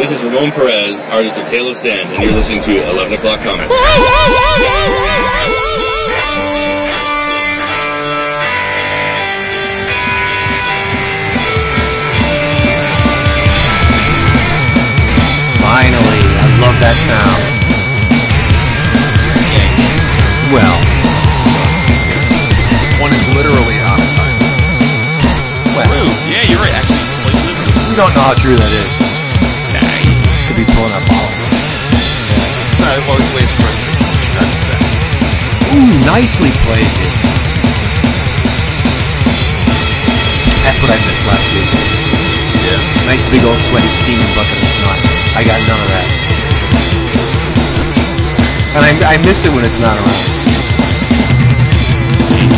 This is Ramon Perez, artist of Tale of Sand, and you're listening to 11 O'Clock Comics. Finally, I love that sound. Well, One is literally on assignment. True. Yeah, you're right. Actually, it's like literally. we don't know how true that is. Nah, you- Could be pulling our ball. No, well, he waits for us to that. Ooh, nicely played. That's what I missed last week. Yeah. Nice big old sweaty steaming bucket of snot. I got none of that. And I, I miss it when it's not around.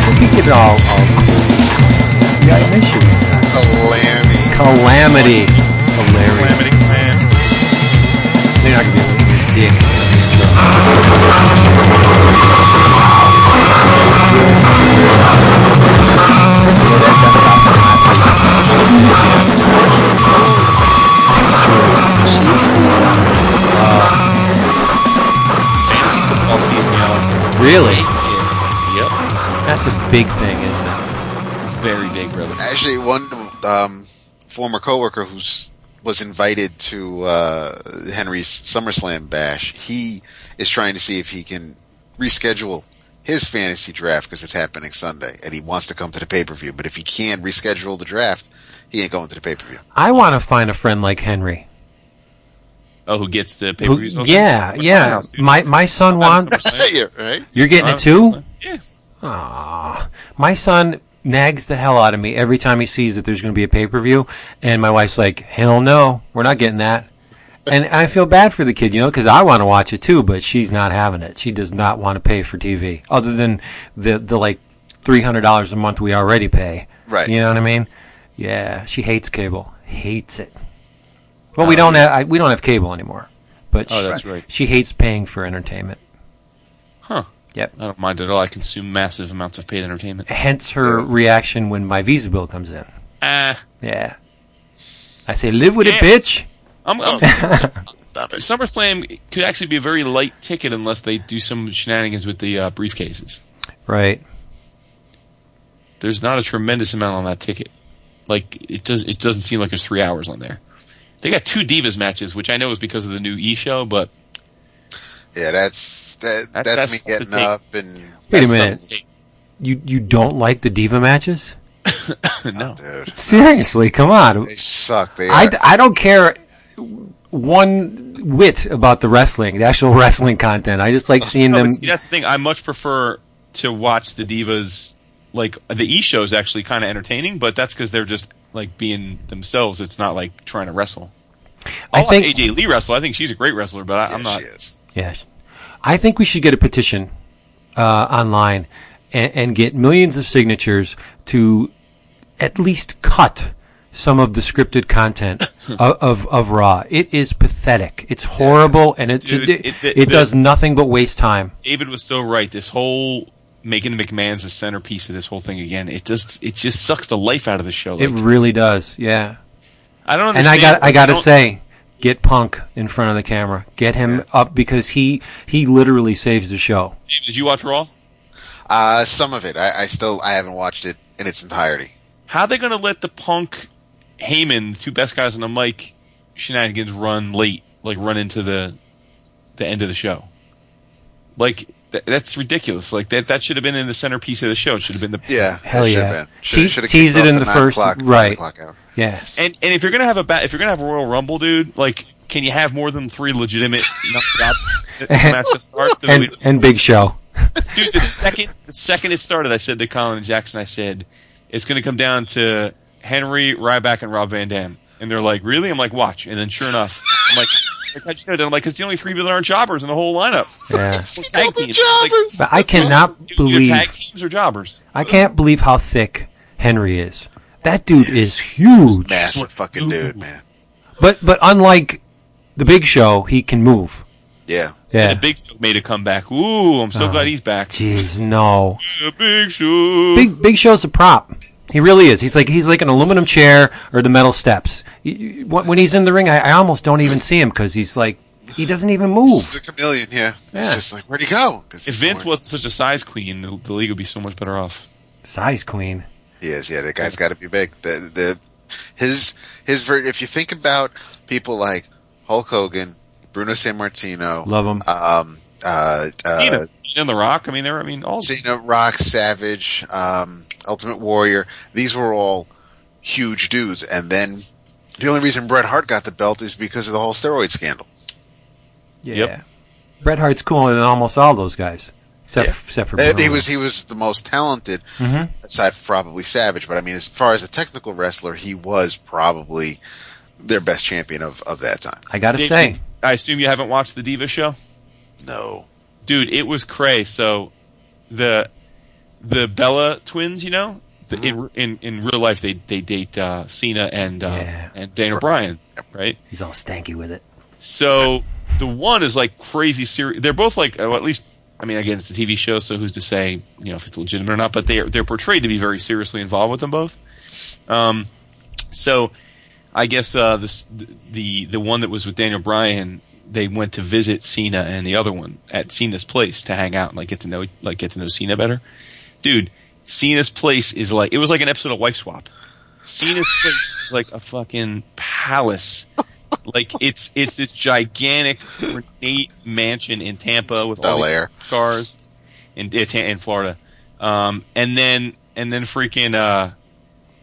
I think it all, all cool. Yeah, I miss you. Calamity. Calamity. They're not gonna be able to get dick. Fantasy football season, y'all. Really? Yep. That's a big thing, isn't it? It's very big, brother. Actually, one um, former coworker who's was invited to uh, Henry's SummerSlam bash. He is trying to see if he can reschedule his fantasy draft because it's happening Sunday, and he wants to come to the pay per view. But if he can't reschedule the draft, he ain't going to the pay per view. I want to find a friend like Henry. Oh, who gets the pay per views? yeah, yeah. My my son wants. yeah, right. You're getting it too. Yeah. Aw, my son nags the hell out of me every time he sees that there's going to be a pay per view, and my wife's like, "Hell no, we're not getting that." And I feel bad for the kid, you know, because I want to watch it too, but she's not having it. She does not want to pay for TV, other than the the like three hundred dollars a month we already pay. Right. You know what I mean? Yeah, she hates cable, hates it. Well, we don't have I, we don't have cable anymore, but Oh, she, that's right. she hates paying for entertainment. Huh. Yep. I don't mind at all. I consume massive amounts of paid entertainment. Hence her reaction when my visa bill comes in. Ah. Yeah. I say, live with Yeah. it, bitch. I'm, I'm, Stop. SummerSlam could actually be a very light ticket unless they do some shenanigans with the uh, briefcases. Right. There's not a tremendous amount on that ticket. Like it does. It doesn't seem like there's three hours on there. They got two divas matches, which I know is because of the new E show, but Yeah, that's that, That's- that's, that's me getting up and Wait a minute. the- You you don't like the diva matches? no. dude. Seriously, come on. They suck. They I, are. I don't care one whit about the wrestling, the actual wrestling content. I just like seeing No, them. see, that's the thing. I much prefer to watch the divas. Like the E show is actually kind of entertaining, but that's because they're just like being themselves. It's not like trying to wrestle. I I'll think watch AJ Lee wrestle. I think she's a great wrestler, but I, yeah, I'm not. Yes. I think we should get a petition uh, online and, and get millions of signatures to at least cut some of the scripted content of, of, of Raw. It is pathetic. It's horrible, and it Dude, it, it- it, the- does nothing but waste time. David was so right. This whole making the McMahons the centerpiece of this whole thing again. It just it just sucks the life out of the show. It really does. Yeah. I don't And. I got I got to say, get Punk in front of the camera. Get him up because he he literally saves the show. Did you watch Raw? Uh, some of it. I, I still I haven't watched it in its entirety. How they going to let the Punk, Heyman, the two best guys on the mic, shenanigans run late, like run into the the end of the show? Like th- that's ridiculous. Like that that should have been in the centerpiece of the show. It should have been the Yeah, Hell that should yeah. been. Should, Te- should have tease it in the nine first- o'clock- right. o'clock hour. Yeah. And and if you're gonna have a ba- if you're gonna have a Royal Rumble, dude, like can you have more than three legitimate matches to start? And and Big Show. dude, the second the second it started, I said to Colin and Jackson, I said it's gonna come down to Henry Ryback and Rob Van Dam, and they're like, really? I'm like, watch, and then sure enough, I'm like. like, how'd you know that? I'm like, it's the only three people that aren't jobbers in the whole lineup. Yeah. Tag teams. Like, But I cannot either believe tag teams or jobbers. I can't believe how thick Henry is. That dude is huge. Massive fucking dude, man. But but unlike the Big Show, he can move. Yeah. Yeah. And Big Show made a comeback. Ooh, I'm so Oh. glad he's back. Jeez, no. The Big Show. Big Big Show's a prop. He really is. He's like he's like an aluminum chair or the metal steps. You- you- When when he's in the ring, I, I almost don't even see him because he's like he doesn't even move. The chameleon, yeah. Yeah. It's just like, where'd he go? 'Cause If he's Vince born- wasn't such a size queen, the, the league would be so much better off. Size queen. He is, yeah. The guy's got to be big. The the his his ver- if you think about people like Hulk Hogan, Bruno Sammartino, Love him. um, uh, uh, Cena, Cena and The Rock. I mean, they're. I mean, all. Cena, Rock, Savage, um, Ultimate Warrior. These were all huge dudes, and then the only reason Bret Hart got the belt is because of the whole steroid scandal. Yeah. Yep. Bret Hart's cooler than almost all those guys, except Yeah. except for And Bruno. he was he was the most talented, Mhm. aside from probably Savage. But I mean, as far as a technical wrestler, he was probably their best champion of, of that time. I gotta Did- say, I assume you haven't watched the Diva show, No, dude. It was cray. So, the the Bella twins, you know, the, in in in real life they they date uh, Cena and uh, Yeah. and Daniel Bryan, right? he's all stanky with it. So the one is like crazy serious. They're both like, well, at least, I mean, again, it's a TV show, so who's to say, you know, if it's legitimate or not? But they're they're portrayed to be very seriously involved with them both. Um, so I guess uh, this the the one that was with Daniel Bryan, they went to visit Cena and the other one at Cena's place to hang out and like get to know like get to know Cena better. Dude, Cena's place is like it was like an episode of Wife Swap. Cena's place is like a fucking palace. Like it's it's this gigantic ornate mansion in Tampa with all Bel these Air. cars in in Florida, um, and then and then freaking uh,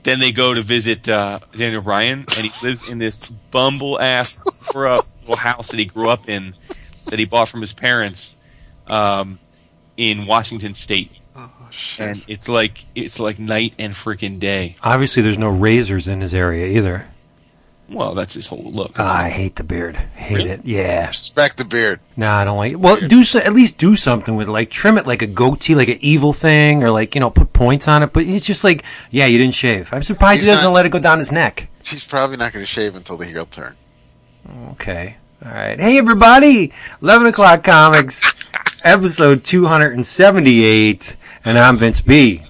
then they go to visit uh, Daniel Bryan, and he lives in this bumble ass little house that he grew up in, that he bought from his parents, um, in Washington State, oh shit. and it's like it's like night and freaking day. Obviously, there's no razors in his area either. Well, that's his whole look. That's Ah, I his- hate the beard. Hate Really? it. Yeah. Respect the beard. No, I don't like it. Well, do so, at least do something with it. Like trim it like a goatee, like an evil thing, or like you know, put points on it. But it's just like, yeah, you didn't shave. I'm surprised he doesn't not- let it go down his neck. He's probably not going to shave until the heel turn. Okay. All right. Hey, everybody. 11 o'clock comics, episode 278. And I'm Vince B.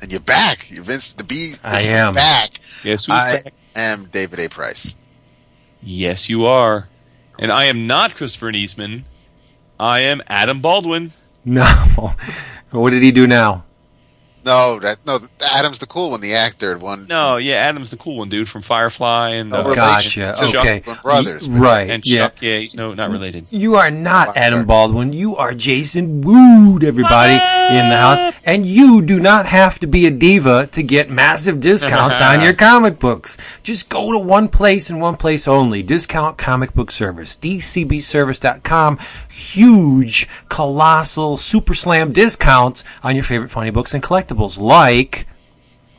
And you're back. You're Vince the B. I am. back. Yes, who's I back? Am David A. Price. Yes, you are. And I am not Christopher Neseman. I am Adam Baldwin. No. what did he do now? No, that no. Adam's the cool one, the actor one. No, yeah, Adam's the cool one, dude, from Firefly and No uh, relation Gotcha. to Okay. Chuck Brothers. but- Right. and yeah. Chuck. Yeah, he's no, not related. You are not Fuck Adam her. Baldwin. You are Jason Wood, everybody in the house. And you do not have to be a diva to get massive discounts on your comic books. Just go to one place and one place only. Discount Comic Book Service. DCBService.com. Huge, colossal, super slam discounts on your favorite funny books and collectibles like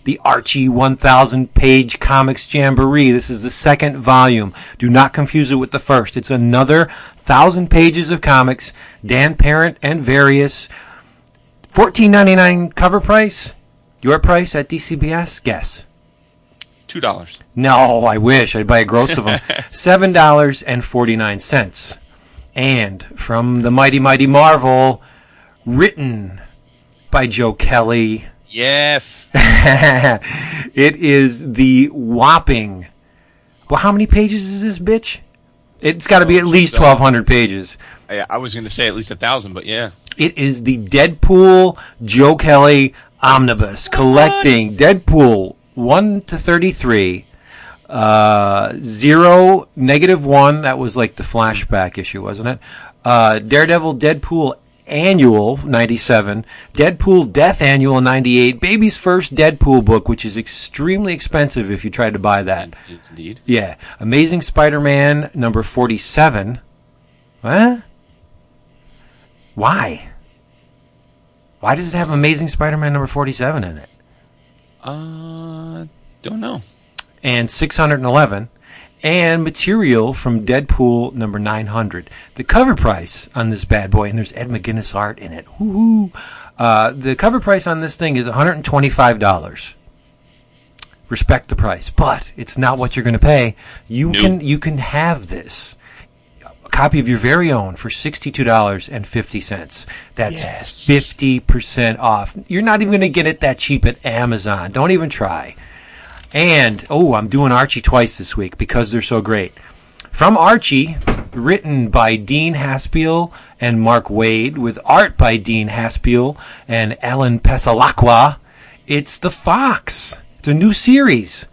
the Archie 1000 page comics jamboree. This is the second volume. Do not confuse it with the first. It's another thousand pages of comics, Dan Parent and various. $14.99 cover price. Your price at DCBS? Guess. Two dollars. No, I wish. I'd buy a gross of them. $7.49. And from the Mighty Mighty Marvel, written by Joe Kelly. Yes. it is the whopping. Well, how many pages is this bitch? It's got to be at least 1,200 pages. I, I was going to say at least a thousand, but yeah. It is the Deadpool Joe Kelly omnibus collecting Deadpool 1 to 33. Uh, zero, negative one. That was like the flashback issue, wasn't it? Uh, Daredevil, Deadpool Annual 97, Deadpool Death Annual 98, Baby's first Deadpool book, which is extremely expensive if you tried to buy that. Indeed. Yeah. Amazing Spider-Man number 47. Huh? Why? Why does it have Amazing Spider-Man number 47 in it? Uh, don't know. And 611 and material from Deadpool number 900. The cover price on this bad boy and there's Ed McGuinness art in it. Woo-hoo. Uh, the cover price on this thing is $125. Respect the price, but it's not what you're going to pay. You Nope. can you can have this a copy of your very own for $62.50. That's Yes. 50% off. You're not even going to get it that cheap at Amazon. Don't even try. And, oh, I'm doing Archie twice this week because they're so great. From Archie, written by Dean Haspiel and Mark Waid, with art by Dean Haspiel and Alan Passalaqua, it's The Fox. It's a new series.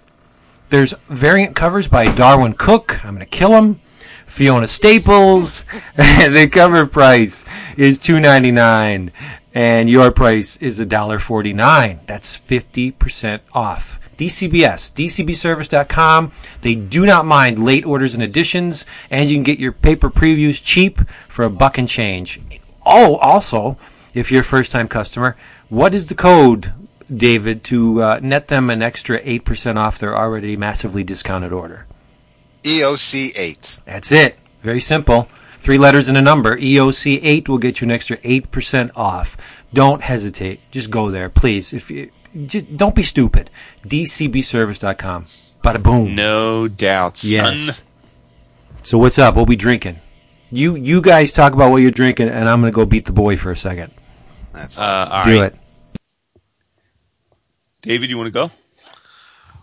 There's variant covers by Darwyn Cooke. I'm going to kill him. Fiona Staples. the cover price is $2.99 and your price is $1.49. That's 50% off. DCBS, DCBService.com. They do not mind late orders and additions, and you can get your paper previews cheap for a buck and change. Oh, also, if you're a first time customer, what is the code, David, to uh, net them an extra 8% off their already massively discounted order? EOC eight. That's it. Very simple. Three letters and a number. EOC8 will get you an extra 8% off. Don't hesitate. Just go there, please. If you just don't be stupid. DCBService.com. Bada boom. No doubt, son. Yes. So what's up? What we drinking? You you guys talk about what you're drinking, and I'm gonna go beat the boy for a second. That's Uh, awesome. all Do right. it. David, you want to go?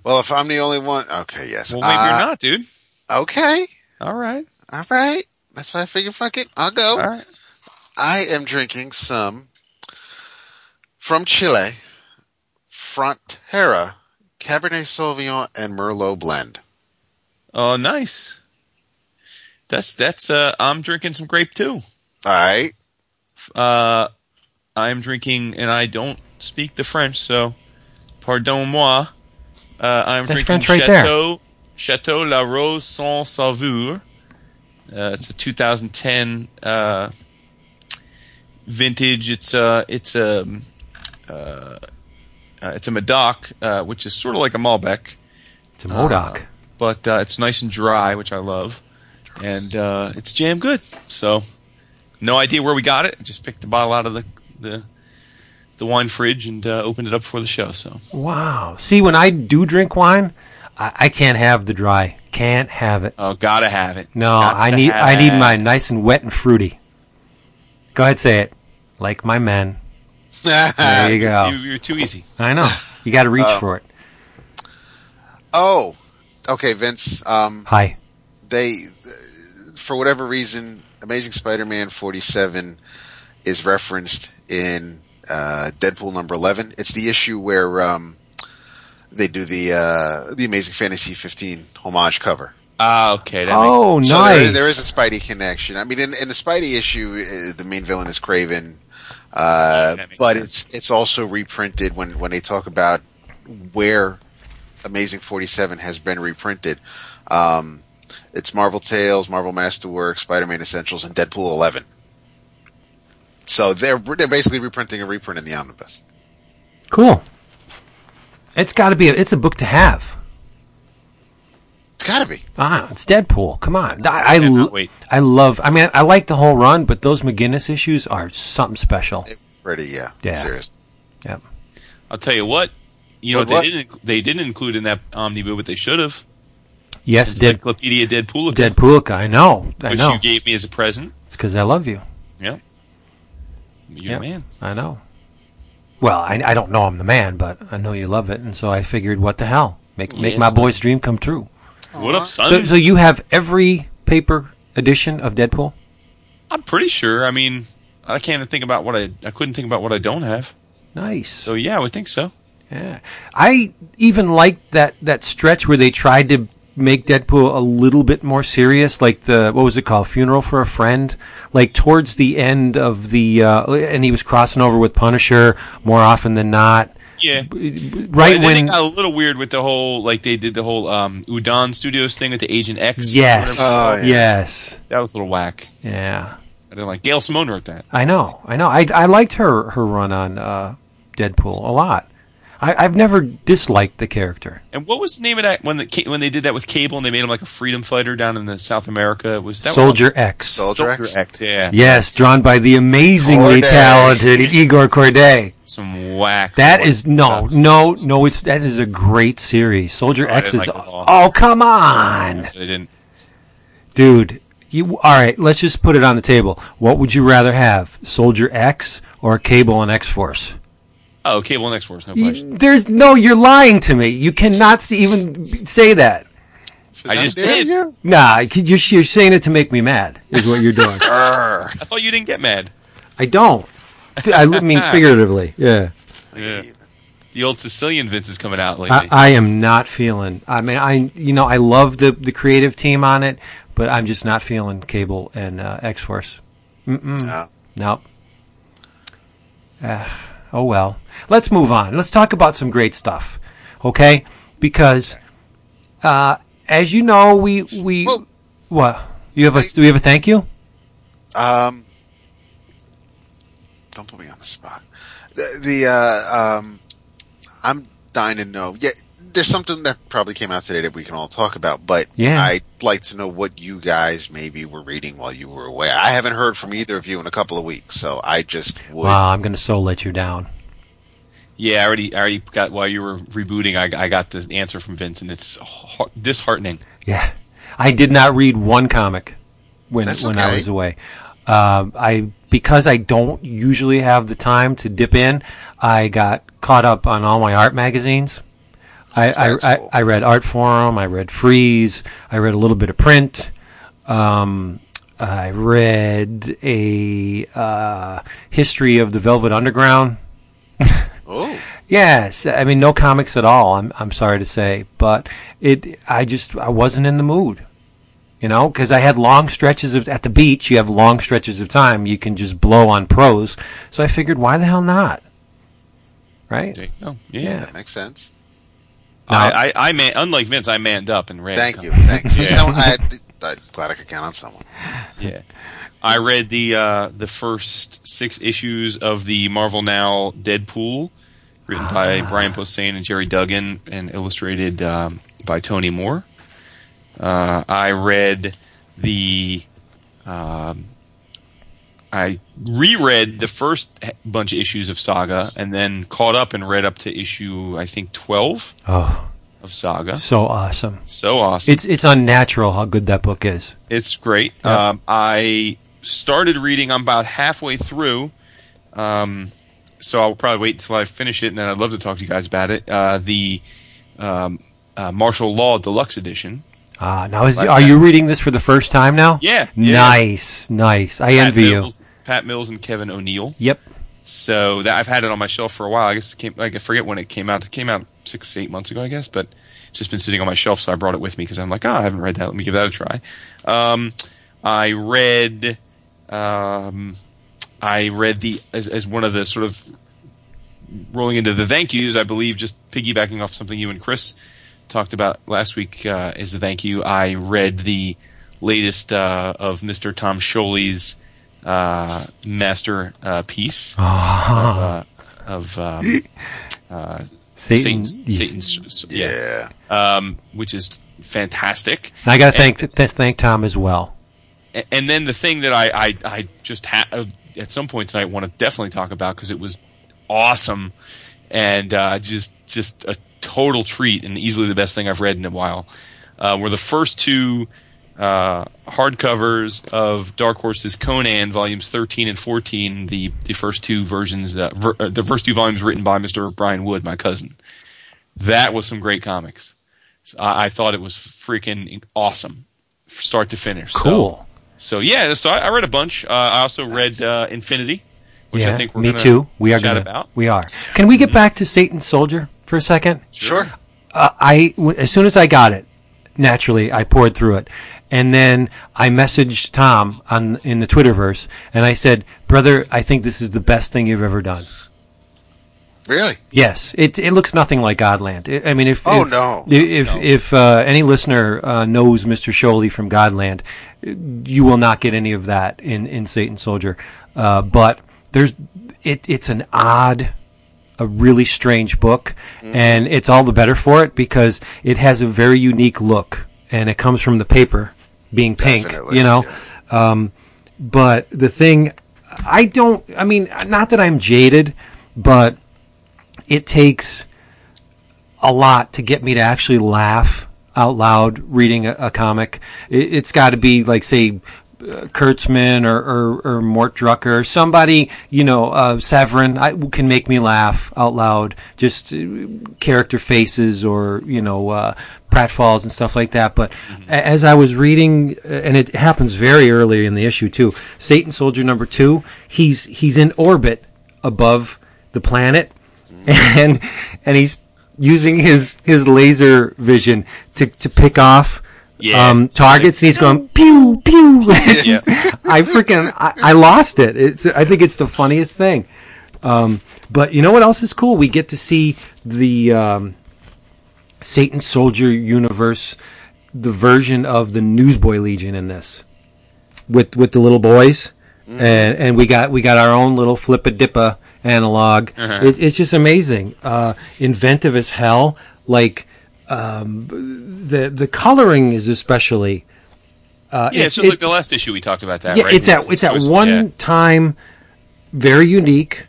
well, if I'm the only one, okay, yes. Well, maybe Uh, you're not, dude. Okay, All right. all right. That's why I figured, fuck it, I'll go. All right. I am drinking some from Chile, Frontera Cabernet Sauvignon and Merlot blend. Oh, nice. That's that's. Uh, I'm drinking some grape too. All right. Uh, I'm drinking, and I don't speak the French, so pardon moi. Uh, I'm That's drinking French right there. Chateau Chateau La Rose Sans Sauveur. Uh, it's a 2010 uh, vintage. It's a it's a uh, uh, it's a Medoc, uh, which is sort of like a Malbec It's a Modoc. but uh, it's nice and dry, which I love, and uh, it's jam good. So, no idea where we got it. Just picked the bottle out of the the, the wine fridge and uh, opened it up for the show. So, wow. See, when I do drink wine, I, I can't have the dry. Can't have it. oh, gotta have it. No, Gots I need I need it. mine nice and wet and fruity. Go ahead, say it. Like my men. There you go. You, you're too easy. I know. You got to reach Oh. for it. oh, okay, Vince. Um, Hi. they, for whatever reason, Amazing Spider-Man 47 is referenced in uh, Deadpool number 11. It's the issue where um, they do the uh, the Amazing Fantasy 15 homage cover. Ah, okay. That Oh, makes So nice. there, there is a Spidey connection. I mean, in, in the Spidey issue, uh, the main villain is Kraven, uh, but sense. it's it's also reprinted when when they talk about where Amazing Forty Seven has been reprinted. Um, it's Marvel Tales, Marvel Masterworks, Spider-Man Essentials, and Deadpool Eleven. So they're they're basically reprinting a reprint in the omnibus. Cool. It's got to be. A, it's a book to have. It's got to be. Ah, it's Deadpool. Come on. I I, cannot wait. I love. I mean, I like the whole run, but those McGuinness issues are something special. Pretty, yeah. Yeah. Serious. Yep. I'll tell you what. You know What, what, what? they didn't they didn't include in that omnibus, but they should have. Yes, Dead Encyclopedia Deadpool, Deadpool. I know. I which know. you gave me as a present. it's because I love you. Yeah, you're Yep. a man. I know. Well, I, I don't know I'm the man, but I know you love it, and so I figured, what the hell, make make Yes. my boy's dream come true. What up, son? So, so you have every paper edition of Deadpool? I'm pretty sure. I mean, I can't even think about what I. I couldn't think about what I don't have. Nice. So yeah, I would think so. Yeah, I even liked that that stretch where they tried to make Deadpool a little bit more serious, like the what was it called, Funeral for a Friend. Like towards the end of the, uh, and he was crossing over with Punisher more often than not. Yeah. Right But then when, it got a little weird with the whole like they did the whole um, Udon Studios thing with the Agent X. yes. Oh, yeah. yes, that was a little whack. yeah. I didn't like Gail Simone wrote that. I know, I know. I I liked her her run on uh, Deadpool a lot. I, I've never disliked the character. And what was the name of that when the when they did that with Cable and they made him like a freedom fighter down in the South America? Was that Soldier X. Soldier X? Soldier X? Yeah, Yes, drawn by the amazingly Kordey. talented Igor Kordey. some whack. That whack is no, stuff. no, no. It's that is a great series. Soldier Oh, I X didn't is. like it at all. Oh come on, They didn't. dude! You, all right, let's just put it on the table. What would you rather have, Soldier X or Cable and X Force? Oh, Cable and X Force, no question. There's no, you're lying to me. You cannot s- even say that. I just Damn. did. Nah, you're, you're saying it to make me mad. Is what you're doing. I thought you didn't get mad. I don't. I mean figuratively. Yeah. Yeah. The old Sicilian Vince is coming out lately. I, I am not feeling. I mean, I you know I love the the creative team on it, but I'm just not feeling Cable and uh, X Force. No. Nope. Uh, oh well. Let's move on. Let's talk about some great stuff, okay? Because, uh, as you know, we we Well- what you have a do we have a thank you? Um, don't put me on the spot. The, the uh, um, I'm dying to know. Yeah, there's something that probably came out today that we can all talk about. But Yeah. I'd like to know what you guys maybe were reading while you were away. I haven't heard from either of you in a couple of weeks, so I just would. Wow, I'm going to so let you down. Yeah, I already, I already got while you were rebooting. I, I got the answer from Vince, and it's heart- disheartening. Yeah, I did not read one comic when That's when I was away. Um, I because I don't usually have the time to dip in. I got caught up on all my art magazines. I I, That's I. I read Artforum. I read Frieze. I read a little bit of print. Um, I read a uh, history of the Velvet Underground. Oh, Yes, I mean no comics at all. I'm I'm sorry to say, but it I just I wasn't in the mood. You know, because I had long stretches of at the beach. You have long stretches of time. You can just blow on prose. So I figured, why the hell not? Right? There you go. Yeah. Yeah. that makes sense. Now- I, I, I man, unlike Vince, I manned up and read. Thank you. Thanks. Yeah. Someone- I, I'm glad I could count on someone. Yeah. I read the uh, the first six issues of the Marvel Now Deadpool, written by Brian Posehn and Gerry Duggan, and illustrated um, by Tony Moore. Uh, I read the. Um, I reread the first bunch of issues of Saga, and then caught up and read up to issue I think twelve Oh, of Saga. so awesome! So awesome! It's it's unnatural how good that book is. It's great. Yeah. Um, I started reading. I'm about halfway through, um, so I'll probably wait until I finish it, and then I'd love to talk to you guys about it. Uh, the um, uh, Martial Law Deluxe Edition. Ah, now is Like are that. you reading this for the first time now? Yeah, yeah. Nice, nice. I Pat envy you. Pat Mills and Kevin O'Neill. Yep. So that I've had it on my shelf for a while. I guess it came. Like I forget when it came out. It came out six, eight months ago, I guess. But it's just been sitting on my shelf, so I brought it with me because I'm like, oh, I haven't read that. Let me give that a try. Um, I read. Um, I read the as, as one of the sort of rolling into the thank yous. I believe just piggybacking off something you and Chris talked about last week uh, is a thank you. I read the latest uh, of Mr. Tom Scioli's uh, master uh, piece of, uh, of um, uh, Satan. Satan's, Satan's Yeah. yeah, um, which is fantastic. I got to And- thank th- thank Tom as well. And then the thing that I I, I just ha- uh, at some point tonight want to definitely talk about because it was awesome and uh, just just a total treat and easily the best thing I've read in a while. Uh, were the first two uh, hardcovers of Dark Horse's Conan volumes thirteen and fourteen. The the first two versions, uh, ver- uh, the first two volumes written by Mister Brian Wood, my cousin. That was some great comics. I, I thought it was freaking awesome, start to finish. Cool. so yeah, so I, I read a bunch. Uh, I also read uh, Infinity, which yeah, I think we're me gonna too. We are chat gonna. about. We are. Can we get back to Satan's Soldier for a second? Sure. uh, I w- as soon as I got it, naturally I poured through it, and then I messaged Tom on in the Twitterverse, and I said, "Brother, I think this is the best thing you've ever done." Really? Yes, it it looks nothing like Godland. I mean, if Oh, if, no. if No. if uh, any listener uh, knows Mr. Scioli from Godland, you will not get any of that in in Satan Soldier. Uh, but there's it it's an odd, a really strange book, Mm-hmm. and it's all the better for it because it has a very unique look, and it comes from the paper being pink. Definitely, You know, um, but the thing, I don't. I mean, not that I'm jaded, but it takes a lot to get me to actually laugh out loud reading a, a comic. It, it's got to be like say. Uh, Kurtzman or, or, or Mort Drucker, or somebody, you know, uh, Severin I, can make me laugh out loud. Just uh, character faces or, you know, uh, pratfalls and stuff like that. But a- as I was reading, uh, and it happens very early in the issue too, Satan Soldier number two, he's, he's in orbit above the planet and, and he's using his, his laser vision to, to pick off Yeah. um, targets, and he's going pew pew. Yeah. I freaking I, I lost it. It's I think it's the funniest thing. Um, but you know what else is cool? We get to see the um, Satan Soldier universe, the version of the Newsboy Legion in this, with with the little boys, and and we got we got our own little flippa dippa analog. Uh-huh. It, it's just amazing, uh, inventive as hell. Like um, the the coloring is especially. Uh, Yeah, it- it's just it- like the last issue we talked about that. yeah, right? it's at it's at just- one yeah. time very unique,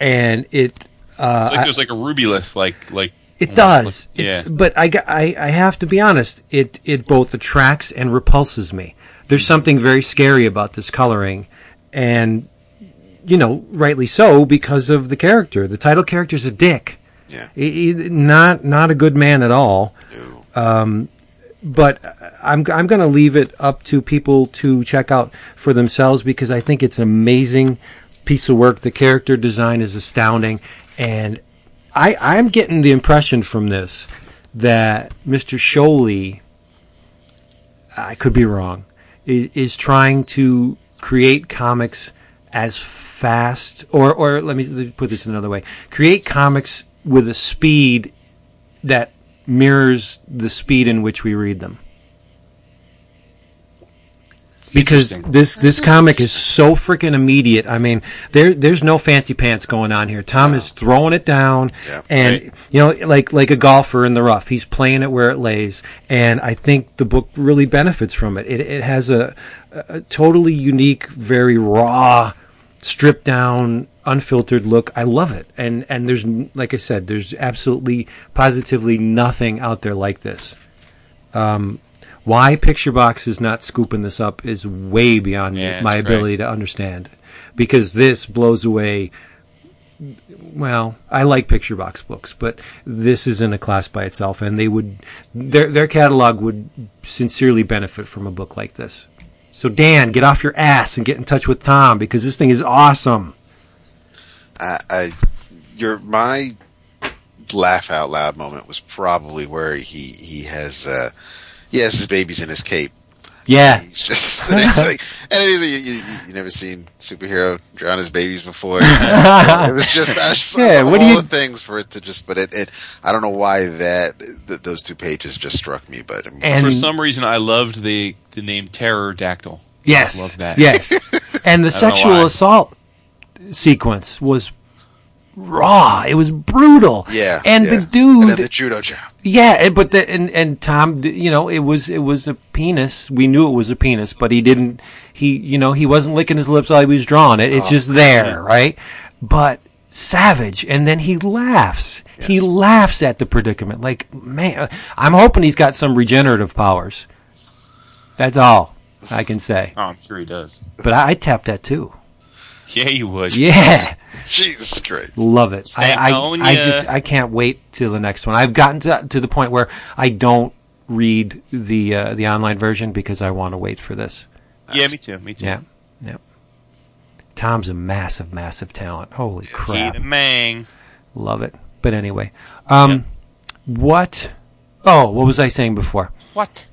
and it uh, It's like there's like a Rubylith, like like it does. like- yeah. It- but I, I I have to be honest. It it both attracts and repulses me. There's something very scary about this coloring, and you know, rightly so because of the character. The title character's a dick. Yeah. He- he- not not a good man at all. No. Um, but I'm I'm going to leave it up to people to check out for themselves because I think it's an amazing piece of work. The character design is astounding, and I I'm getting the impression from this that Mr. Scioli, I could be wrong, is, is trying to create comics as fast, or or let me put this another way: create comics with a speed that mirrors the speed in which we read them. Because this this comic is so freaking immediate. I mean, there there's no fancy pants going on here. Tom is throwing it down, Yeah. and Right. you know, like like a golfer in the rough, he's playing it where it lays. And I think the book really benefits from it. It it has a, a totally unique, very raw, stripped down, unfiltered look. I love it. And and there's like I said, there's absolutely positively nothing out there like this. Um, why Picturebox is not scooping this up is way beyond Yeah, my ability to understand. Because this blows away well, I like picture box books, but this is in a class by itself, and they would their their catalog would sincerely benefit from a book like this. So Dan, get off your ass and get in touch with Tom because this thing is awesome. I, I your my laugh out loud moment was probably where he he has uh he has his babies in his cape. Yeah, He's just and he's like and it is, you, you, you never seen superhero drown his babies before. it was just, I was just Yeah, like, what of do all you- the things for it to just but it, it I don't know why that th- those two pages just struck me, but And- For some reason, I loved the the name Pterodactyl. yes, Love that. yes, and the sexual assault sequence was raw. It was brutal. yeah, and yeah. the dude, and then the judo jab. Yeah, and- but the, and and Tom, you know, it was it was a penis. We knew it was a penis, but he didn't. He, you know, he wasn't licking his lips while he was drawing it. It's oh. just there, right? But savage, and then he laughs. He laughs at the predicament. Like, man, I'm hoping he's got some regenerative powers. That's all I can say. Oh, I'm sure he does. But I, I tapped that too. Yeah, you would. Yeah. Jesus Christ. Love it. I, I, I just I can't wait till the next one. I've gotten to, to the point where I don't read the uh, the online version because I want to wait for this. Yeah, me too. Me too. Yeah, yeah. Tom's a massive, massive talent. Holy crap! Eat a mang. Love it. But anyway, um, what? Oh, what was I saying before? What?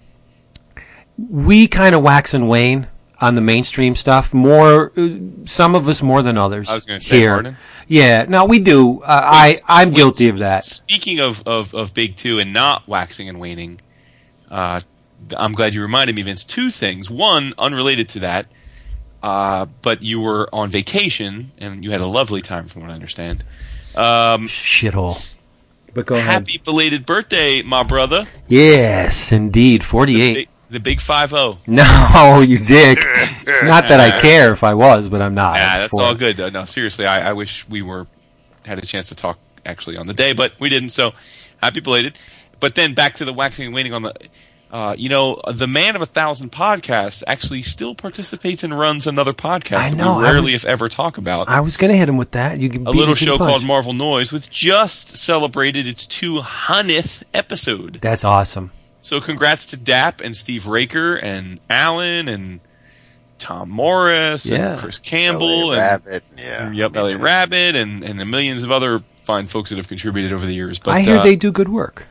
we kind of wax and wane on the mainstream stuff. More, some of us more than others. I was going to say, here. Yeah, no, we do. Uh, I I'm guilty of that. Speaking of, of of Big Two and not waxing and waning, uh, I'm glad you reminded me, Vince. Two things. One, unrelated to that, uh, but you were on vacation and you had a lovely time, from what I understand. Um, Shithole. But go ahead. Happy belated birthday, my brother. Yes, indeed. 48 the big five zero. No, you dick. not that I care if I was, but I'm not. Yeah, that's all good though. No, seriously, I, I wish we were had a chance to talk actually on the day, but we didn't. So happy belated. but then back to the waxing and waning on the. Uh, you know, the man of a thousand podcasts actually still participates and runs another podcast I that we rarely, was- if ever, talk about. I was going to hit him with that. You can a little show punch. called Marvel Noise, which just celebrated its 200th episode. That's awesome. So congrats to Dap and Steve Raker and Alan and Tom Morris Yeah. and Chris Campbell LA and Rabbit, yeah. and, yep, I Elliot Rabbit and, and the millions of other fine folks that have contributed over the years. But I hear uh, they do good work.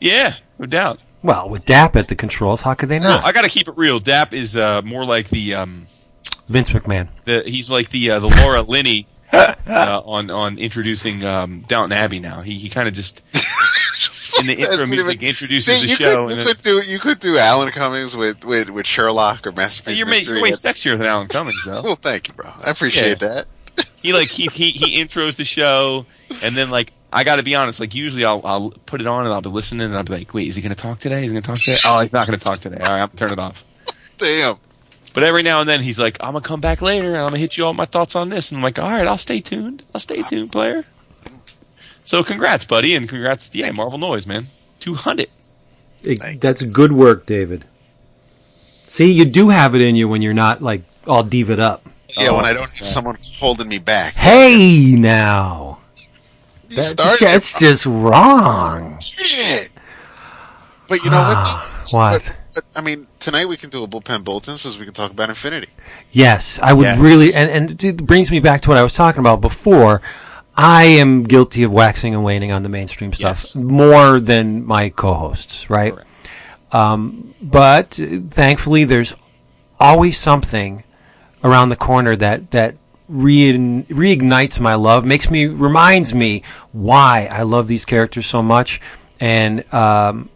yeah, no doubt. Well, with DAP at the controls, how could they No, not? I got to keep it real. Dap is uh, more like the um, Vince McMahon. the he's like the uh, the Laura Linney uh, on on introducing um, Downton Abbey. Now he he kind of just in the intro music even- introduces See, the you show. Could, you could do you could do Alan Cummings with, with, with Sherlock or Masterpiece you're, Mystery. you're way sexier than Alan Cummings, though. Well, thank you, bro. I appreciate Yeah. that. he like he he he intros the show, and then like I got to be honest, like usually I'll I'll put it on and I'll be listening and I'll be like, wait, is he going to talk today? Is he going to talk today? Oh, he's not going to talk today. All right, I'm turn it off. Damn. But every now and then he's like, I'm gonna come back later and I'm gonna hit you all with my thoughts on this, and I'm like, all right, I'll stay tuned. I'll stay tuned, player. So congrats, buddy, and congrats, yeah, Marvel Noise, man, two hundred. Thank that's good work, David. See, you do have it in you when you're not like all divaed up. Yeah, Oh, when I don't oh, have someone holding me back. Hey, now You that's, started that's just wrong. it. But you know what? Ah, what? But, but, I mean, tonight we can do a bullpen bulletin so we can talk about Infinity. Yes, I would Yes. really, and, and it brings me back to what I was talking about before. I am guilty of waxing and waning on the mainstream stuff Yes. more than my co-hosts, right? Um, but thankfully, there's always something around the corner that that re- reignites my love, makes me, reminds me why I love these characters so much, and um,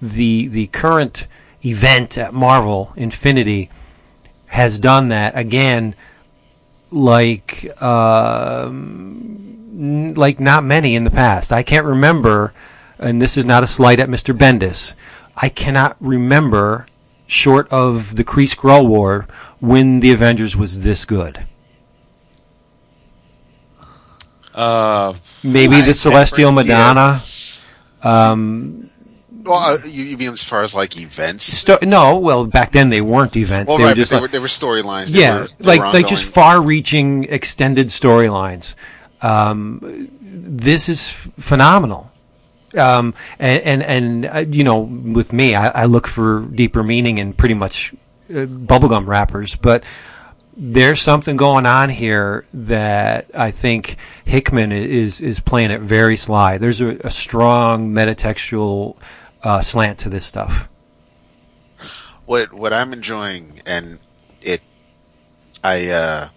the the current event at Marvel Infinity has done that again like um, n- like not many in the past. I can't remember and this is not a slight at Mr. Bendis. I cannot remember short of the Kree Skrull War when the Avengers was this good. Uh, Maybe I the Celestial Madonna. Um, Well, uh, you, you mean as far as like events? sto- no, well, back then they weren't events. Well, they right, were just they like- were, they were storylines. Yeah, were- they like like just far-reaching, extended storylines. Um, this is phenomenal. Um, and and, and uh, you know, with me, I, I look for deeper meaning in pretty much uh, bubblegum wrappers, but there's something going on here that I think Hickman is is playing it very sly. There's a, a strong metatextual uh, slant to this stuff. what what I'm enjoying, and it, I uh,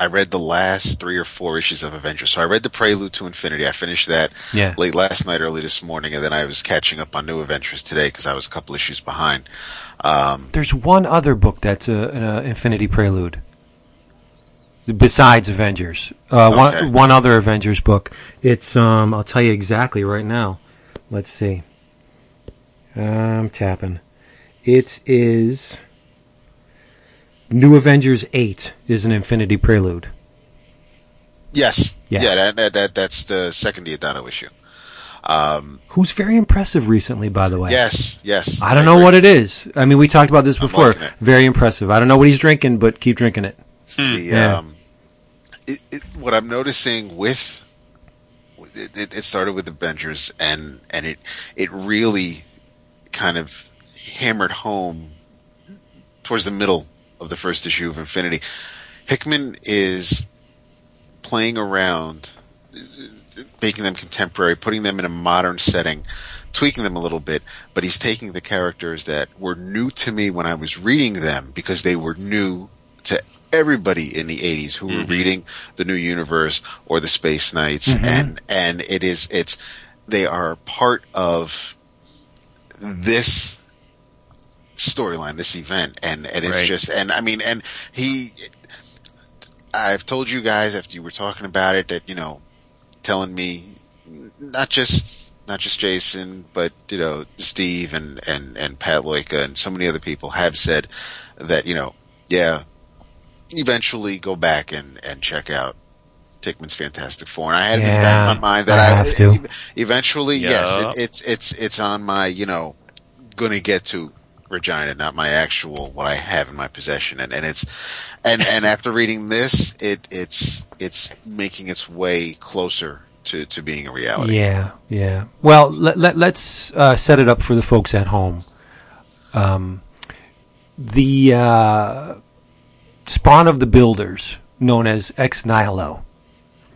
I read the last three or four issues of Avengers. So I read the Prelude to Infinity. I finished that Yeah. late last night, early this morning, and then I was catching up on New Avengers today because I was a couple issues behind. Um, There's one other book that's an uh, Infinity Prelude. Besides Avengers, uh, Okay. one one other Avengers book. It's um, I'll tell you exactly right now. Let's see. I'm tapping. It is New Avengers eight is an Infinity Prelude. yes, Yeah. yeah, that, that that that's the second Deodato issue. Um, Who's very impressive recently, by the way. yes, yes. I don't know what it is. I mean, we talked about this before. Very impressive. I don't know what he's drinking, but keep drinking it. the Yeah. um, it, it, what I'm noticing with it, it, it started with Avengers and and it it really kind of hammered home towards the middle of the first issue of Infinity. Hickman is playing around, making them contemporary, putting them in a modern setting, tweaking them a little bit, but he's taking the characters that were new to me when I was reading them because they were new to everybody in the 80s who were mm-hmm. reading the new universe or the space knights. Mm-hmm. And and it is it's they are part of this storyline this event and and it's Right. just and i mean and he i've told you guys after you were talking about it that you know telling me not just not just Jason, but you know Steve and and and Pat Loika and so many other people have said that you know yeah, eventually go back and and check out Hickman's Fantastic Four, and I had it in the back of my mind that I I, eventually, yes, it, it's it's it's on my you know going to get to Regina, not my actual what I have in my possession, and and it's and and after reading this, it it's it's making its way closer to to being a reality. Yeah, yeah. Well, let, let, let's uh, set it up for the folks at home. Um, the uh, spawn of the builders, known as Ex Nihilo,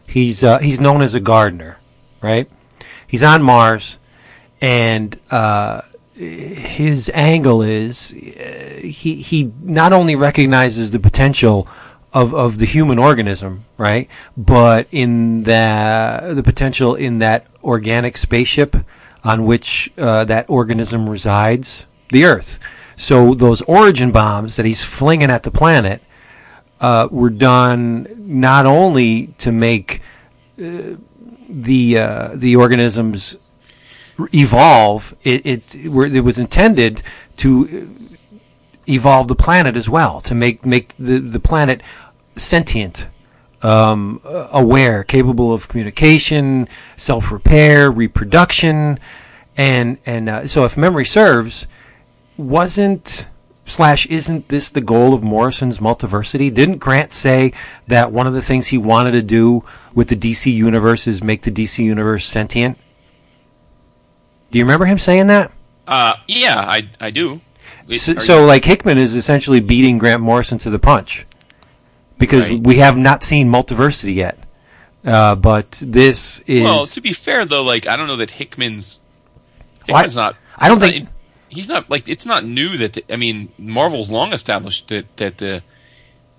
he's uh, he's known as a gardener, right? He's on Mars, and uh, his angle is uh, he he not only recognizes the potential of, of the human organism, right? But in the the potential in that organic spaceship on which uh, that organism resides, the Earth. So those origin bombs that he's flinging at the planet uh, were done not only to make uh, the uh, the organisms evolve. It, it's it was intended to evolve the planet as well to make make the the planet sentient, um, uh, aware, capable of communication, self repair, reproduction, and and uh, so if memory serves, wasn't slash isn't this the goal of Morrison's multiversity? Didn't Grant say that one of the things he wanted to do with the DC universe is make the DC universe sentient? Do you remember him saying that? Uh, yeah, I I do. It- So, so you- like Hickman is essentially beating Grant Morrison to the punch because Right. we have not seen multiversity yet. Uh, but this is well, to be fair though, like I don't know that Hickman's Well, I- Hickman's not. I don't not think- he's not like it's not new that the, I mean Marvel's long established that that the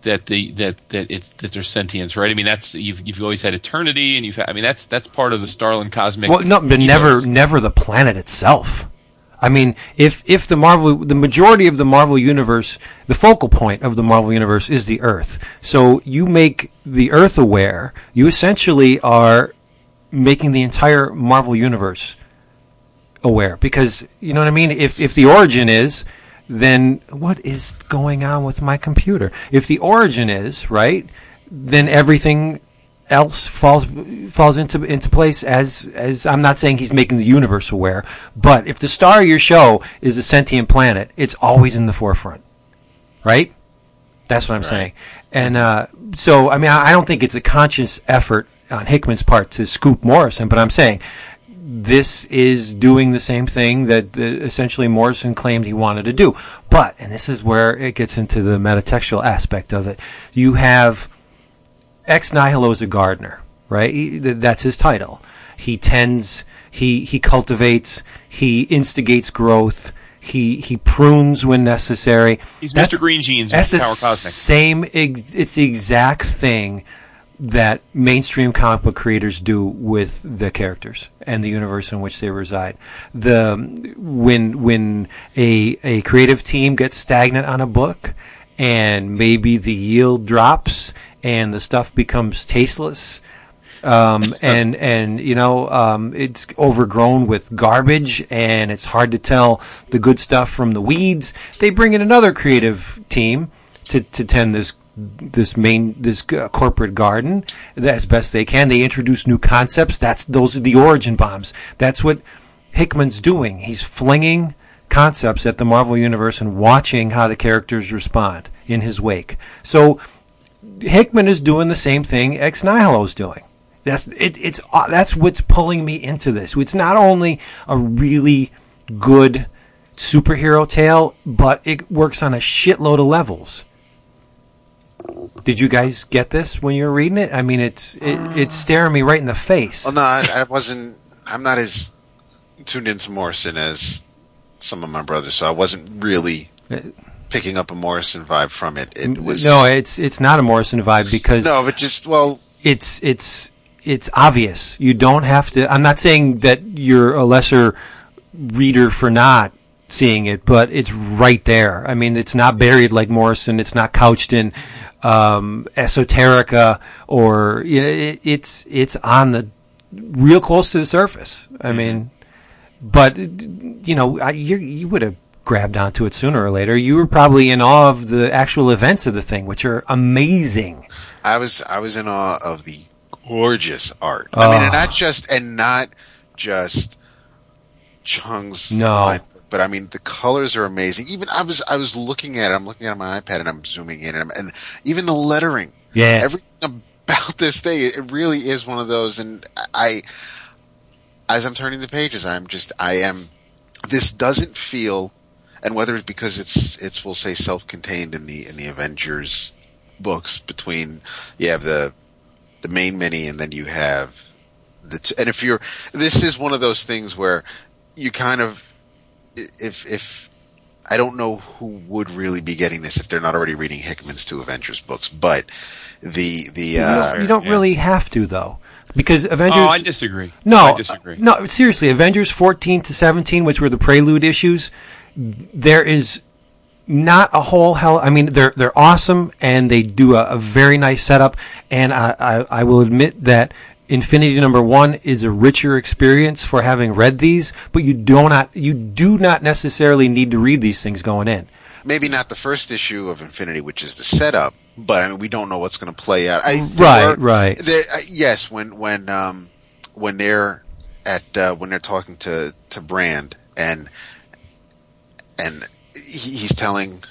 that the that that it's that there's sentience, right? I mean that's you've you've always had eternity, and you've had, I mean that's that's part of the Starlin cosmic. well, no, but ethos. never, never the planet itself. I mean, if if the Marvel, the majority of the Marvel universe, the focal point of the Marvel universe is the Earth. So you make the Earth aware. You essentially are making the entire Marvel universe aware because you know what I mean. If if the origin is, then what is going on with my computer? If the origin is right, then everything else falls falls into into place as as I'm not saying he's making the universe aware, but if the star of your show is a sentient planet, it's always in the forefront, right? That's what I'm saying. And uh, so, I mean, I I don't think it's a conscious effort on Hickman's part to scoop Morrison, but I'm saying this is doing the same thing that uh, essentially Morrison claimed he wanted to do. But, and this is where it gets into the metatextual aspect of it, you have ex nihilo is a gardener, right? He, that's his title. He tends, he he cultivates, he instigates growth, he he prunes when necessary. He's That- Mr. Green Jeans That's the same. Ex- it's the exact thing that mainstream comic book creators do with the characters and the universe in which they reside. The when when a a creative team gets stagnant on a book and maybe the yield drops and the stuff becomes tasteless um, and and you know um, it's overgrown with garbage and it's hard to tell the good stuff from the weeds. They bring in another creative team to, to tend this this main this corporate garden as best they can. They introduce new concepts. That's those are the origin bombs. That's what Hickman's doing. He's flinging concepts at the Marvel universe and watching how the characters respond in his wake. So Hickman is doing the same thing Ex Nihilo's doing. That's it, it's uh, that's what's pulling me into this. It's not only a really good superhero tale, but it works on a shitload of levels. Did you guys get this when you were reading it? I mean, it's it, it's uh. staring me right in the face. Well, no, I, I wasn't. I'm not as tuned into Morrison as some of my brothers, so I wasn't really uh, picking up a Morrison vibe from it. It was no, it's it's not a Morrison vibe because no, but just well, it's it's it's obvious. You don't have to. I'm not saying that you're a lesser reader for not seeing it, but it's right there. I mean, it's not buried like Morrison. It's not couched in um, esoterica or you know, it, it's it's on the real close to the surface. I mean, but you know, I, you you would have grabbed onto it sooner or later. You were probably in awe of the actual events of the thing, which are amazing. I was I was in awe of the gorgeous art. I mean, and Oh. not just and not just Cheung's No. But I mean the colors are amazing. Even I was I was looking at it. I'm looking at it on my iPad and I'm zooming in, and, I'm, and even the lettering, Yeah. everything about this thing, it really is one of those. And I, as I'm turning the pages, I'm just I am. This doesn't feel, and whether it's because it's it's we'll say self-contained in the in the Avengers books between you have the the main mini and then you have the t- and if you're this is one of those things where you kind of if if I don't know who would really be getting this if they're not already reading Hickman's two Avengers books, but the the uh, you don't yeah. really have to though, because Avengers. Oh, I disagree. No, I disagree. No, seriously, Avengers 14 to 17, which were the prelude issues, there is not a whole hell. I mean, they're they're awesome and they do a, a very nice setup. And I, I I will admit that Infinity Number One is a richer experience for having read these, but you do not you do not necessarily need to read these things going in. maybe not the first issue of Infinity, which is the setup, but I mean we don't know what's going to play out. I, Right, were- right. there- uh, yes, when when um, when they're at uh, when they're talking to to Brand and and he, he's telling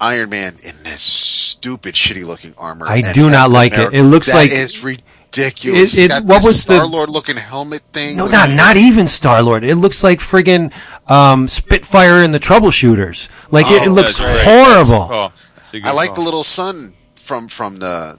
Iron Man in this stupid, shitty looking armor. I do not like it. It looks that like- is ridiculous. It- it- got what this was the- Star Lord looking helmet thing? No, not not even Star Lord. It looks like friggin' um, Spitfire and the Troubleshooters. Like it, it Oh, looks that's right. horrible. Oh, that's I like call. the little sun from from the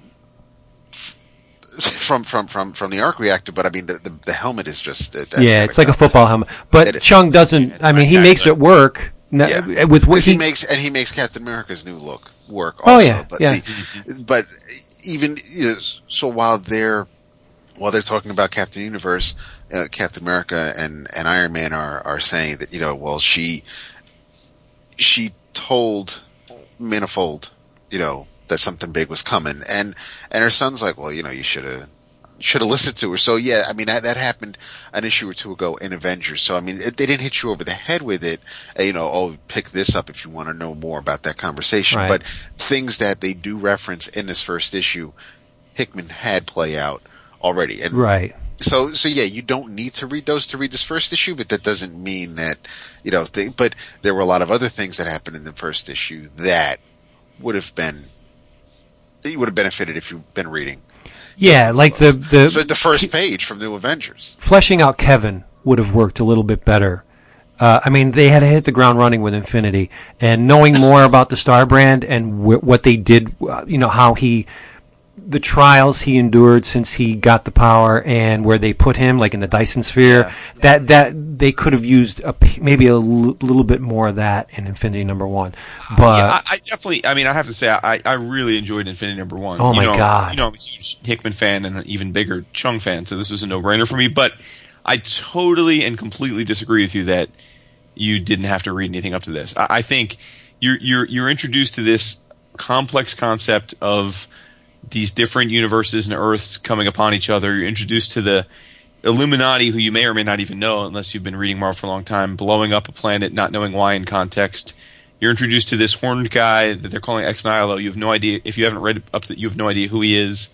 from from from from the arc reactor, but I mean the the, the helmet is just uh, that's yeah, it's like a football helmet. But is. Cheung doesn't. I mean, he makes it work. Yeah. With what he he, makes and he makes Captain America's new look work. Oh, Also, yeah, but yeah. The, but even you know, so while they're while they're talking about Captain Universe, uh, Captain America and and Iron Man are are saying that you know well she she told Manifold you know that something big was coming and and her son's like well you know you should have should have listened to her. So yeah, I mean that that happened an issue or two ago in Avengers. So I mean it, they didn't hit you over the head with it. uh, You know, oh pick this up if you want to know more about that conversation. Right. But things that they do reference in this first issue, Hickman had play out already. And right. so so yeah, you don't need to read those to read this first issue, but that doesn't mean that you know. They, but there were a lot of other things that happened in the first issue that would have been you would have benefited if you've been reading Yeah, like the so the the first page from New Avengers. fleshing out Kevin would have worked a little bit better. Uh, I mean, they had to hit the ground running with Infinity, and knowing more about the Star Brand and wh- what they did, uh, you know, how he, the trials he endured since he got the power, and where they put him, like in the Dyson Sphere, that that they could have used a, maybe a l- little bit more of that in Infinity Number One. But yeah, I, I definitely. I mean, I have to say, I, I really enjoyed Infinity Number One. Oh you my know, God. You know, I'm a huge Hickman fan and an even bigger Cheung fan, so this was a no-brainer for me. But I totally and completely disagree with you that you didn't have to read anything up to this. I, I think you're you're you're introduced to this complex concept of these different universes and Earths coming upon each other. You're introduced to the Illuminati, who you may or may not even know unless you've been reading Marvel for a long time, blowing up a planet, not knowing why in context. You're introduced to this horned guy that they're calling Ex Nihilo. You have no idea if you haven't read up to you have no idea who he is,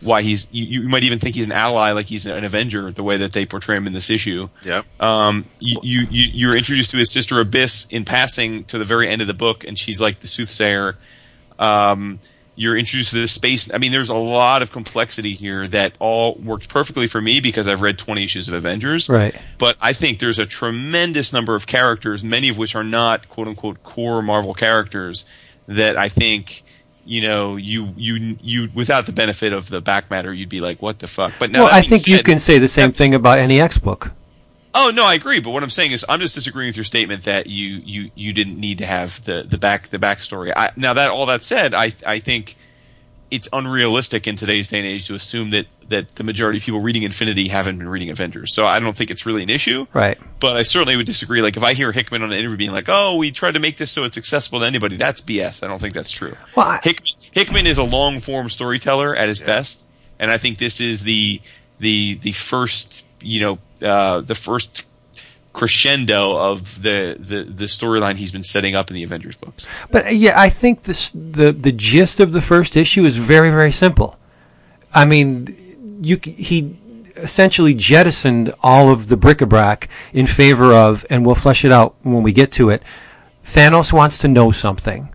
why he's. You, you might even think he's an ally, like he's an Avenger, the way that they portray him in this issue. Yep. Um, you, you, you're introduced to his sister Abyss in passing to the very end of the book, and she's like the soothsayer. Um, you're introduced to this space. I mean, there's a lot of complexity here that all worked perfectly for me because I've read 20 issues of Avengers. Right. But I think there's a tremendous number of characters, many of which are not quote unquote core Marvel characters, that I think. You know, you you you without the benefit of the back matter, you'd be like, "What the fuck?" But no well, I think you can say the same thing about any X book. Oh no, I agree. But what I'm saying is, I'm just disagreeing with your statement that you you you didn't need to have the the back the backstory. I, now that all that said, I I think it's unrealistic in today's day and age to assume that that the majority of people reading Infinity haven't been reading Avengers. So I don't think it's really an issue. Right. But I certainly would disagree. Like if I hear Hickman on an interview being like, "Oh, we tried to make this so it's accessible to anybody," that's BS. I don't think that's true. Well, I- Hickman, Hickman is a long form storyteller at his best, and I think this is the the the first you know uh, the first crescendo of the the, the storyline he's been setting up in the Avengers books. But uh, yeah, I think this the the gist of the first issue is very very simple. I mean, you he essentially jettisoned all of the bric-a-brac in favor of, and we'll flesh it out when we get to it. Thanos wants to know something.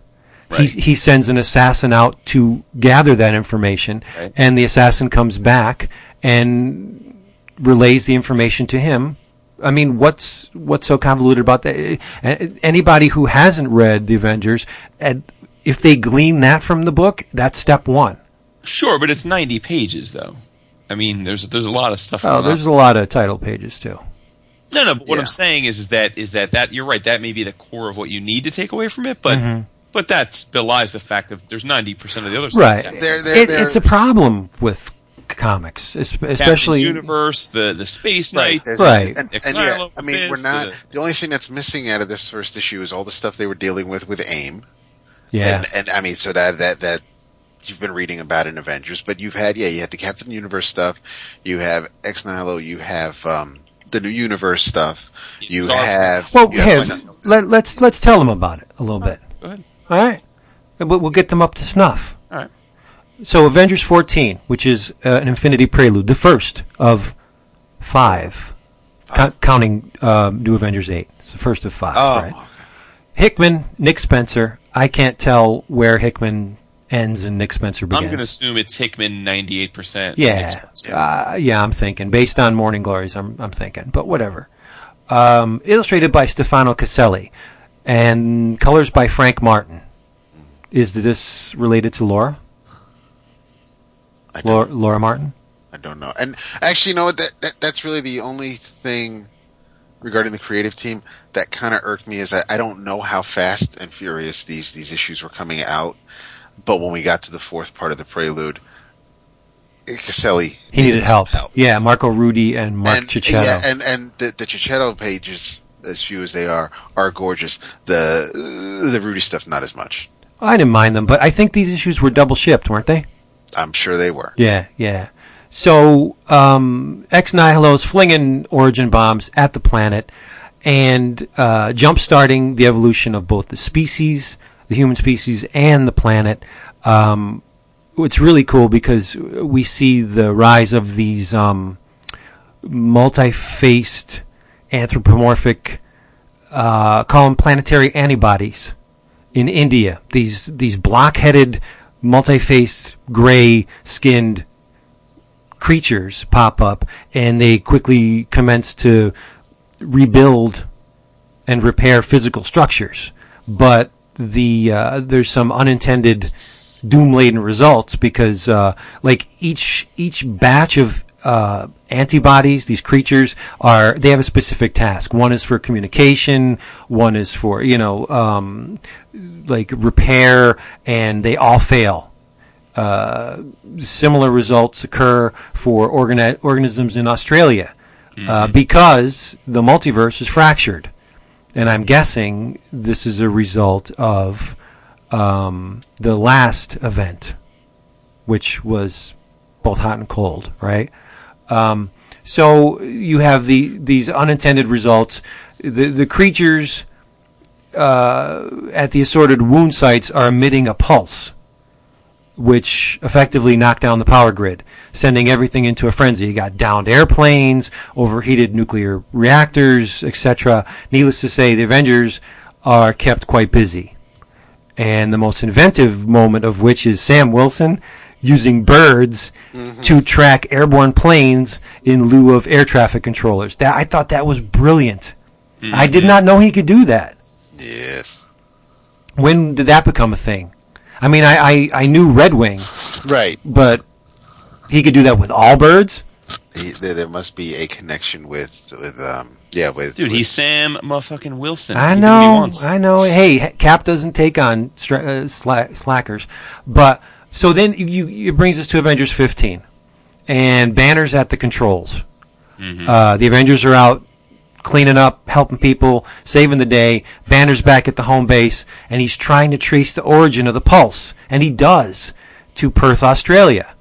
He, he sends an assassin out to gather that information, Right. and the assassin comes back and relays the information to him. I mean, what's what's so convoluted about that? Anybody who hasn't read the Avengers, if they glean that from the book, that's step one. Sure, but it's 90 pages though. I mean, there's there's a lot of stuff. Oh, going there's on. a lot of title pages too. No, no. But what Yeah. I'm saying is, is that is that that you're right. That may be the core of what you need to take away from it, but Mm-hmm. but that belies the fact that there's 90 percent of the other stuff. Right. that's happening. There- there- It, it's a problem with comics, especially Captain Universe, the the Space Knights, There's- Right. And, Ex and yeah, I mean, we're not. the- The only thing that's missing out of this first issue is all the stuff they were dealing with with AIM. yeah. And, and I mean, so that that that you've been reading about in Avengers, but you've had yeah, you had the Captain Universe stuff, you have Ex Nihilo, you have um, the new universe stuff, you Star- have well, you here, have- let, let's let's tell them about it a little bit. Go ahead. All right, And we'll, we'll get them up to snuff. All right. So, Avengers 14, which is uh, an Infinity Prelude, the first of five, co- counting um, New Avengers 8. It's the first of five. oh, right? Hickman, Nick Spencer. I can't tell where Hickman ends and Nick Spencer begins. I'm going to assume it's Hickman 98 percent. Yeah, uh, yeah. I'm thinking based on Morning Glories. I'm I'm thinking, but whatever. Um, illustrated by Stefano Caselli, and colors by Frank Martin. Is this related to Laura? I Laura, Laura Martin? I don't know. And actually, you know what? That, that that's really the only thing regarding the creative team that kind of irked me is I, I don't know how fast and furious these these issues were coming out, but when we got to the fourth part of the prelude, Caselli He needed help. Yeah, Marco Rudy and Mark and Checchetto. yeah, and and the the Checchetto pages, as few as they are, are gorgeous. The the Rudy stuff, not as much. I didn't mind them, but I think these issues were double shipped, weren't they? I'm sure they were. Yeah, yeah. So um, Ex Nihilo's flinging origin bombs at the planet and uh, jump starting the evolution of both the species, the human species, and the planet. Um, it's really cool because we see the rise of these um, multi-faced anthropomorphic, uh, call them planetary antibodies in India. These these block-headed, multi-faced, gray-skinned creatures pop up, and they quickly commence to rebuild and repair physical structures. But the uh, there's some unintended doom-laden results because, uh, like each each batch of uh, antibodies, these creatures are they have a specific task. One is for communication, one is for you know um, like repair, and they all fail. Uh, similar results occur for organi- organisms in Australia uh, because the multiverse is fractured. And I'm guessing this is a result of um, the last event, which was both hot and cold, right? Um, so you have the these unintended results. The the creatures uh, at the assorted wound sites are emitting a pulse which effectively knocked down the power grid, sending everything into a frenzy. You got downed airplanes, overheated nuclear reactors, etc. Needless to say, the Avengers are kept quite busy. And the most inventive moment of which is Sam Wilson using birds to track airborne planes in lieu of air traffic controllers. That I thought that was brilliant. I did not know he could do that. Yes. When did that become a thing? I mean, I, I, I knew Red Wing, Right. but he could do that with all birds. He, there, there must be a connection with with um yeah with Dude, with- he's Sam motherfucking Wilson. I He can do what he know, wants. I know. Hey, Cap doesn't take on stra- uh, sla- slackers, but so then you it brings us to Avengers 15, and Banner's at the controls. Uh, the Avengers are out cleaning up, helping people, saving the day. Banner's back at the home base, and he's trying to trace the origin of the pulse, and he does to Perth, Australia.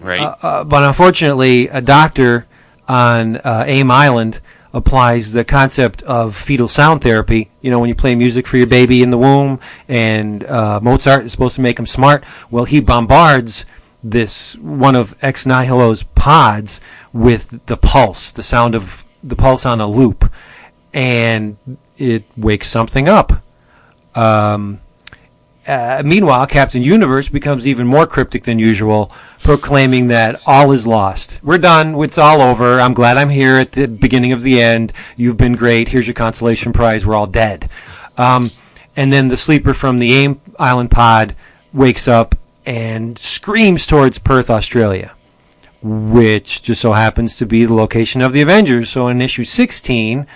right? Uh, but unfortunately, a doctor on uh, AIM Island applies the concept of fetal sound therapy. You know, when you play music for your baby in the womb, and uh, Mozart is supposed to make him smart. Well, he bombards this one of Ex Nihilo's pods with the pulse, the sound of the pulse on a loop, and it wakes something up. Um, uh, meanwhile, Captain Universe becomes even more cryptic than usual, proclaiming that all is lost. We're done. It's all over. I'm glad I'm here at the beginning of the end. You've been great. Here's your consolation prize. We're all dead. Um, and then the sleeper from the AIM Island pod wakes up and screams towards Perth, Australia, which just so happens to be the location of the Avengers. So in issue 16,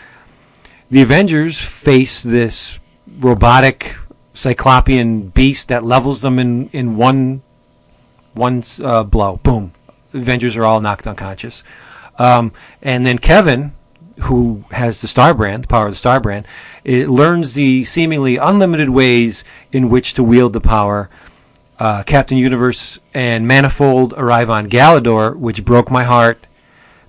the Avengers face this robotic cyclopean beast that levels them in in one one uh, blow. Boom. Avengers are all knocked unconscious. Um, and then Kevin, who has the Star Brand, the power of the Star Brand, it learns the seemingly unlimited ways in which to wield the power. Uh, Captain Universe and Manifold arrive on Galador, which broke my heart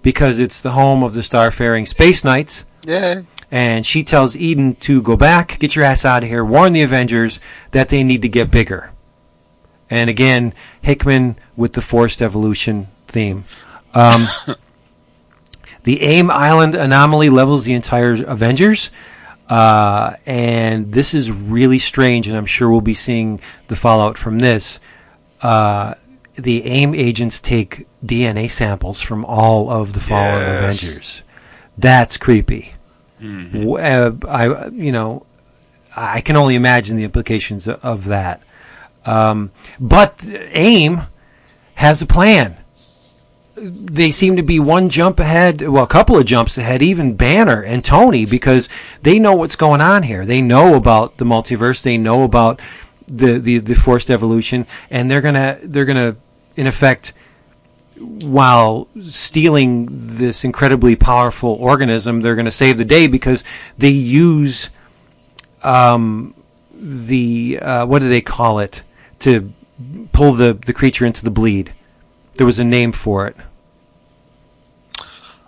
because it's the home of the Starfaring Space Knights Yeah. And she tells Eden to go back, get your ass out of here, warn the Avengers that they need to get bigger. And again, Hickman with the forced evolution theme. Um, the AIM Island anomaly levels the entire Avengers. Uh, and this is really strange, and I'm sure we'll be seeing the fallout from this. Uh, the AIM agents take DNA samples from all of the fallen Yes. Avengers. That's creepy. Uh, I, you know, I can only imagine the implications of that. Um, but AIM has a plan. They seem to be one jump ahead, well, a couple of jumps ahead, even Banner and Tony, because they know what's going on here. They know about the multiverse. They know about the, the, the forced evolution, and they're gonna they're gonna in effect while stealing this incredibly powerful organism, they're going to save the day because they use um, the uh, what do they call it to pull the the creature into the bleed. There was a name for it.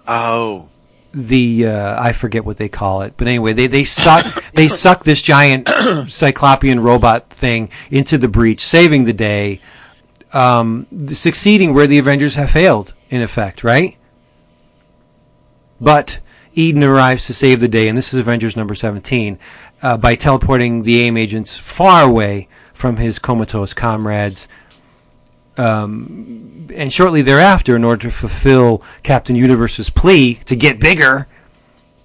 Oh. The uh, I forget what they call it, but anyway, they they suck they suck this giant cyclopean robot thing into the breach, saving the day, um, succeeding where the Avengers have failed, in effect, right? But Eden arrives to save the day, and this is Avengers number 17, uh, by teleporting the AIM agents far away from his comatose comrades. Um, and shortly thereafter, in order to fulfill Captain Universe's plea to get bigger,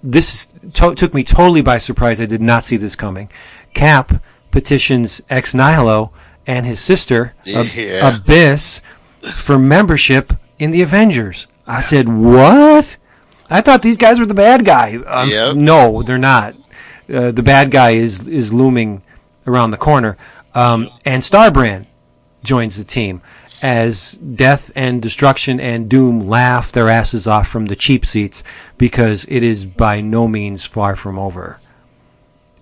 this to- took me totally by surprise. I did not see this coming. Cap petitions Ex Nihilo and his sister, Ab- Yeah. Abyss, for membership in the Avengers. I said, "What? I thought these guys were the bad guy." Um, Yep. No, they're not. Uh, the bad guy is is looming around the corner. Um, and Starbrand joins the team as Death and Destruction and Doom laugh their asses off from the cheap seats because it is by no means far from over.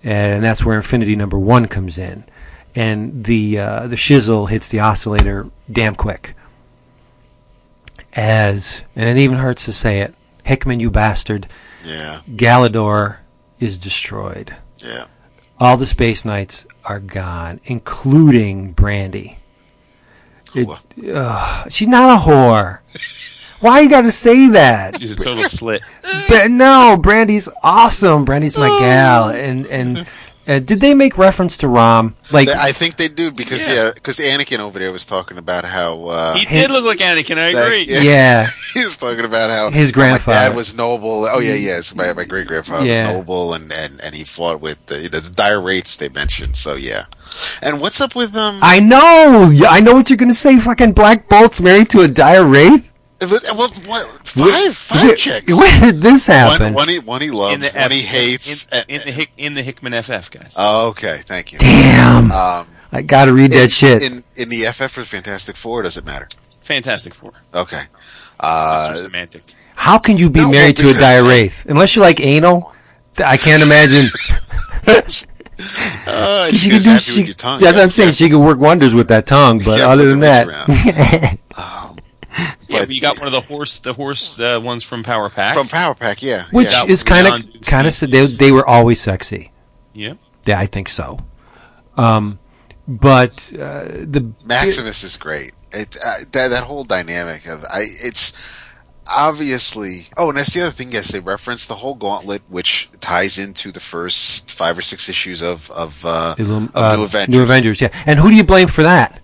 And that's where Infinity number one comes in. And the uh, the shizzle hits the oscillator damn quick. As and it even hurts to say it, Hickman, you bastard, Yeah. Galador is destroyed. Yeah. All the Space Knights are gone, including Brandy. It, ugh, she's not a whore. Why you got to say that? She's a total slit. But no, Brandy's awesome. Brandy's my gal. And and uh, did they make reference to Rom? Like I think they do because Yeah. yeah, because Anakin over there was talking about how uh, He did look like Anakin. I that- agree. yeah. yeah, he was talking about how His how grandfather. my dad was noble. Oh yeah, yes, my my great grandfather Yeah. was noble, and, and, and he fought with the, the dire wraiths they mentioned. So yeah, and what's up with um? I know. Yeah, I know what you're gonna say. Fucking Black Bolt's married to a dire wraith. What, what, what five five chicks? When did this happen? One, one he one he loves, In the one he hates. in, and- in the Hick, in the Hickman FF guys. oh, okay, thank you. Damn. Um, I gotta read that shit. in in the FF for Fantastic Four. Does it matter? Fantastic Four. Okay. Uh, Semantic. How can you be No, married to a because- dire wraith? Unless you like anal, I can't imagine. uh, she she could do. happy She, with your tongue. that's what I'm yeah. saying. She could work wonders with that tongue. But Yeah, other than the that, Yeah, But- but you got one of the horse, the horse uh, ones from Power Pack. From Power Pack, yeah. which yeah. is kind of kind of they they were always sexy. yeah. Yeah, I think so. Um, but uh, the Maximus is great. it uh, that that whole dynamic of I it's obviously oh and that's the other thing yes they reference the whole gauntlet which ties into the first five or six issues of of, uh, Illum- of uh, New Avengers. New Avengers, yeah. And who do you blame for that?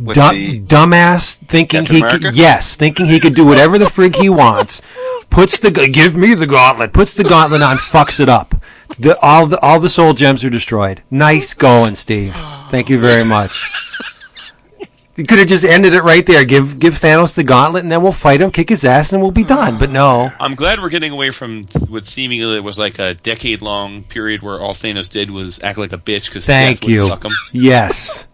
With Dumb, the- dumbass thinking Captain he America? could, yes, thinking he could do whatever the frig he wants. Puts the give me the gauntlet. Puts the gauntlet on, fucks it up. The, all the all the soul gems are destroyed. Nice going, Steve. Thank you very much. You could have just ended it right there. Give give Thanos the gauntlet, and then we'll fight him, kick his ass, and we'll be done. But no, I'm glad we're getting away from what seemingly was like a decade long period where all Thanos did was act like a bitch because Thank you. Suck him. Yes.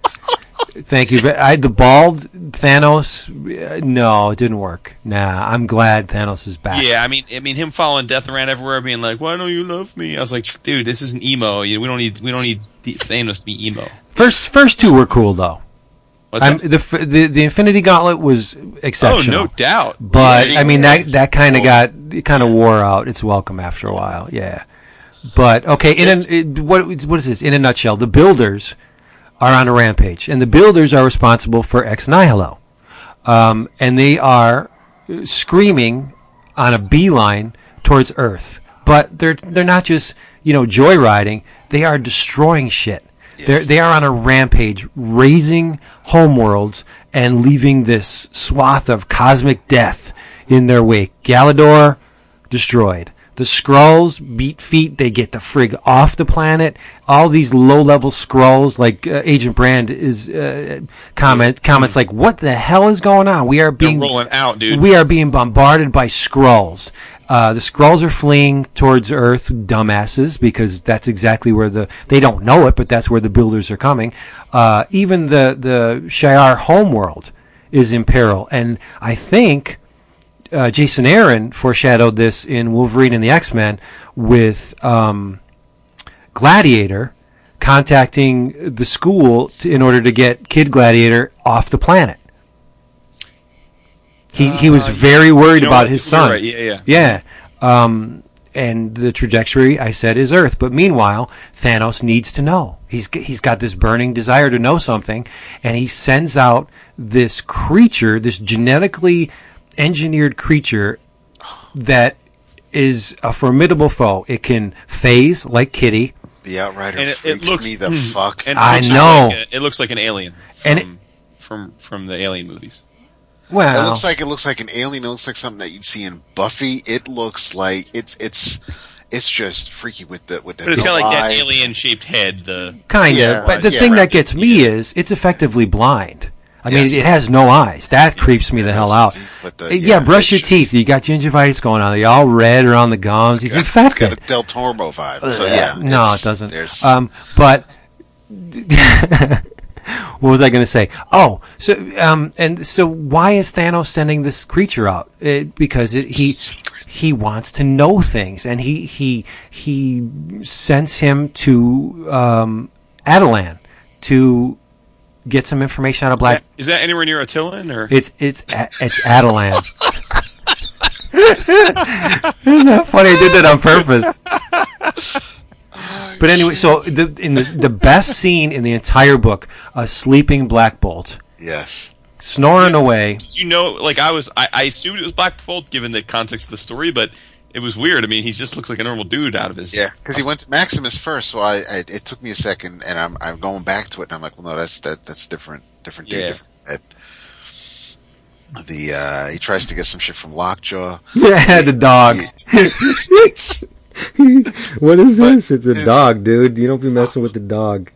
Thank you. But I the bald Thanos. uh, No, it didn't work. Nah, I'm glad Thanos is back. Yeah, I mean, I mean, him following Death around everywhere, being like, "Why don't you love me?" I was like, "Dude, this is an emo. You know, we don't need, we don't need the- Thanos to be emo." First, first two were cool though. The, the the Infinity Gauntlet was exceptional. Oh, no doubt. But Yeah, I mean that that kind of got it kind of wore out. It's welcome after a while. Yeah. But okay, in a, what what is this? In a nutshell, the builders are on a rampage, and the builders are responsible for Ex Nihilo, um, and they are screaming on a beeline towards Earth. But they're they're not just you know joyriding; they are destroying shit. They're, they are on a rampage, razing homeworlds and leaving this swath of cosmic death in their wake. Galador destroyed. The Skrulls beat feet. They get the frig off the planet. All these low-level Skrulls, like uh, Agent Brand, is uh, comment comments like, "What the hell is going on? We are They're being rolling out, dude. we are being bombarded by Skrulls. Uh, the Skrulls are fleeing towards Earth, dumbasses, because that's exactly where the they don't know it, but that's where the builders are coming. Uh, even the the Shi'ar homeworld is in peril, and I think uh, Jason Aaron foreshadowed this in Wolverine and the X Men with um, Gladiator contacting the school to, in order to get Kid Gladiator off the planet. He he was very worried You know about what? his son. right. Yeah, yeah. Yeah. Um, and the trajectory I said is Earth, but meanwhile Thanos needs to know. He's he's got this burning desire to know something, and he sends out this creature, this genetically engineered creature that is a formidable foe. It can phase like Kitty, The Outrider And it- it looks- me the mm-hmm. fuck. And I know. Like a, it looks like an alien. From, And it- from from the Alien movies. well, It looks like it looks like an alien. It looks like something that you'd see in Buffy. It looks like it's it's it's just freaky with the with the. But it's no got like that alien shaped head. The kind of. Yeah, but the yeah, thing right. that gets me is it's effectively blind. I mean, it has no eyes. That creeps me the hell out. teeth, the- Uh, yeah, yeah, brush your just- teeth. You got gingivitis going on. They're all red around the gums. He's It's got a Del Toro vibe. So yeah, no, it doesn't. Um, but what was I going to say? Oh, so um, and so why is Thanos sending this creature out? It, because it, he Secret. he wants to know things, and he he he sends him to um, Adelan to get some information out of is, Black. that, is that anywhere near Attilan or? It's it's it's Adelan. Isn't that funny? I did that on purpose. But anyway, so the in the the best scene in the entire book, a sleeping Black Bolt yes. snoring away. you know, like I was, I, I assumed it was Black Bolt given the context of the story, but it was weird. I mean, he just looks like a normal dude out of his. Yeah, because he went to Maximus first, so I, I it took me a second, and I'm I'm going back to it, and I'm like, well, no, that's that that's different, different dude, Yeah. different head. The uh, he tries to get some shit from Lockjaw. Yeah, the dog. what is this? It's a is- dog, dude. You don't be messing with the dog.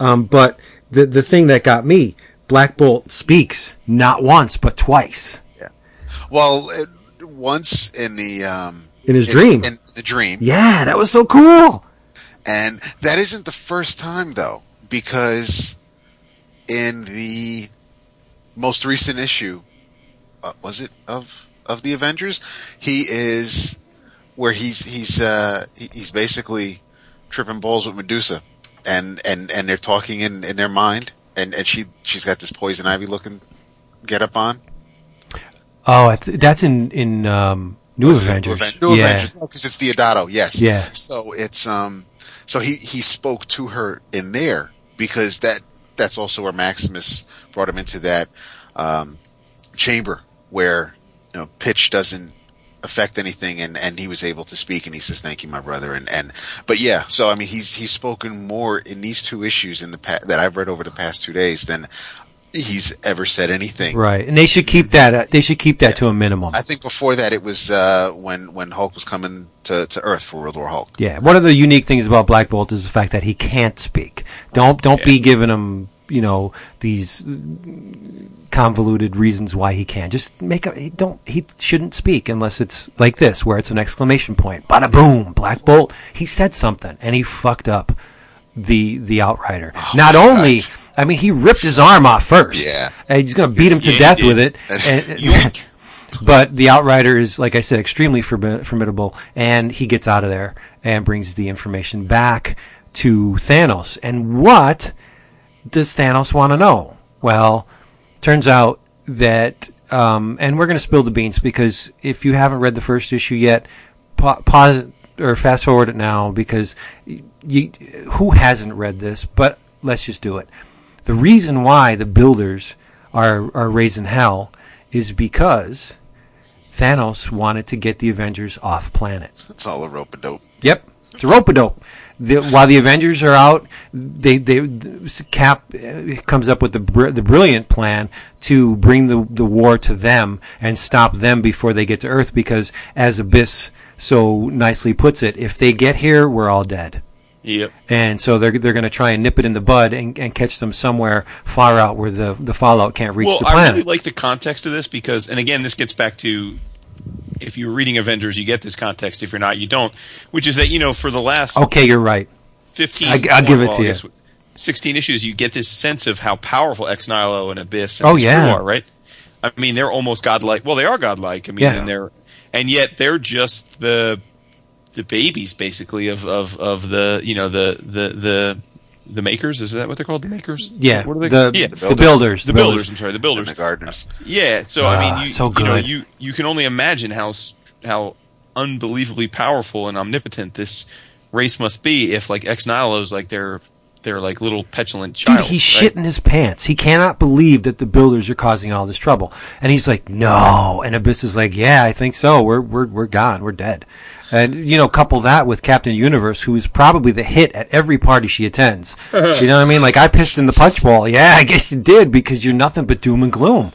Um, but the the thing that got me, Black Bolt speaks not once but twice. Yeah. Well, it, once in the um In his dream. in the dream, Yeah, that was so cool. and that isn't the first time though, because in the most recent issue, uh, was it of of the Avengers? He is where he's he's uh he's basically tripping balls with Medusa, and and and they're talking in in their mind, and and she she's got this poison ivy looking get up on. Oh, that's in in um, New it Avengers. Aven- New yeah. Avengers, because it's Deodato. Yes. Yeah. So it's um, so he he spoke to her in there because that that's also where Maximus brought him into that um, chamber where you know pitch doesn't affect anything and and he was able to speak and he says thank you my brother and and but yeah so i mean he's he's spoken more in these two issues in the past that i've read over the past two days than he's ever said anything Right, and they should keep that. uh, They should keep that to a minimum. i think before that it was uh when when hulk was coming to to earth for world war hulk Yeah, one of the unique things about Black Bolt is the fact that he can't speak. Don't don't be giving him you know these convoluted reasons why he can't. Just make a he don't he shouldn't speak unless it's like this where it's an exclamation point. Bada boom, Black Bolt. He said something and he fucked up the the outrider. Not only God. I mean, he ripped his arm off first. Yeah. and he's gonna beat him to Yeah, death did. with it. And- but the Outrider is, like I said, extremely formi- formidable, and he gets out of there and brings the information back to Thanos. And what does Thanos want to know? Well, turns out that, um, and we're going to spill the beans because if you haven't read the first issue yet, pa- pause or fast forward it now because you, who hasn't read this? But let's just do it. The reason why the builders are are raising hell is because Thanos wanted to get the Avengers off planet. it's all a rope a dope Yep, it's a rope a dope. While the Avengers are out, they they Cap uh, comes up with the br- the brilliant plan to bring the the war to them and stop them before they get to Earth. Because as Abyss so nicely puts it, if they get here, we're all dead. Yep. And so they're they're going to try and nip it in the bud and, and catch them somewhere far out where the the fallout can't reach Well, the I planet. really like the context of this because, and again, this gets back to if you're reading Avengers, you get this context. If you're not, you don't. Which is that you know, for the last okay, you're right. 15, I- I'll give it to I you. 16 issues, you get this sense of how powerful Ex Nihilo and Abyss and Oh, yeah. are, right? I mean, they're almost godlike. Well, they are godlike. I mean, Yeah. and they're and yet they're just the the babies, basically, of of of the you know the the the the makers. Is that what they're called? The makers? Yeah, What are they? the, yeah. the builders. builders. the builders. I'm sorry, the builders. and the gardeners Yeah, so Ah, I mean, you, so you know, you you can only imagine how how unbelievably powerful and omnipotent this race must be if like ex nihilo's like their their like little petulant child Dude, he's right? shitting his pants. He cannot believe that the builders are causing all this trouble. And he's like, no. And Abyss is like, yeah, I think so. We're, we're, we're gone. We're dead. And, you know, couple that with Captain Universe, who's probably the hit at every party she attends. you know what I mean? Like, I pissed in the punch bowl. Yeah, I guess you did because you're nothing but doom and gloom.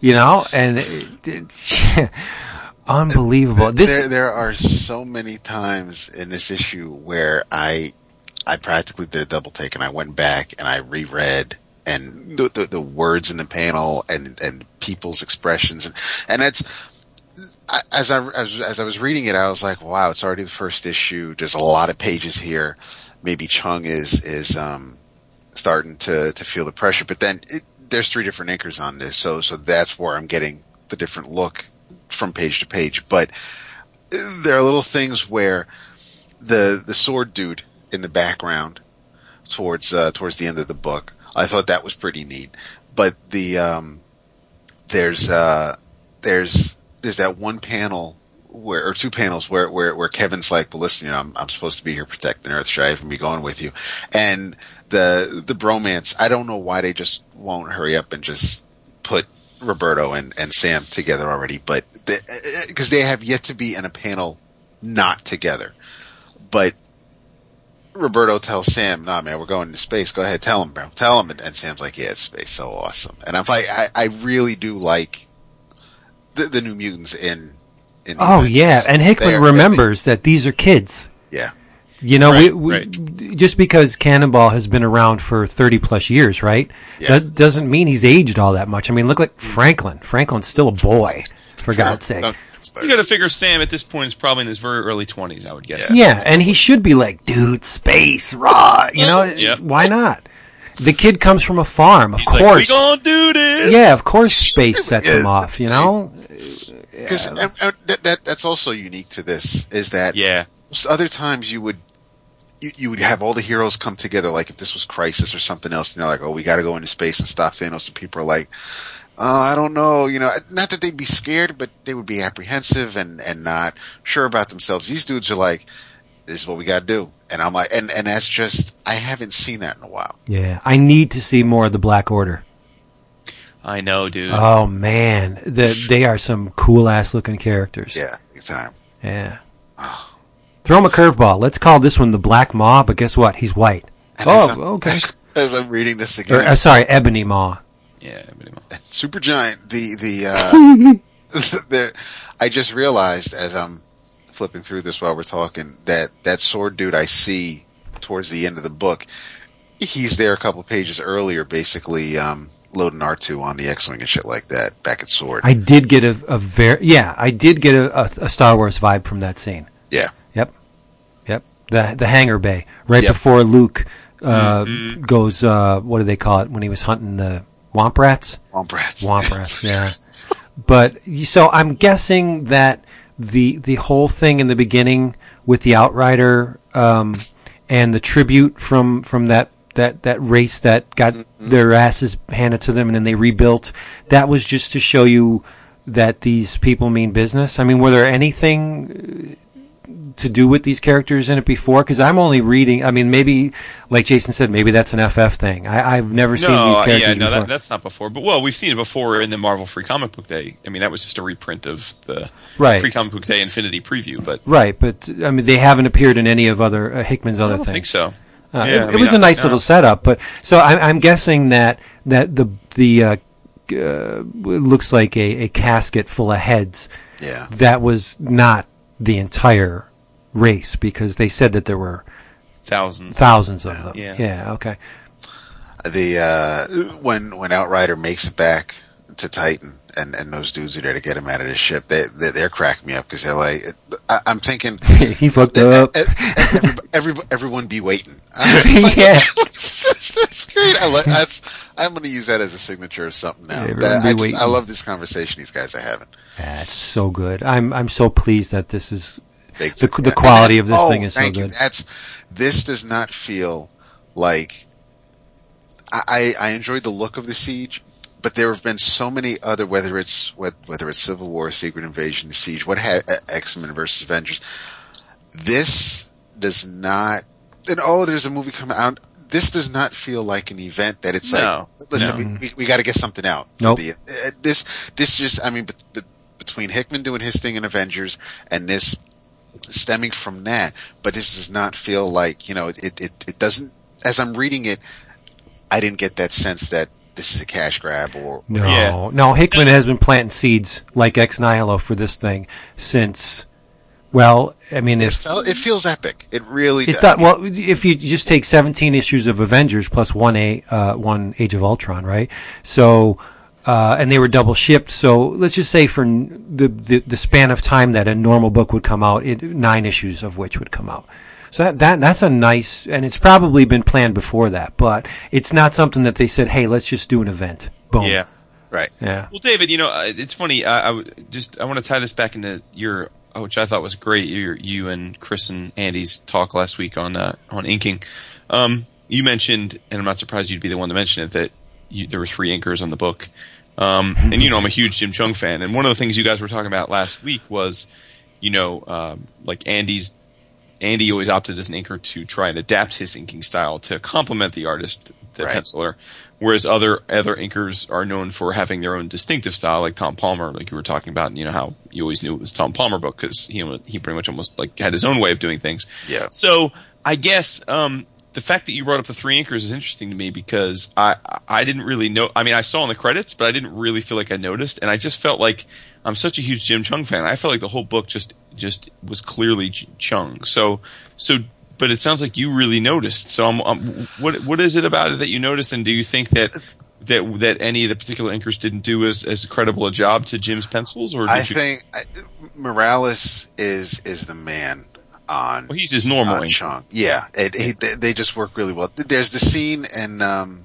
You know? And it, it's unbelievable. This, there there are so many times in this issue where I I practically did a double take and I went back and I reread and the the, the words in the panel and and people's expressions and and that's As I as, as I was reading it I was like wow it's already the first issue there's a lot of pages here maybe Cheung is is um starting to to feel the pressure but then it, there's three different inkers on this so so that's where I'm getting the different look from page to page but there are little things where the the sword dude in the background towards uh, towards the end of the book. I thought that was pretty neat. But the um, there's uh, there's there's that one panel where or two panels where where, where Kevin's like, "Well, listen, you know, I'm I'm supposed to be here protecting Earth. Should I even be going with you?" And the the bromance. I don't know why they just won't hurry up and just put Roberto and, and Sam together already, but because uh, uh, they have yet to be in a panel not together. But Roberto tells Sam, "Nah, man, we're going to space. Go ahead, tell him, bro. Tell him." And, and Sam's like, "Yeah, it's space, so awesome." And I'm like, I, I really do like the, the New Mutants in. in the oh, Avengers. yeah. And Hickman are- remembers that these are kids. yeah, You know, Right, we, we, right. just because Cannonball has been around for 30 plus years, right? Yeah. That doesn't mean he's aged all that much. I mean, look like Franklin. Franklin's still a boy, for God's sake. Don't start. You got to figure Sam at this point is probably in his very early 20s, I would guess. Yeah, and he should be like, dude, space, raw. You know, Yep. why not? The kid comes from a farm, of He's like, we course. gonna do this. yeah, of course, space sets him off. You know, Because that, that that's also unique to this is that Yeah. other times you would you, you would have all the heroes come together like if this was crisis or something else and they're like oh we got to go into space and stop thanos and people are like oh i don't know you know not that they'd be scared but they would be apprehensive and and not sure about themselves these dudes are like this is what we got to do. And I'm like, and and that's just I haven't seen that in a while. Yeah, I need to see more of the Black Order. I know, dude. Oh man, the, they are some cool ass looking characters. Yeah, big time. Yeah. Throw him a curveball. Let's call this one the Black Maw, but guess what? He's white. And Oh, as okay. As I'm reading this Or, again, uh, sorry, Ebony Maw. yeah, but anyway. Super Giant. The the uh, there, I just realized as I'm flipping through this while we're talking that that sword dude I see towards the end of the book, he's there a couple pages earlier, basically um, loading R two on the X wing and shit like that back at Sword. I did get a, a very yeah, I did get a, a, a Star Wars vibe from that scene. yeah, Yep, yep. The the hangar bay right Yep. before Luke uh, Mm-hmm. goes. Uh, what do they call it when he was hunting the Womp rats? Womp rats. Womp rats. Yeah. But so I'm guessing that the the whole thing in the beginning with the Outrider um, and the tribute from from that. That, that race that got their asses handed to them and then they rebuilt that was just to show you that these people mean business. I mean, were there anything to do with these characters in it before? Because I'm only reading. I mean, maybe like Jason said, maybe that's an FF thing. I, I've never seen these characters yeah, no, before. that, that's not before. But well, we've seen it before in the Marvel Free Comic Book Day. I mean, that was just a reprint of the Right. Free Comic Book Day Infinity preview. But right, but I mean, they haven't appeared in any of other uh, Hickman's other things. I don't things. think so. Uh, Yeah, it, I it was a I- nice little setup, but so I'm, I'm guessing that that the the uh, uh, looks like a, a casket full of heads. Yeah. That was not the entire race because they said that there were Thousands. thousands of them. Yeah. yeah okay. The uh, when when Outrider makes it back to Titan and, and those dudes are there to get him out of the ship, they, they they're cracking me up because they're like, I, I'm thinking. he fucked up. every, every, everyone be waiting. Like, Yeah. that's great. I like, that's, I'm going to use that as a signature of something now. That- I, just. I love this conversation these guys are having. That's so good. I'm I'm so pleased that this is The- the quality of this oh, thing is so you. good. That's this does not feel like I I enjoyed the look of the siege, but there have been so many other whether it's whether it's Civil War, Secret Invasion, the Siege, what ha- X Men versus Avengers. This does not. And oh, there's a movie coming out. This does not feel like an event that it's No. like. Listen, No. we, we, we got to get something out. for Nope. The, uh, this this just I mean, but, but between Hickman doing his thing in Avengers and this stemming from that, but this does not feel like you know it, it. It doesn't. As I'm reading it, I didn't get that sense that this is a cash grab or no Yeah. no. Hickman has been planting seeds like ex nihilo for this thing since. Well, I mean, it, felt, it feels epic. It really It's does. not, well, if you just take 17 issues of Avengers plus one a uh, one Age of Ultron, right? So, uh, and they were double shipped. So let's just say for the, the the span of time that a normal book would come out, it, nine issues of which would come out. So that, that that's a nice, and it's probably been planned before that, but it's not something that they said, hey, let's just do an event. Boom. Yeah. right. Yeah. Well, David, you know, uh, it's funny. I, I just I want to tie this back into your, uh, which I thought was great. Your, you and Chris and Andy's talk last week on uh, on inking. Um, you mentioned, and I'm not surprised you'd be the one to mention it, that you, there were three inkers on the book. Um, and you know, I'm a huge Jim Cheung fan, and one of the things you guys were talking about last week was, you know, um, like Andy's. Andy always opted as an inker to try and adapt his inking style to complement the artist, the Right. penciler, whereas other other inkers are known for having their own distinctive style, like Tom Palmer, like you were talking about. and You know how you always knew it was Tom Palmer book because he he pretty much almost like had his own way of doing things. Yeah. So I guess um, the fact that you brought up the three inkers is interesting to me because I I didn't really know. I mean, I saw in the credits, but I didn't really feel like I noticed, and I just felt like I'm such a huge Jim Cheung fan. I felt like the whole book just just was clearly Cheung. So so. But it sounds like you really noticed. So, I'm, I'm, what what is it about it that you noticed, and do you think that that that any of the particular inkers didn't do as as credible a job to Jim's pencils, or did I you, think I, Morales is is the man on. well, he's his normal on ink. Cheung. Yeah, it, he, they, they just work really well. There's the scene and um,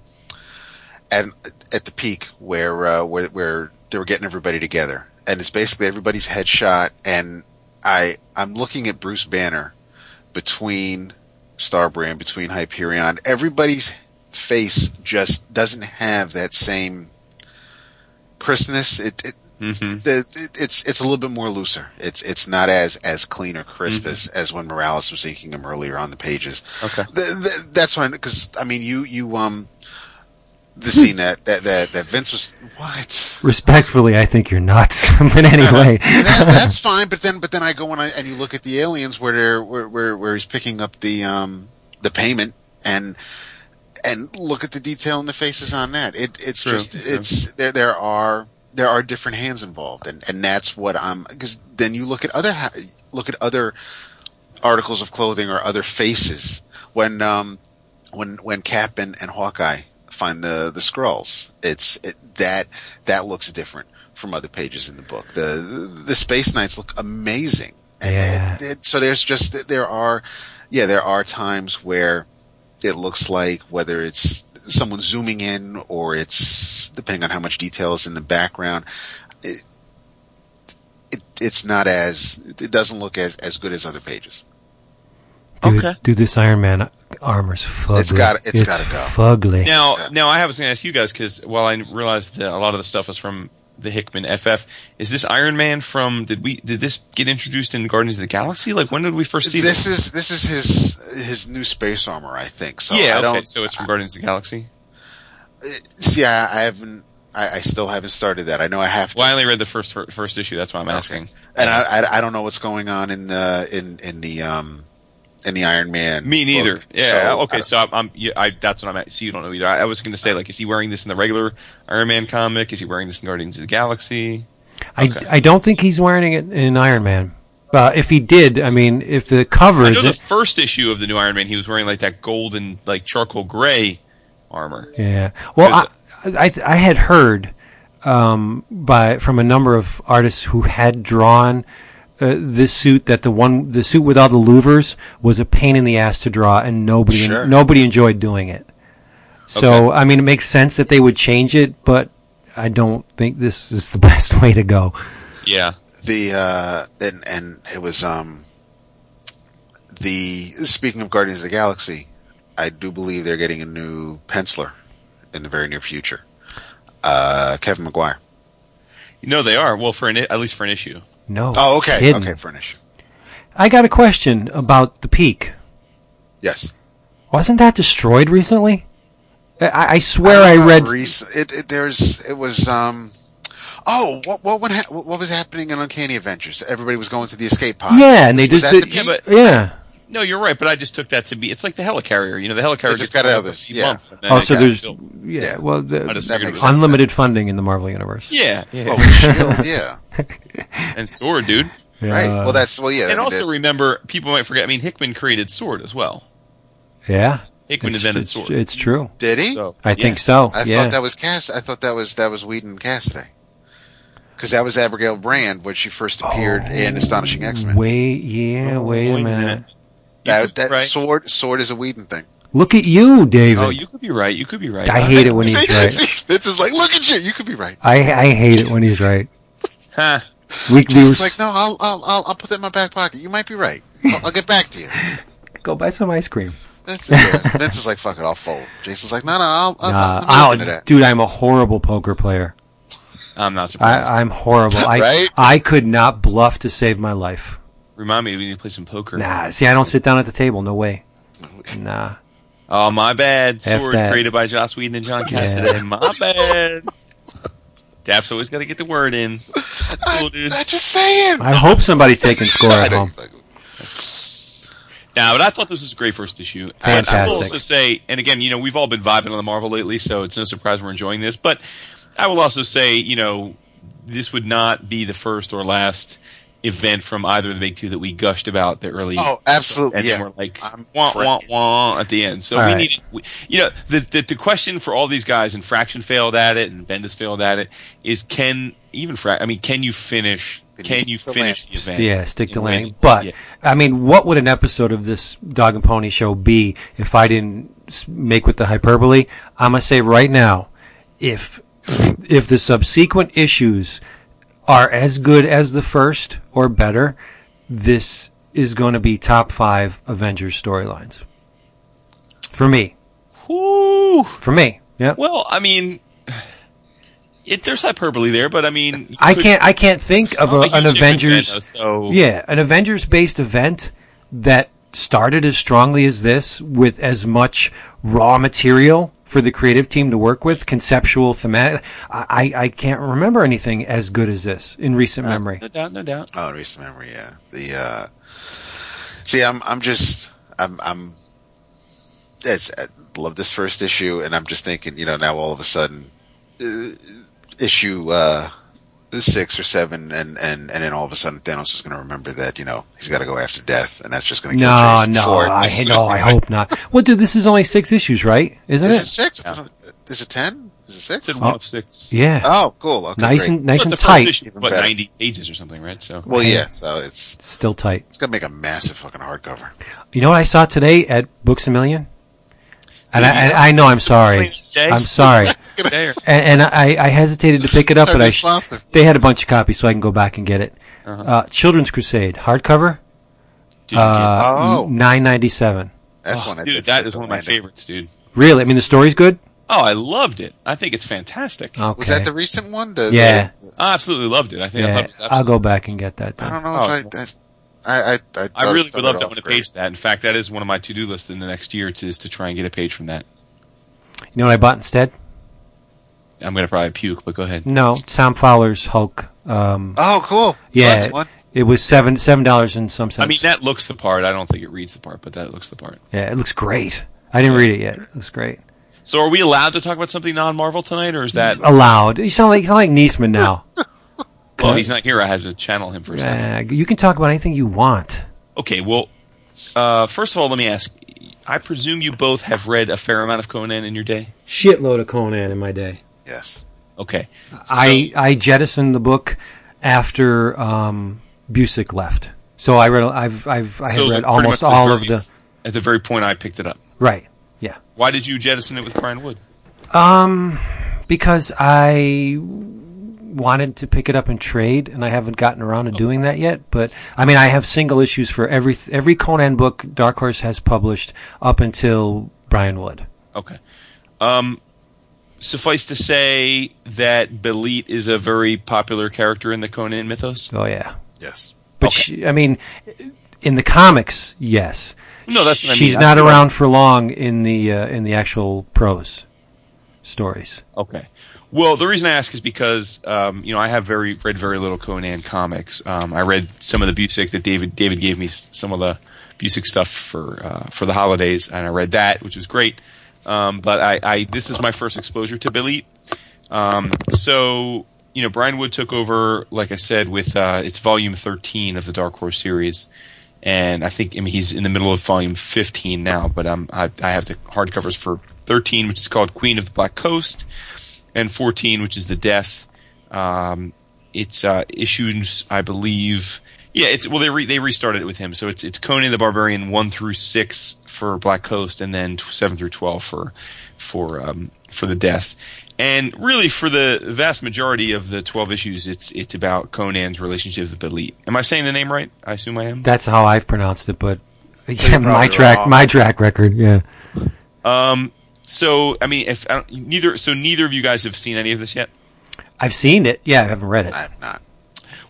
at at the peak where uh, where where they were getting everybody together, and it's basically everybody's headshot, and I I'm looking at Bruce Banner between Starbrand, between Hyperion. Everybody's face just doesn't have that same crispness. It, it Mm-hmm. the, it's it's a little bit more looser. It's it's not as as clean or crisp Mm-hmm. as, as when Morales was inking them earlier on the pages. Okay. The, the, that's fine because I mean you you um the scene that that that, that Vince was what Respectfully, I think you're nuts. but anyway, that, that's fine. But then but then I go and I and you look at the aliens where they're where where, where he's picking up the um the payment and. And look at the detail in the faces on that. It, it's True, just, true. it's there. There are there are different hands involved, and and that's what I'm. Because then you look at other ha- look at other articles of clothing or other faces when um when when Cap and, and Hawkeye find the the scrolls. It's it, that that looks different from other pages in the book. The the Space Knights look amazing. And Yeah. it- so there's just there are yeah there are times where it looks like whether it's someone zooming in or it's depending on how much detail is in the background. It, it, it's not as it doesn't look as, as good as other pages. dude, Okay. dude, this Iron Man armor's fugly. It's gotta- it's gotta go. Fugly. Now, now I was going to ask you guys because while I realized that a lot of the stuff was from the Hickman FF, is this Iron Man from? Did we? Did this get introduced in Guardians of the Galaxy? Like when did we first see This this? is this is his his new space armor, I think. So yeah, I okay. don't. So it's from Guardians of the Galaxy. Yeah, I, I haven't. I, I still haven't started that. I know I have to, Well, I only read the first first issue. That's why I'm asking. and I, I I don't know what's going on in the in in the um in the Iron Man. Me neither. book. Yeah. So, okay. I- So I'm. I'm yeah, I, that's what I'm at. So you don't know either. I, I was going to say like, is he wearing this in the regular Iron Man comic? Is he wearing this in Guardians of the Galaxy? I, okay. I don't think he's wearing it in Iron Man. Uh, if he did, I mean, if the cover is the it, first issue of the new Iron Man, he was wearing like that golden, like charcoal gray armor. Yeah. Well, I, I I had heard um, by from a number of artists who had drawn uh, this suit that the one the suit with all the louvers was a pain in the ass to draw, and nobody Sure. nobody enjoyed doing it. So I mean, it makes sense that they would change it, but I don't think this is the best way to go. Yeah. the uh and and it was um the speaking of Guardians of the Galaxy, I do believe they're getting a new penciler in the very near future. Uh Kevin Maguire. No, they are. Well, for an, at least for an issue. No. Oh, okay. kidding. Okay, for an issue. I got a question about the peak. Yes. Wasn't that destroyed recently? I, I swear I, don't know, read. Reese, it, it there's it was um Oh, what what what, ha- what was happening in Uncanny Adventures? Everybody was going to the escape pod. Yeah, and they Was just that did- the Yeah, but Yeah. No, you're right. But I just took that to be. It's like the helicarrier. You know, the helicarrier They just got one others, every yeah. month, and then Oh, so there's yeah. Yeah. Well, the, I just That figured makes it was- sense. unlimited funding in the Marvel universe. Yeah, yeah. Oh, Shield, yeah. and sword, dude. Right. Uh, Well, that's well, yeah. I and mean, also that- remember, people might forget. I mean, Hickman created sword as well. yeah. Hickman It's, invented it's, sword. it's true. did he? So, I yeah. think so. I yeah. thought that was Cass. I thought that was that was Whedon and Cassaday. Because that was Abigail Brand when she first appeared in Astonishing X Men. Wait, yeah. wait a minute. You That, that right. sword sword is a Whedon thing. Look at you, David. Oh, you could be right. You could be right. I hate it when he's See? right. See? This is like, look at you. You could be right. I I hate it when he's right. Huh. We, we were like, no, I'll, I'll I'll I'll put that in my back pocket. You might be right. I'll, I'll get back to you. go buy some ice cream. That's yeah. Vince is like, fuck it, I'll fold. Jason's like, no, no, I'll, I'll, Nah, I'll I'll- that. dude, I'm a horrible poker player. I'm not surprised. I, I'm horrible. I Right? I could not bluff to save my life. Remind me, we need to play some poker. Nah, see, I don't sit down at the table. No way. Nah. Oh, my bad. F Sword that. created by Joss Whedon and John Cassaday. My bad. Dap's always got to get the word in. That's cool, dude. I'm just saying. I hope somebody's taking score at home. Nah, but I thought this was a great first issue. And I will also say, and again, you know, we've all been vibing on the Marvel lately, so it's no surprise we're enjoying this. But I will also say, you know, this would not be the first or last event from either of the big two that we gushed about the early. Oh, absolutely. and Yeah. then we're like wah, wah, wah at the end. So All we right. need, we, you know, the, the the question for all these guys, and Fraction failed at it, and Bendis failed at it, is can even Frac? I mean, can you finish? Can Can you you finish land? the event? Yeah, stick in the landing. But Yeah. I mean, what would an episode of this Dog and Pony show be if I didn't make with the hyperbole? I'm gonna say right now, if if the subsequent issues are as good as the first or better, this is going to be top five Avengers storylines for me. Whew. For me, Yeah. Well, I mean, it, there's hyperbole there, but I mean, I could- can't. I can't think of a, an huge Hickman fan, Avengers. though, so Yeah, an Avengers-based event that started as strongly as this, with as much raw material for the creative team to work with, conceptual, thematic. I, I I can't remember anything as good as this in recent memory. no doubt, no doubt. Oh, recent memory, yeah. The uh see, I'm I'm just I'm I'm it's I love this first issue, and I'm just thinking, you know, now all of a sudden, uh, issue uh six or seven, and and and then all of a sudden Thanos is going to remember that you know he's got to go after death, and that's just going to kill No, Jason no, Ford. I, no, oh, I hope not. Well, dude, this is only six issues, right? Isn't Is it? it six? I don't- Is it ten? Is it six? It's in one oh, of six. Yeah, Oh, cool. Okay, nice great. and nice But and tight. issue what better. 90 pages or something, right? So Well, yeah. So it's Still tight. it's going to make a massive fucking hardcover. You know what I saw today at Books a Million? And I, I know I'm sorry. I'm sorry. and, and I, I hesitated to pick it up, but I sh- they had a bunch of copies, so I can go back and get it. Uh-huh. uh Children's Crusade hardcover, Did you uh, Oh. nine ninety seven. That's get one. it? Dude, that's that the is one of my landing. favorites, dude. Really? I mean, the story's good. Oh, I loved it. I think it's fantastic. Okay. Was that the recent one? The, Yeah. the- I absolutely loved it. I think I thought yeah, it was I'll go back and get that. I don't know Oh, if I. I, I, I, I thought really would love to off own a page of that. In fact, that is one of my to-do lists in the next year to, is to try and get a page from that. You know what I bought instead? I'm going to probably puke, but go ahead. No, Tom Fowler's Hulk. Um, Oh, cool. yeah, That's one. it was seven seven dollars and some cents. I mean, that looks the part. I don't think it reads the part, but that looks the part. yeah, it looks great. I didn't read it yet. It looks great. So, are we allowed to talk about something non-Marvel tonight, or is that? Allowed. You sound like you sound like Neseman now. Well, he's not here. I had to channel him for a second. Uh, you can talk about anything you want. Okay, well, uh, first of all, let me ask. I presume you both have read a fair amount of Conan in your day. Shitload of Conan in my day. Yes. Okay, I I jettisoned the book after um, Busiek left. So I read. I've I've I so have read almost all very- of the. at the very point I picked it up. Right. Yeah. Why did you jettison it with Brian Wood? Um, because I wanted to pick it up and trade, and I haven't gotten around to doing that yet. But I mean, I have single issues for every every Conan book Dark Horse has published up until Brian Wood. Okay. Um, suffice to say that Belit is a very popular character in the Conan mythos. Oh yeah. Yes. But Okay. she, I mean, in the comics, yes. No, that's what I mean. She's That's not what around for long in the uh, in the actual prose stories. Okay. Well, the reason I ask is because um, you know I have very read very little Conan comics. Um, I read some of the Busiek that David David gave me some of the Busiek stuff for uh, for the holidays, and I read that, which was great. Um, but I, I this is my first exposure to Belit. Um, so you know Brian Wood took over, like I said, with uh, it's volume thirteen of the Dark Horse series, and I think I mean he's in the middle of volume fifteen now. But um, I, I have the hardcovers for thirteen, which is called Queen of the Black Coast and 14, which is the death. Um, it's uh, issues, I believe. Yeah, it's well they re- they restarted it with him, so it's it's Conan the Barbarian one through six for Black Coast, and then seven through twelve for for um, for the death. And really, for the vast majority of the twelve issues, it's it's about Conan's relationship with the Belit. Am I saying the name right? I assume I am. That's how I've pronounced it, but yeah, my track wrong. my track record. Yeah. Um, so I mean, if I neither so neither of you guys have seen any of this yet. I've seen it. Yeah, I haven't read it. I've not.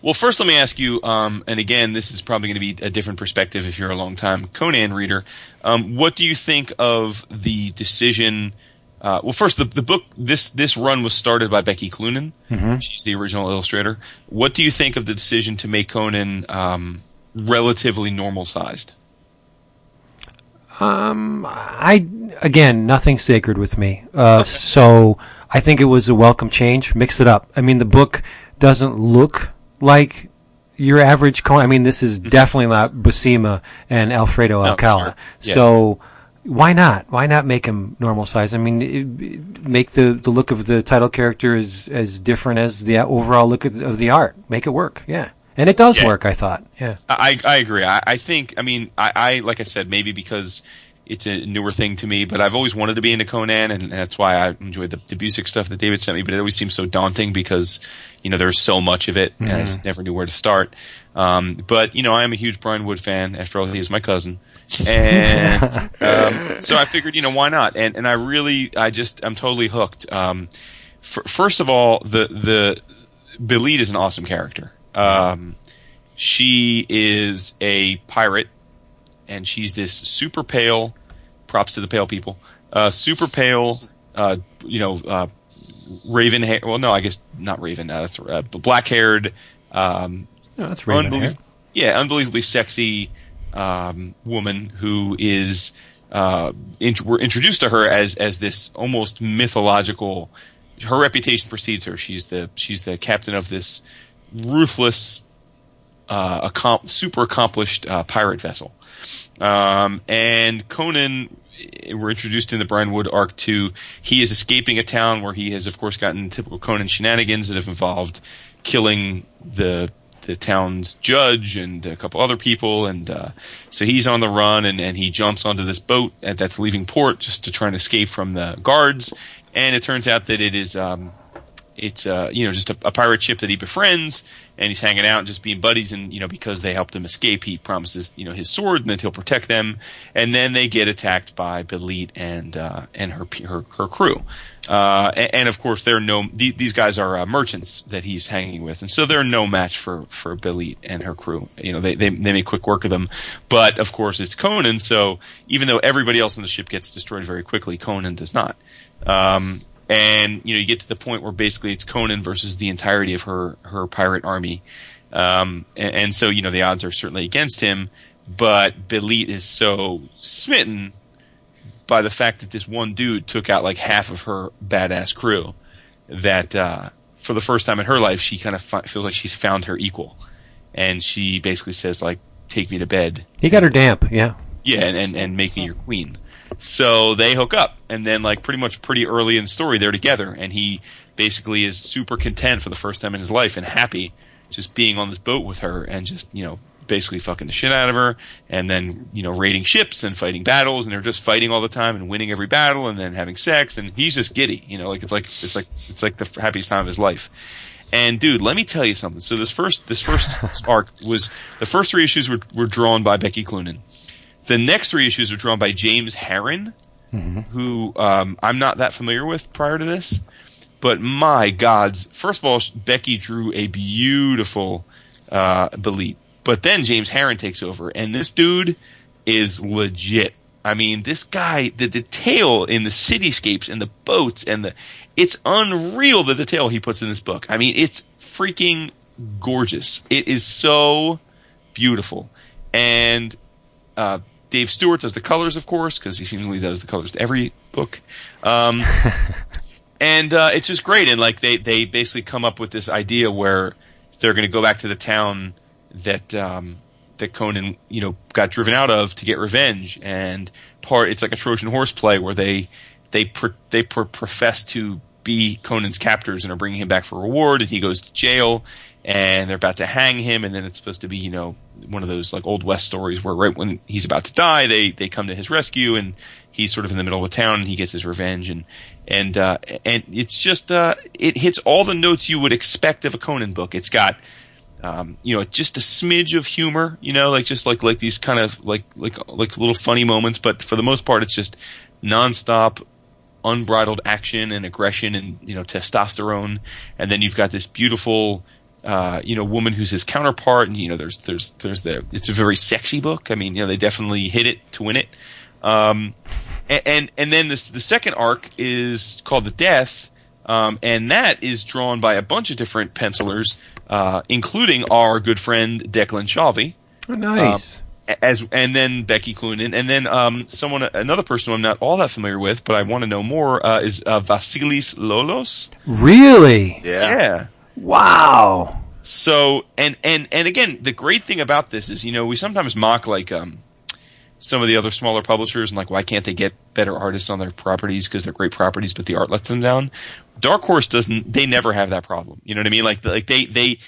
Well, first, let me ask you, um, and again, this is probably going to be a different perspective if you're a long time Conan reader. Um, what do you think of the decision? Uh, well, first, the, the book this this run was started by Becky Cloonan. She's the original illustrator. What do you think of the decision to make Conan um, relatively normal sized? I again, nothing sacred with me. Uh, So I think it was a welcome change. Mix it up. I mean, the book doesn't look like your average Conan. I mean, this is definitely not Buscema and Alfredo Mm-hmm. No, Alcala. sure. Yeah. So why not? Why not make him normal size? I mean, it, it- make the, the look of the title character as as different as the overall look of, of the art. Make it work. Yeah, and it does Yeah. work. I thought. Yeah. I, I agree. I, I think, I mean, I, I, like I said, maybe because it's a newer thing to me, but I've always wanted to be into Conan, and that's why I enjoyed the, the Busiek stuff that David sent me, but it always seems so daunting because, you know, there's so much of it, and I just never knew where to start. Um, but, you know, I am a huge Brian Wood fan. After all, he is my cousin. And, um, so I figured, you know, why not? And, and I really, I just, I'm totally hooked. Um, f- first of all, the the Belit is an awesome character. Um, she is a pirate, and she's this super pale. Props to the pale people. Uh, super pale. Uh, you know, uh, raven hair. Well, no, I guess not raven. Uh, th- uh, black haired. Um, No, that's Raven hair. yeah, unbelievably sexy um, woman who is. Uh, int- we're introduced to her as as this almost mythological. Her reputation precedes her. She's the she's the captain of this ruthless, uh, accom- super accomplished uh, pirate vessel. Um, and Conan, eh, we're introduced in the Brian Wood arc to he is escaping a town where he has, of course, gotten typical Conan shenanigans that have involved killing the the town's judge and a couple other people, and uh, so he's on the run, and, and he jumps onto this boat at, that's leaving port just to try and escape from the guards, and it turns out that it is. Um, it's uh, you know just a, a pirate ship that he befriends, and he's hanging out just being buddies. And you know because they helped him escape, he promises you know his sword and that he'll protect them. And then they get attacked by Belit and uh, and her her her crew. Uh, and, and of course they're no the, these guys are uh, merchants that he's hanging with, and so they're no match for for Belit and her crew. You know they they they make quick work of them, but of course it's Conan. So even though everybody else on the ship gets destroyed very quickly, Conan does not. Um, and you know you get to the point where basically it's Conan versus the entirety of her her pirate army, um, and, and so you know the odds are certainly against him. But Belit is so smitten by the fact that this one dude took out like half of her badass crew that uh, for the first time in her life she kind of fi- feels like she's found her equal, and she basically says like take me to bed He got her damp. Yeah. yeah, and, and, and make me your queen. So they hook up, and then like pretty much pretty early in the story, they're together, and he basically is super content for the first time in his life and happy just being on this boat with her and just you know basically fucking the shit out of her, and then you know raiding ships and fighting battles, and they're just fighting all the time and winning every battle, and then having sex, and he's just giddy, you know, like it's like it's like it's like the happiest time of his life. And dude, let me tell you something. So this first this first arc was the first three issues were, were drawn by Becky Cloonan. The next three issues are drawn by James Harren, who um, I'm not that familiar with prior to this. But my gods, first of all, Becky drew a beautiful uh, Belit. But then James Harren takes over, and this dude is legit. I mean, this guy, the detail in the cityscapes and the boats and the, it's unreal the detail he puts in this book. I mean, it's freaking gorgeous. It is so beautiful. And, uh, Dave Stewart does the colors, of course, because he seemingly does the colors to every book. Um, and uh, it's just great. And like they they basically come up with this idea where they're going to go back to the town that um, that Conan you know got driven out of to get revenge. And part it's like a Trojan horse play where they they pr- they pr- profess to be Conan's captors and are bringing him back for reward, and he goes to jail. And they're about to hang him, and then it's supposed to be, you know, one of those like old west stories where right when he's about to die, they they come to his rescue, and he's sort of in the middle of the town, and he gets his revenge, and and uh, and it's just uh, it hits all the notes you would expect of a Conan book. It's got um, you know just a smidge of humor, you know, like just like like these kind of like like like little funny moments, but for the most part, it's just nonstop unbridled action and aggression and you know testosterone, and then you've got this beautiful uh, you know woman who's his counterpart, and you know there's there's there's the it's a very sexy book. I mean you know they definitely hit it to win it. Um, and, and and then this the second arc is called the Death, um, and that is drawn by a bunch of different pencilers, uh, including our good friend Declan Shalvey Oh, nice. as and then Becky Cloonan, and then um, someone another person who I'm not all that familiar with, but I want to know more uh, is uh, Vasilis Lolos. really? Yeah. Yeah. Wow. So and and and again, the great thing about this is you know we sometimes mock like um some of the other smaller publishers and like why can't they get better artists on their properties because they're great properties but the art lets them down. Dark Horse doesn't. They never have that problem. You know what I mean? Like like they they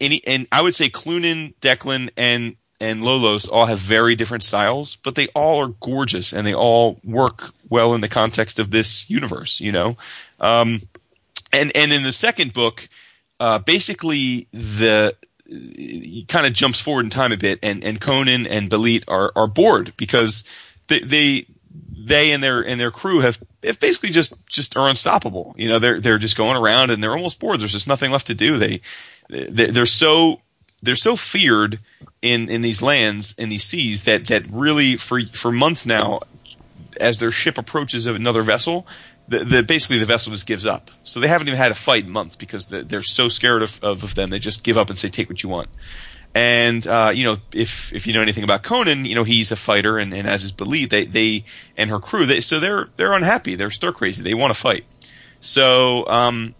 any and I would say Cloonan, Declan, and and Lolos all have very different styles, but they all are gorgeous and they all work well in the context of this universe. You know, um, and and in the second book, uh, basically the kind of jumps forward in time a bit, and and Conan and Belit are are bored because they they they and their and their crew have, have basically just just are unstoppable. You know, they're they're just going around and they're almost bored. There's just nothing left to do. They they- they're so they're so feared in in these lands in these seas that that really for for months now as their ship approaches another vessel the, the basically the vessel just gives up. So they haven't even had a fight in months because the, they're so scared of, of, them they just give up and say take what you want. And uh, you know if if you know anything about Conan you know he's a fighter and, and as is Belit they they and her crew they so they're they're unhappy they're stir crazy they want to fight. So um,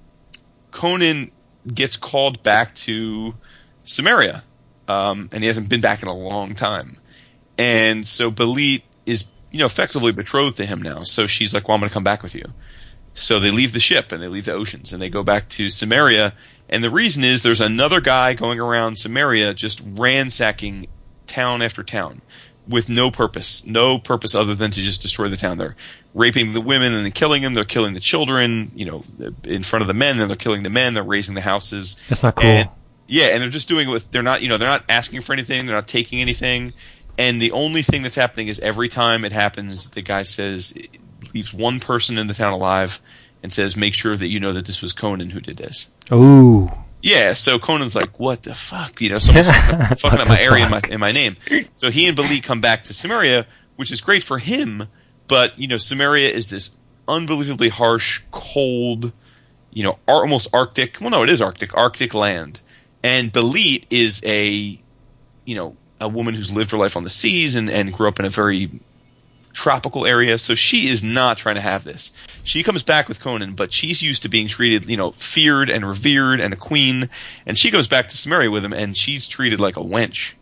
Conan gets called back to Cimmeria, um, and he hasn't been back in a long time. And so Belit is, you know, effectively betrothed to him now. So she's like, "Well, I'm going to come back with you." So they leave the ship and they leave the oceans and they go back to Cimmeria. And the reason is there's another guy going around Cimmeria just ransacking town after town with no purpose, no purpose other than to just destroy the town. They're raping the women and then killing them. They're killing the children, you know, in front of the men. Then they're killing the men. They're raising the houses. That's not cool. And- yeah, and they're just doing it with. They're not, you know, they're not asking for anything. They're not taking anything. And the only thing that's happening is every time it happens, the guy says, leaves one person in the town alive, and says, "Make sure that you know that this was Conan who did this." Ooh. Yeah, so Conan's like, "What the fuck?" You know, someone's fucking, up my area in my in my name. So he and Belit come back to Cimmeria, which is great for him. But you know, Cimmeria is this unbelievably harsh, cold, you know, ar- almost Arctic. Well, no, it is Arctic, Arctic land. And Belit is a, you know, a woman who's lived her life on the seas and and grew up in a very tropical area. So she is not trying to have this. She comes back with Conan, but she's used to being treated, you know, feared and revered and a queen. And she goes back to Cimmeria with him and she's treated like a wench.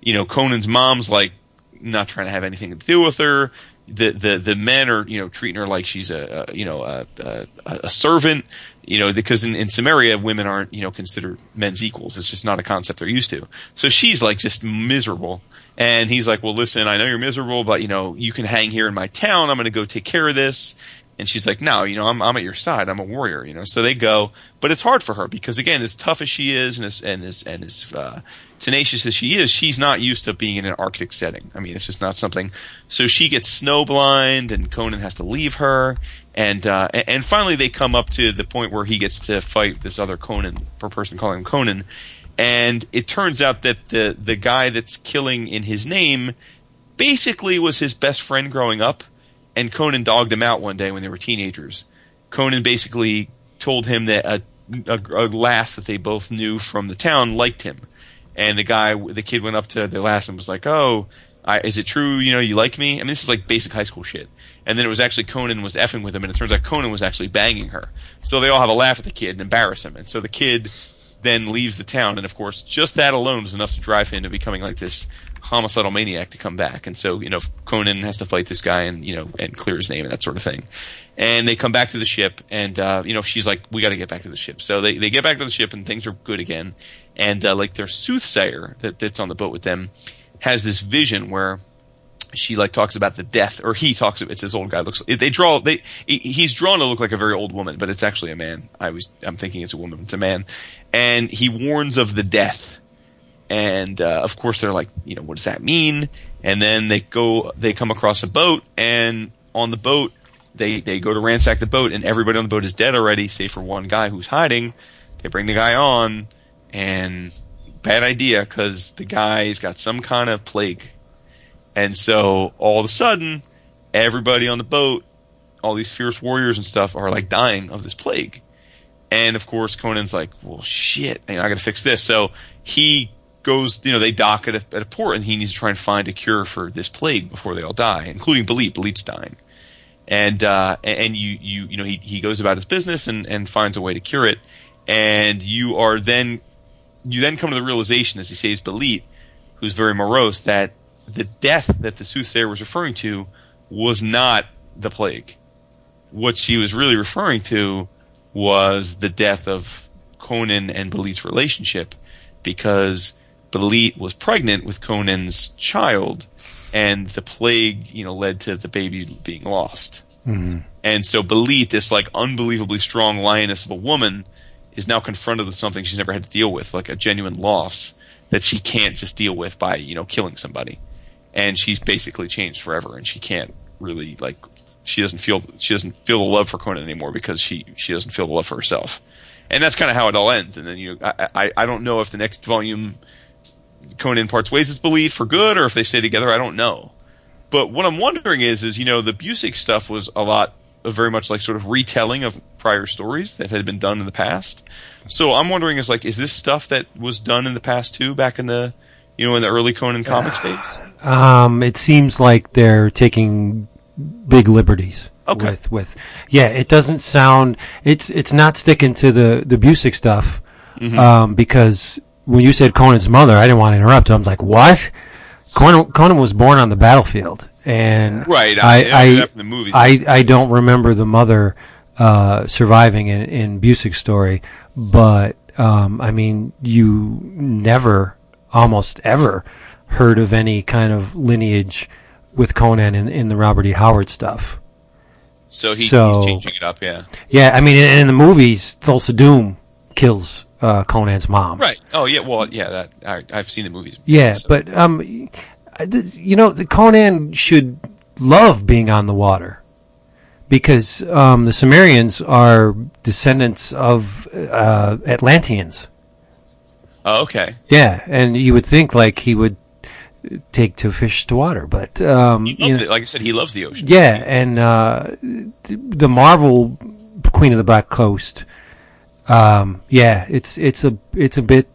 You know, Conan's mom's like not trying to have anything to do with her. The, the, the men are, you know, treating her like she's a, a you know, a, a, a servant, you know, because in, in Cimmeria, women aren't, you know, considered men's equals. It's just not a concept they're used to. So she's like just miserable. And he's like, well, listen, I know you're miserable, but you know, you can hang here in my town. I'm going to go take care of this. And she's like, no, you know, I'm, I'm at your side. I'm a warrior, you know. So they go, but it's hard for her because again, as tough as she is and as and as and as uh, tenacious as she is, she's not used to being in an Arctic setting. I mean, it's just not something. So she gets snowblind, and Conan has to leave her. And uh, and finally, they come up to the point where he gets to fight this other Conan, per person calling him Conan. And it turns out that the the guy that's killing in his name basically was his best friend growing up, and Conan dogged him out one day when they were teenagers. Conan basically told him that a, a, a lass that they both knew from the town liked him, and the guy, the kid went up to the lass and was like, "Oh, I, is it true? You know, you like me?" I mean, this is like basic high school shit. And then it was actually Conan was effing with him, and it turns out Conan was actually banging her. So they all have a laugh at the kid and embarrass him, and so the kid then leaves the town, and of course, just that alone was enough to drive him to becoming like this homicidal maniac to come back. And so, you know, Conan has to fight this guy and, you know, and clear his name and that sort of thing. And they come back to the ship, and, uh, you know, she's like, we gotta get back to the ship. So they, they get back to the ship, and things are good again. And, uh, like, their soothsayer that, that's on the boat with them has this vision where she like talks about the death, or he talks. It's this old guy. Looks. They draw. They. He's drawn to look like a very old woman, but it's actually a man. I was. I'm thinking it's a woman. It's a man, and he warns of the death. And uh, of course, they're like, you know, what does that mean? And then they go. They come across a boat, and on the boat, they they go to ransack the boat, and everybody on the boat is dead already, save for one guy who's hiding. They bring the guy on, and bad idea because the guy's got some kind of plague. And so all of a sudden, everybody on the boat, all these fierce warriors and stuff, are like dying of this plague. And of course, Conan's like, well, shit, you know, I got to fix this. So he goes, you know, they dock at a, at a port, and he needs to try and find a cure for this plague before they all die, including Belit. Belit's dying, and uh, and you you you know he he goes about his business and and finds a way to cure it, and you are then you then come to the realization as he saves Belit, who's very morose, that the death that the soothsayer was referring to was not the plague. What she was really referring to was the death of Conan and Belit's relationship, because Belit was pregnant with Conan's child, and the plague, you know, led to the baby being lost. Mm-hmm. And so Belit, this like unbelievably strong lioness of a woman, is now confronted with something she's never had to deal with, like a genuine loss that she can't just deal with by, you know, killing somebody. And she's basically changed forever and she can't really like she doesn't feel she doesn't feel the love for Conan anymore because she she doesn't feel the love for herself, and that's kind of how it all ends. And then you I, I I don't know if the next volume Conan parts ways his belief for good or if they stay together. I don't know. But what I'm wondering is, is you know, the Busiek stuff was a lot, of very much like sort of retelling of prior stories that had been done in the past. So I'm wondering, is like, is this stuff that was done in the past too, back in the, you know, in the early Conan comics days? Um, it seems like they're taking big liberties Okay. with with yeah. It doesn't sound it's it's not sticking to the the Busiek stuff Mm-hmm. um, because when you said Conan's mother, I didn't want to interrupt. I was like, what? Conan, Conan was born on the battlefield, and Right. I, I, I from the movies. I, I don't remember the mother uh, surviving in, in Busiek's story, but um, I mean, you never, almost ever, heard of any kind of lineage with Conan in, in the Robert E. Howard stuff. so he, so- he's changing it up, yeah. Yeah, I mean, in, in the movies, Thulsa Doom kills uh, Conan's mom. Right. Oh yeah. Well, yeah. That I, I've seen the movies. Yeah, So- but um, this- you know, the Conan should love being on the water because um, the Cimmerians are descendants of uh, Atlanteans. Oh, okay. Yeah, and you would think like he would take to fish to water, but um, you know- it. Like I said, he loves the ocean. yeah, and uh, the Marvel Queen of the Black Coast. Um, yeah, it's it's a it's a bit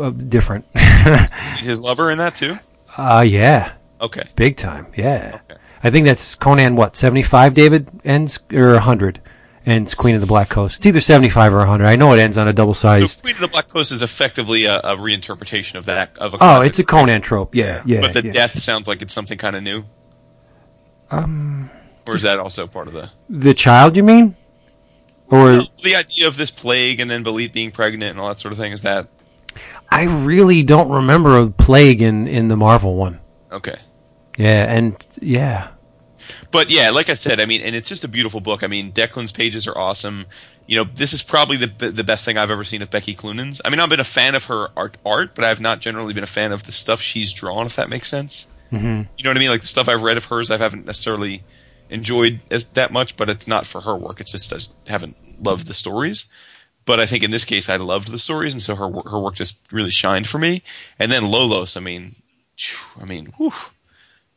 uh, different. His lover in that too. uh, yeah. Okay. Big time, yeah. Okay. I think that's Conan. What seventy five? David ends or hundred ends Queen of the Black Coast. It's either seventy five or hundred. I know it ends on a double size. So. Queen of the Black Coast is effectively a, a reinterpretation of that of a. oh, classic it's a Conan trope. Yeah, yeah. But the yeah. death sounds like it's something kind of new. Um, or is that also part of the the child, you mean? Or the idea of this plague and then Belit being pregnant and all that sort of thing? Is that I really don't remember a plague in in the Marvel one. okay? Yeah, and yeah, But yeah, like I said, I mean, and it's just a beautiful book. I mean, Declan's pages are awesome. You know, this is probably the the best thing I've ever seen of Becky Cloonan's. I mean, I've been a fan of her art, art, but I've not generally been a fan of the stuff she's drawn. If that makes sense. Mm-hmm. You know what I mean? Like the stuff I've read of hers, I haven't necessarily enjoyed as that much, but it's not for her work. It's just I just haven't loved the stories. But I think in this case, I loved the stories, and so her her work just really shined for me. And then Lolos, I mean, I mean, whew,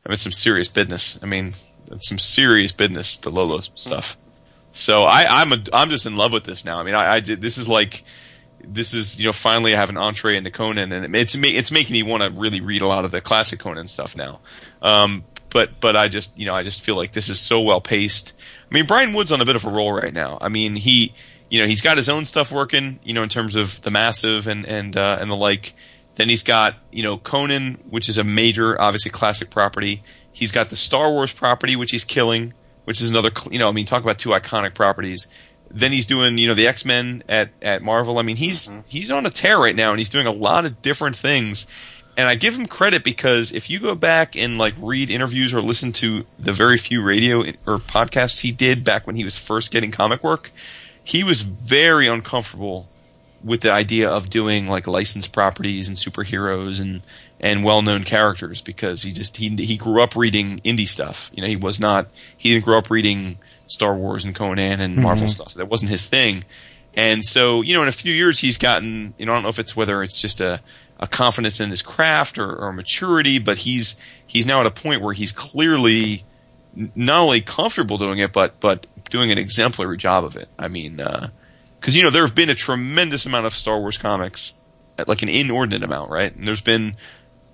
I mean, some serious business. I mean, that's some serious business, the Lolo stuff. So I, I'm a, I'm just in love with this now. I mean, I, I did, this is like, this is, you know, finally I have an entree into Conan and it's, it's making me want to really read a lot of the classic Conan stuff now. Um, but, but I just, you know, I just feel like this is so well paced. I mean, Brian Wood's on a bit of a roll right now. I mean, he, you know, he's got his own stuff working, you know, in terms of the massive and, and, uh, and the like. Then he's got, you know, Conan, which is a major, obviously classic property. He's got the Star Wars property, which he's killing, which is another, you know, I mean, talk about two iconic properties. Then he's doing, you know, the X Men at, at Marvel. I mean, he's mm-hmm. he's on a tear right now, and he's doing a lot of different things. And I give him credit because if you go back and like read interviews or listen to the very few radio or podcasts he did back when he was first getting comic work, he was very uncomfortable with the idea of doing like licensed properties and superheroes and and well-known characters because he just he he grew up reading indie stuff. You know, he was not he didn't grow up reading Star Wars and Conan and mm-hmm. Marvel stuff. So That wasn't his thing. And so, you know, in a few years he's gotten, you know, I don't know if it's whether it's just a a confidence in his craft or, or maturity, but he's he's now at a point where he's clearly not only comfortable doing it, but but doing an exemplary job of it. I mean, uh, because you know there have been a tremendous amount of Star Wars comics, like an inordinate amount, right? And there's been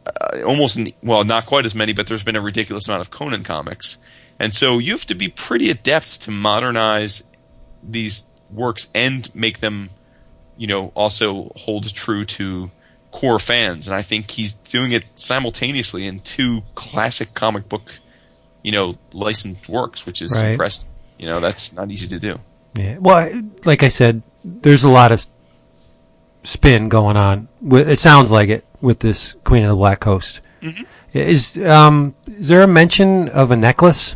uh, almost well, not quite as many, but there's been a ridiculous amount of Conan comics, and so you have to be pretty adept to modernize these works and make them, you know, also hold true to core fans. And I think he's doing it simultaneously in two classic comic book, you know, licensed works, which is Right. impressive. You know, that's not easy to do. Yeah. Well, I- like I said, there's a lot of spin going on. It sounds like it with this Queen of the Black Coast. Mm-hmm. Is um is there a mention of a necklace?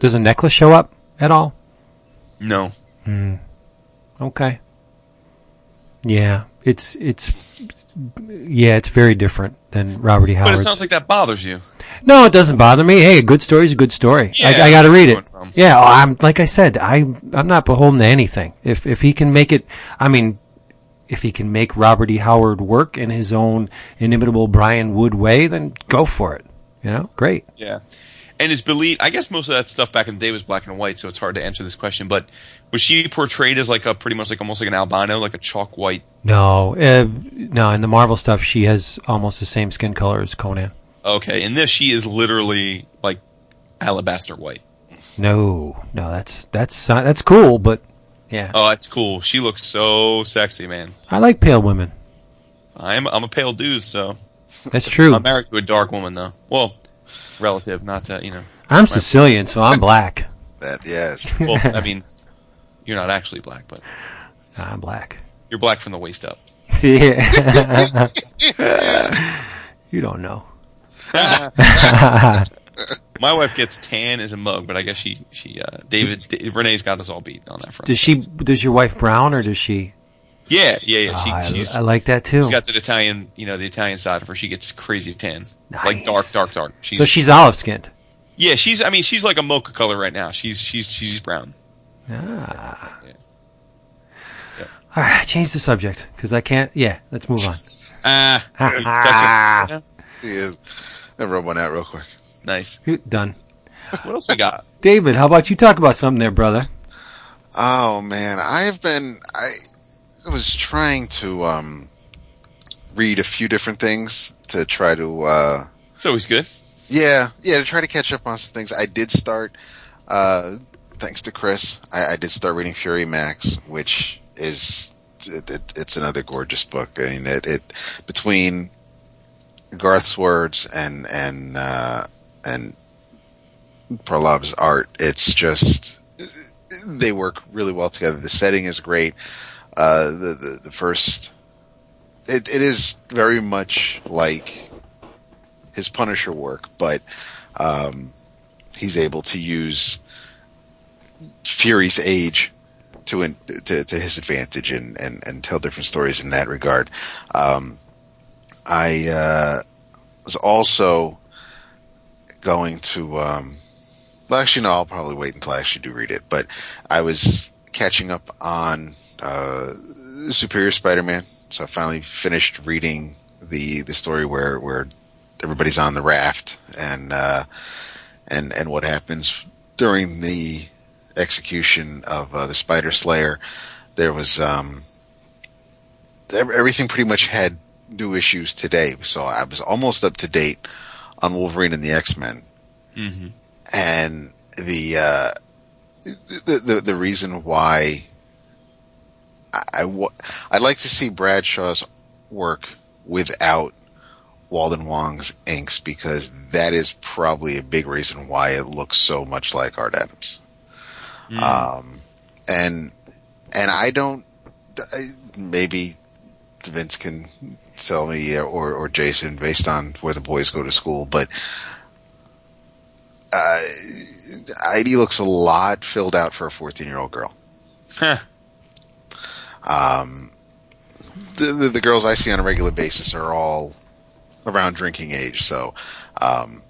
Does a necklace show up at all? No. Okay. Yeah, it's it's yeah, it's very different than Robert E. Howard. But it sounds like that bothers you. No, it doesn't bother me. Hey, a good story is a good story. Yeah, I, I got to read it. Yeah, oh, I'm like I said, I I'm not beholden to anything. If if he can make it, I mean, if he can make Robert E. Howard work in his own inimitable Brian Wood way, then go for it. You know, great. Yeah. And is believe I guess most of that stuff back in the day was black and white, so it's hard to answer this question. But was she portrayed as like a pretty much like almost like an albino, like a chalk white? No, uh, no, in the Marvel stuff, she has almost the same skin color as Conan. Okay, in this she is literally like alabaster white. No, no, that's that's uh, that's cool, but yeah, Oh, that's cool. She looks so sexy, man. I like pale women. I'm I'm a pale dude, so That's true. I'm married to a dark woman though. Well, relative, not to you know. I'm Sicilian, so I'm black. That yes. Well, I mean, you're not actually black, but I'm black. you're black from the waist up. Yeah. you don't know. My wife gets tan as a mug, but I guess she she uh, David D- Renee's got us all beat on that front. Does she? Does your wife brown or does she? Yeah, yeah, yeah. She, I, she's I like that too. she's got the Italian, you know, the Italian side of her. She gets crazy tan, like dark, dark, dark. She's, so she's olive skinned. yeah, she's. I mean, she's like a mocha color right now. She's she's she's brown. Ah. Yeah. All right, change the subject because I can't. Yeah, let's move on. He is. That rub one out real quick. nice. Done. What else we got? David, how about you talk about something there, brother? Oh man, I have been. I was trying to um, read a few different things to try to. Uh, It's always good. yeah, yeah, to try to catch up on some things. I did start. Uh, thanks to Chris, I, I did start reading Fury Max, which is it, it, it's another gorgeous book. I mean, it, it between Garth's words and and uh, and Parlov's art, it's just they work really well together. The setting is great. Uh, the, the the first, it, it is very much like his Punisher work, but um, he's able to use Fury's age to, in, to to his advantage and, and, and tell different stories in that regard. Um, I uh, was also going to. Um, well, actually, no. I'll probably wait until I actually do read it. But I was catching up on uh, Superior Spider-Man, so I finally finished reading the the story where where everybody's on the raft and uh, and and what happens during the execution of uh, the Spider Slayer. There was um, everything pretty much had new issues today, so I was almost up to date on Wolverine and the X Men Mm-hmm. and the, uh, the the the reason why I, I wa- I'd like to see Bradshaw's work without Walden Wong's inks because that is probably a big reason why it looks so much like Art Adams. Um, and and I don't I, maybe Vince can tell me or or Jason based on where the boys go to school, but uh, Heidi looks a lot filled out for a 14 year old girl. Huh. Um, the, the, the girls I see on a regular basis are all around drinking age, so um,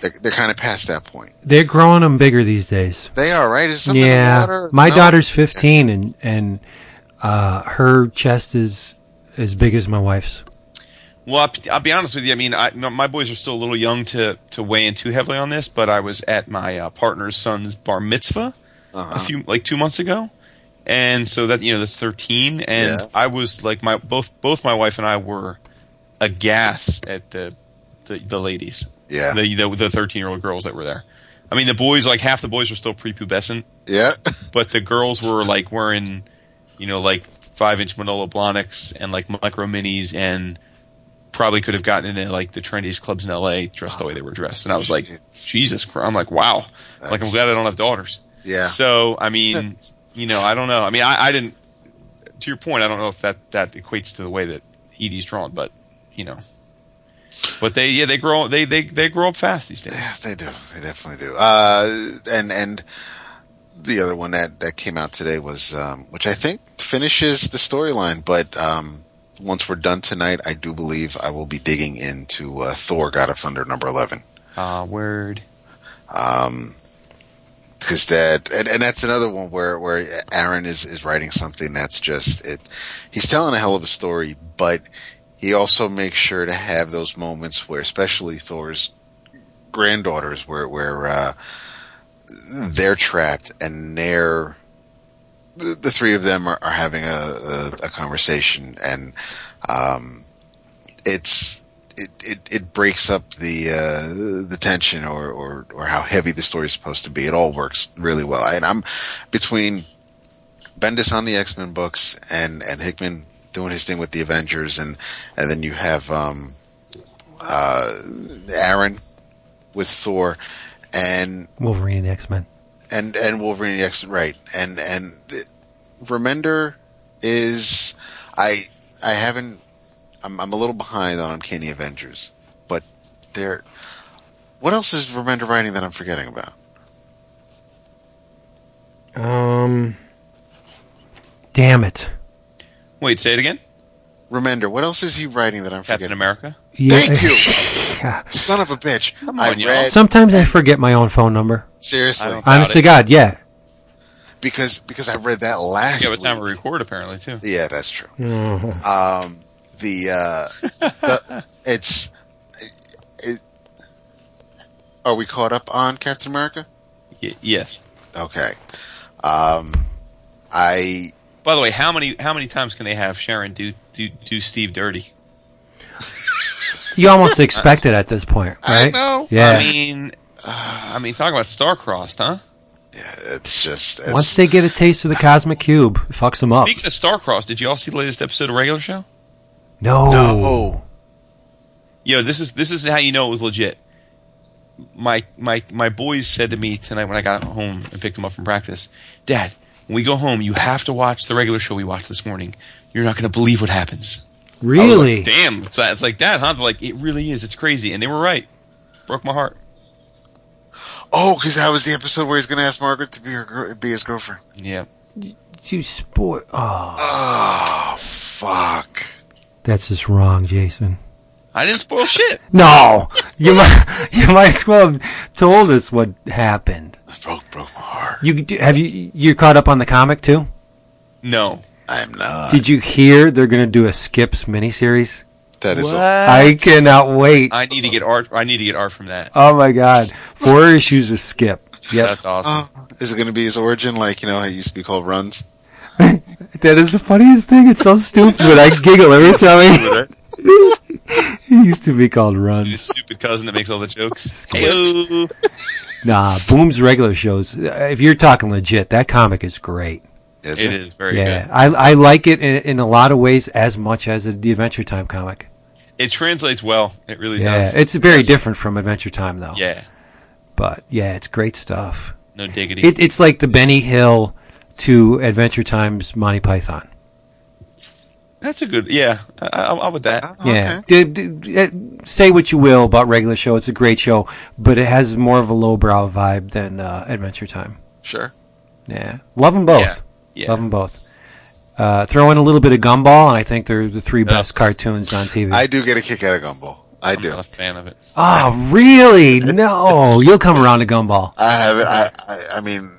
they're, they're kind of past that point. They're growing them bigger these days. They are, right? Is something in the Yeah, my No? daughter's 15, and and uh, her chest is as big as my wife's. Well, I'll, I'll be honest with you. I mean, I, my boys are still a little young to, to weigh in too heavily on this, but I was at my uh, partner's son's bar mitzvah Uh-huh. a few like two months ago, and so that you know that's thirteen, and Yeah. I was like my both both my wife and I were aghast at the the, the ladies, Yeah. the the the thirteen year old girls that were there. I mean, the boys like half the boys were still prepubescent, Yeah. but the girls were like wearing, you know, like five inch Manolo Blahniks and like micro minis and probably could have gotten into like the trendiest clubs in LA dressed the way they were dressed. And I was like, Jesus Christ. I'm like, wow. Like, I'm glad I don't have daughters. Yeah. So, I mean, you know, I don't know. I mean, I, I didn't, to your point, I don't know if that, that equates to the way that Edie's drawn, but, you know. But they, yeah, they grow, they, they, they grow up fast these days. Yeah, they do. They definitely do. Uh, and and the other one that that came out today was, um, which I think finishes the storyline, but um, once we're done tonight, I do believe I will be digging into uh, Thor: God of Thunder number eleven. Ah, word. Um, because that and, and that's another one where where Aaron is is writing something that's just it. He's telling a hell of a story, but he also makes sure to have those moments where, especially Thor's granddaughters, where where uh, they're trapped and they're the, the three of them are, are having a, a, a conversation, and um, it's it, it, it breaks up the uh, the tension or, or or how heavy the story is supposed to be. It all works really well, and I'm between Bendis on the X Men books and and Hickman doing his thing with the Avengers, and and then you have um, uh, Aaron with Thor, and Wolverine and the X Men. and and Wolverine the X Men, right and and Remender is I I haven't I'm I'm a little behind on Uncanny Avengers, but there. What else is Remender writing that I'm forgetting about? Um. Damn it. Wait, say it again. Remender, what else is he writing that I'm Captain forgetting? America. Yeah. Thank you. Yeah. Son of a bitch! Come I on, read Sometimes I forget my own phone number. seriously I don't- Honest to it. God, yeah. because because I read that last. Yeah, what time we week. record apparently too. Yeah, that's true. Mhm. Um, the, uh, the it's it, are we caught up on Captain America? Y- yes. Okay. Um, I By the way, how many how many times can they have Sharon do do, do Steve dirty? You almost expect it at this point, right? I right? know. Yeah. I mean, uh, I mean, talk about star-crossed, huh? yeah, it's just it's, Once they get a taste of the cosmic cube, it fucks them up. Speaking of star-crossed, did you all see the latest episode of Regular Show? No. no. Yo, this is this is how you know it was legit. My my my boys said to me tonight when I got home and picked them up from practice, Dad, when we go home, you have to watch the regular show we watched this morning. You're not going to believe what happens. I was like, Really? Damn, it's, it's like that, huh? They're like, it really is. It's crazy, and they were right. Broke my heart. Oh, because that was the episode where he's going to ask Margaret to be her be his girlfriend. Yeah, you spoil. Oh, Oh, fuck. that's just wrong, Jason. I didn't spoil shit. No, you might you might as well have told us what happened. That broke broke my heart. You have you you're caught up on the comic too? No, I'm not. Did you hear they're going to do a Skips miniseries? That is. A, I cannot wait. I need to get art. I need to get art from that. Oh my god, four issues of Skip. Yeah, That's awesome. oh, is it going to be his origin? Like you know, how it used to be called Runs. that is the funniest thing. It's so stupid. but I giggle every time. He, used to be called This Runs. stupid cousin that makes all the jokes. Squirt. Hey-o. Nah, Boom's regular shows. uh, If you're talking legit, that comic is great. Is It it? is very yeah, good. I I like it in, in a lot of ways as much as the Adventure Time comic. It translates well. It really Yeah, does. it's very different from Adventure Time though. yeah, But yeah, it's great stuff. no diggity. It, it's like the Benny Hill to Adventure Time's Monty Python. That's a good. Yeah, I, I, I'm with that. Oh, Yeah. okay. D- d- say what you will about regular show. It's a great show, but it has more of a lowbrow vibe than uh, Adventure Time. Sure. Yeah. Love them both. Yeah. Yeah. Love them both. Uh, throw in a little bit of Gumball, and I think they're the three best cartoons on TV. I do get a kick out of Gumball. I I'm do. not a fan of it. oh, really? No. You'll come around to Gumball. I have it. I, I. I mean,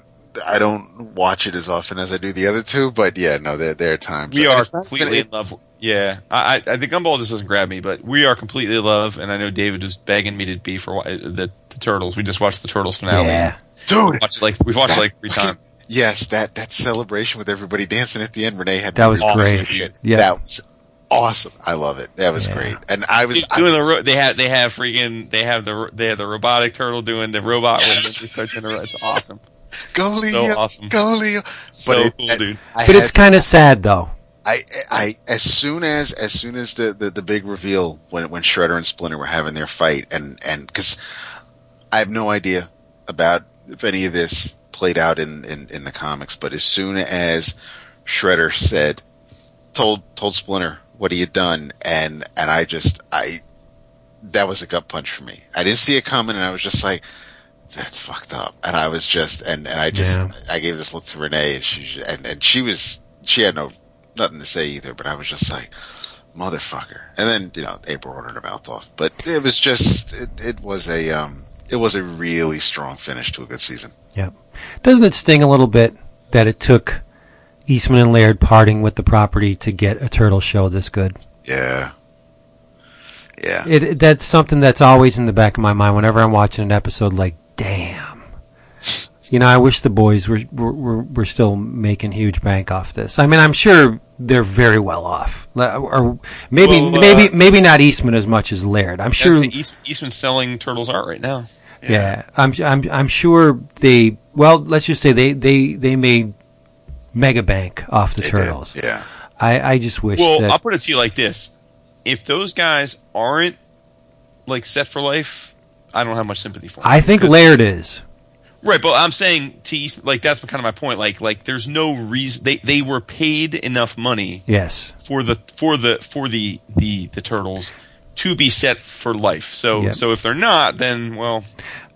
I don't watch it as often as I do the other two, but yeah, no, there there are times. We are completely in love. Yeah, I, I, the gumball just doesn't grab me, but we are completely in love. And I know David was begging me to be for the, the turtles. We just watched the turtles finale. Yeah. dude. Watched like we've watched it like three times. Yes, that that celebration with everybody dancing at the end. Renee had That was Awesome, great. dude. Yeah. That was awesome. I love it. That was Yeah. great. And I was. I, doing the ro- they have they have freaking they have the they have the robotic turtle doing the robot. when they start doing the- It's awesome. go Leo. So awesome. Go Leo. So But cool, I- dude. I But had- it's kind of sad, though. I, I, as soon as, as soon as the, the, the big reveal when, when Shredder and Splinter were having their fight and, and, cause I have no idea about if any of this played out in, in, in the comics, but as soon as Shredder said, told, told Splinter what he had done and, and I just, I, that was a gut punch for me. I didn't see it coming and I was just like, that's fucked up. And I was just, and, and I just, I gave this look to Renee and she, and, and she was, she had no, nothing to say either, but I was just like, motherfucker. And then, you know, April ordered her mouth off. But it was just, it, it was a, um, it was a really strong finish to a good season. Yeah. Doesn't it sting a little bit that it took Eastman and Laird parting with the property to get a turtle show this good? Yeah. Yeah. It, it- that's something that's always in the back of my mind whenever I'm watching an episode. Like, damn, you know, I wish the boys were were, were, were still making huge bank off this. I mean, I'm sure they're very well off, or maybe Well, uh, maybe maybe not Eastman as much as Laird. I'm sure. East, Eastman's selling turtles art right now. Yeah, I'm I'm I'm sure they. Well, let's just say they they they made mega bank off the They turtles. did. Yeah. I I just wish Well, that I'll put it to you like this: if those guys aren't like set for life, I don't have much sympathy for them. I think Laird is. Right, but I'm saying to East, like that's kind of my point. Like, like there's no reason they they were paid enough money Yes. for the for the for the the the turtles to be set for life. So Yep. so if they're not, then well,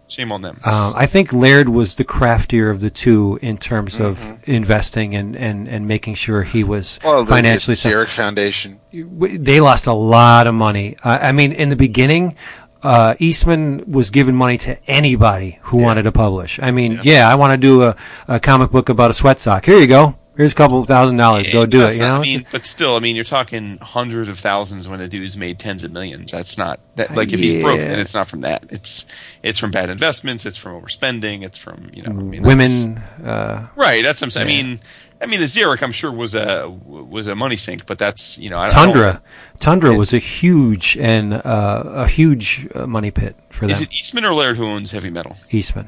shame on them. Um, I think Laird was the craftier of the two in terms of investing and, and, and making sure he was Mm-hmm. Well, the, financially the sound. Xeric Foundation. They lost a lot of money. I I mean, in the beginning, uh, Eastman was giving money to anybody who Yeah. wanted to publish. I mean, yeah, I want to do a, a comic book about a sweat sock. Here you go. Here's a couple thousand dollars. Go do it. You know. I mean, but still, I mean, you're talking hundreds of thousands when a dude's made tens of millions. That's not that. Like if he's broke, Yeah. then it's not from that. It's it's from bad investments. It's from overspending. It's from you know, I mean, Women. Uh, Right. That's what I'm saying. I mean, I mean, the Xeric, I'm sure was a was a money sink, but that's you know, I, I don't- Tundra. Tundra was a huge and uh, a huge uh, money pit for Is them. it Eastman or Laird who owns heavy metal? Eastman.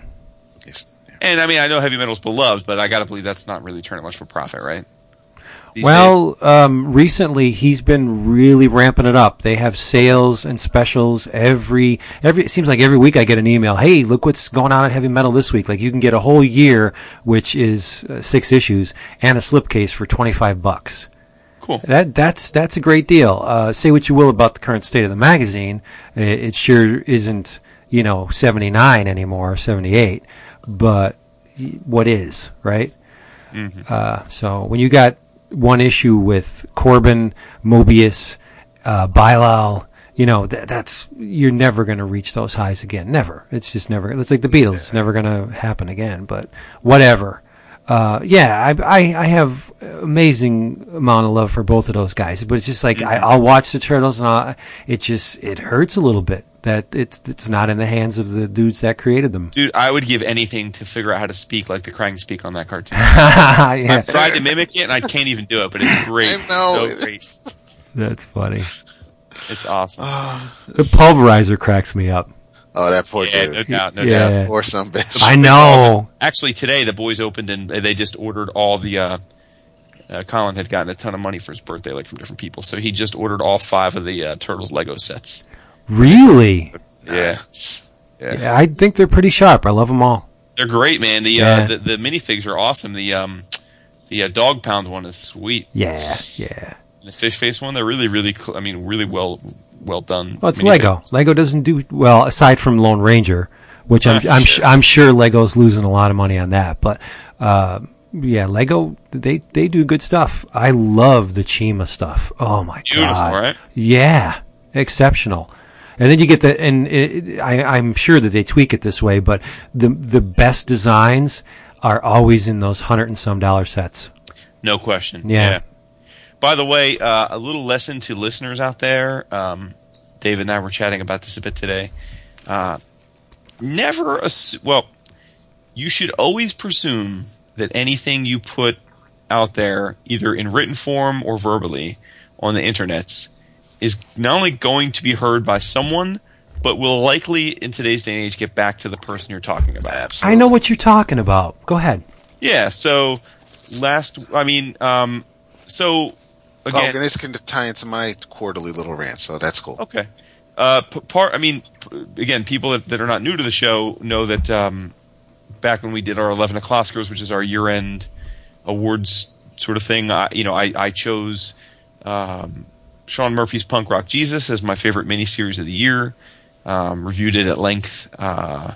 And I mean, I know heavy metal's beloved, but I got to believe that's not really turning much for profit, right? These? Well, um, recently he's been really ramping it up. They have sales and specials every every. It seems like every week I get an email. Hey, look what's going on at Heavy Metal this week. Like you can get a whole year, which is uh, six issues, and a slipcase for twenty five bucks. cool. That that's that's a great deal. Uh, say what you will about the current state of the magazine, it, it sure isn't you know seventy nine anymore, seventy eight. But what is right? Uh, so when you got one issue with Corbin, Moebius, uh, Bilal, you know th- that's you're never going to reach those highs again. Never. It's just never. It's like the Beatles. It's never going to happen again. But whatever. Uh, yeah, I, I I have amazing amount of love for both of those guys, but it's just like I, I'll watch the Turtles and I, it just it hurts a little bit that it's it's not in the hands of the dudes that created them. Dude, I would give anything to figure out how to speak like the crying speak on that cartoon. I yeah, tried to mimic it and I can't even do it, but it's great. I know. So great. that's funny. It's awesome. The pulverizer cracks me up. Oh, that poor yeah, dude. no doubt, no Yeah. doubt. That poor some bitch. I know. Actually, today the boys opened and they just ordered all the. Uh, uh, Colin had gotten a ton of money for his birthday, like from different people, so he just ordered all five of the uh, Turtles Lego sets. Really? Yeah, yeah, Yeah, I think they're pretty sharp. I love them all. they're great, man. The Yeah. uh, the, the minifigs are awesome. The um, the uh, dog pound one is sweet. Yeah, yeah. The fish face one, they're really, really. Cl- I mean, really well, well done. Well, it's. Lego. Lego doesn't do well aside from Lone Ranger, which I'm Ah, I'm, sh- I'm sure Lego's losing a lot of money on that. But uh, yeah, Lego they they do good stuff. I love the Chima stuff. Oh my Beautiful, god! right? Yeah, exceptional. And then you get the and it, I, I'm sure that they tweak it this way, but the the best designs are always in those hundred and some dollar sets. No question. Yeah. By the way, uh, a little lesson to listeners out there. Um, David and I were chatting about this a bit today. Uh, never, ass- well, you should always presume that anything you put out there, either in written form or verbally on the internets, is not only going to be heard by someone, but will likely, in today's day and age, get back to the person you're talking about. Absolutely. I know what you're talking about. Go ahead. Yeah. So last, I mean, um, so Oh, again, and this can tie into my quarterly little rant, so that's cool. okay. Uh, p- part, I mean, p- again, people that, that are not new to the show know that um, back when we did our Eleven O'clockers, which is our year-end awards sort of thing, I, you know, I, I chose um, Sean Murphy's Punk Rock Jesus as my favorite miniseries of the year. Um, reviewed it at length. Uh,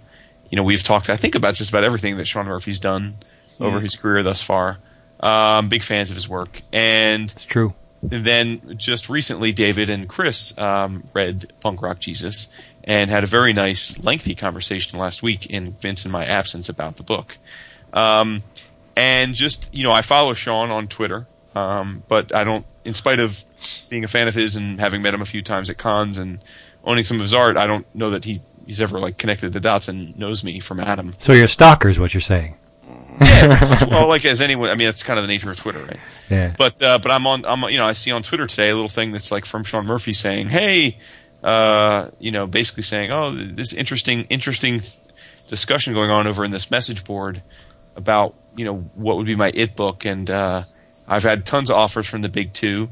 you know, we've talked, I think, about just about everything that Sean Murphy's done over his career thus far. Um, big fans of his work, and It's true. then just recently, David and Chris um, read Punk Rock Jesus and had a very nice, lengthy conversation last week in Vince and my absence about the book. Um, and just you know, I follow Sean on Twitter, um, but I don't. In spite of being a fan of his and having met him a few times at cons and owning some of his art, I don't know that he he's ever like connected the dots and knows me from Adam. So you're a stalker, is what you're saying? Yeah, well, like as anyone, I mean, that's kind of the nature of Twitter, right? Yeah. But uh, but I'm on, I'm you know, I see on Twitter today a little thing that's like from Sean Murphy saying, "Hey, uh, you know, basically saying, oh, this interesting interesting discussion going on over in this message board about you know what would be my it book, and uh, I've had tons of offers from the big two."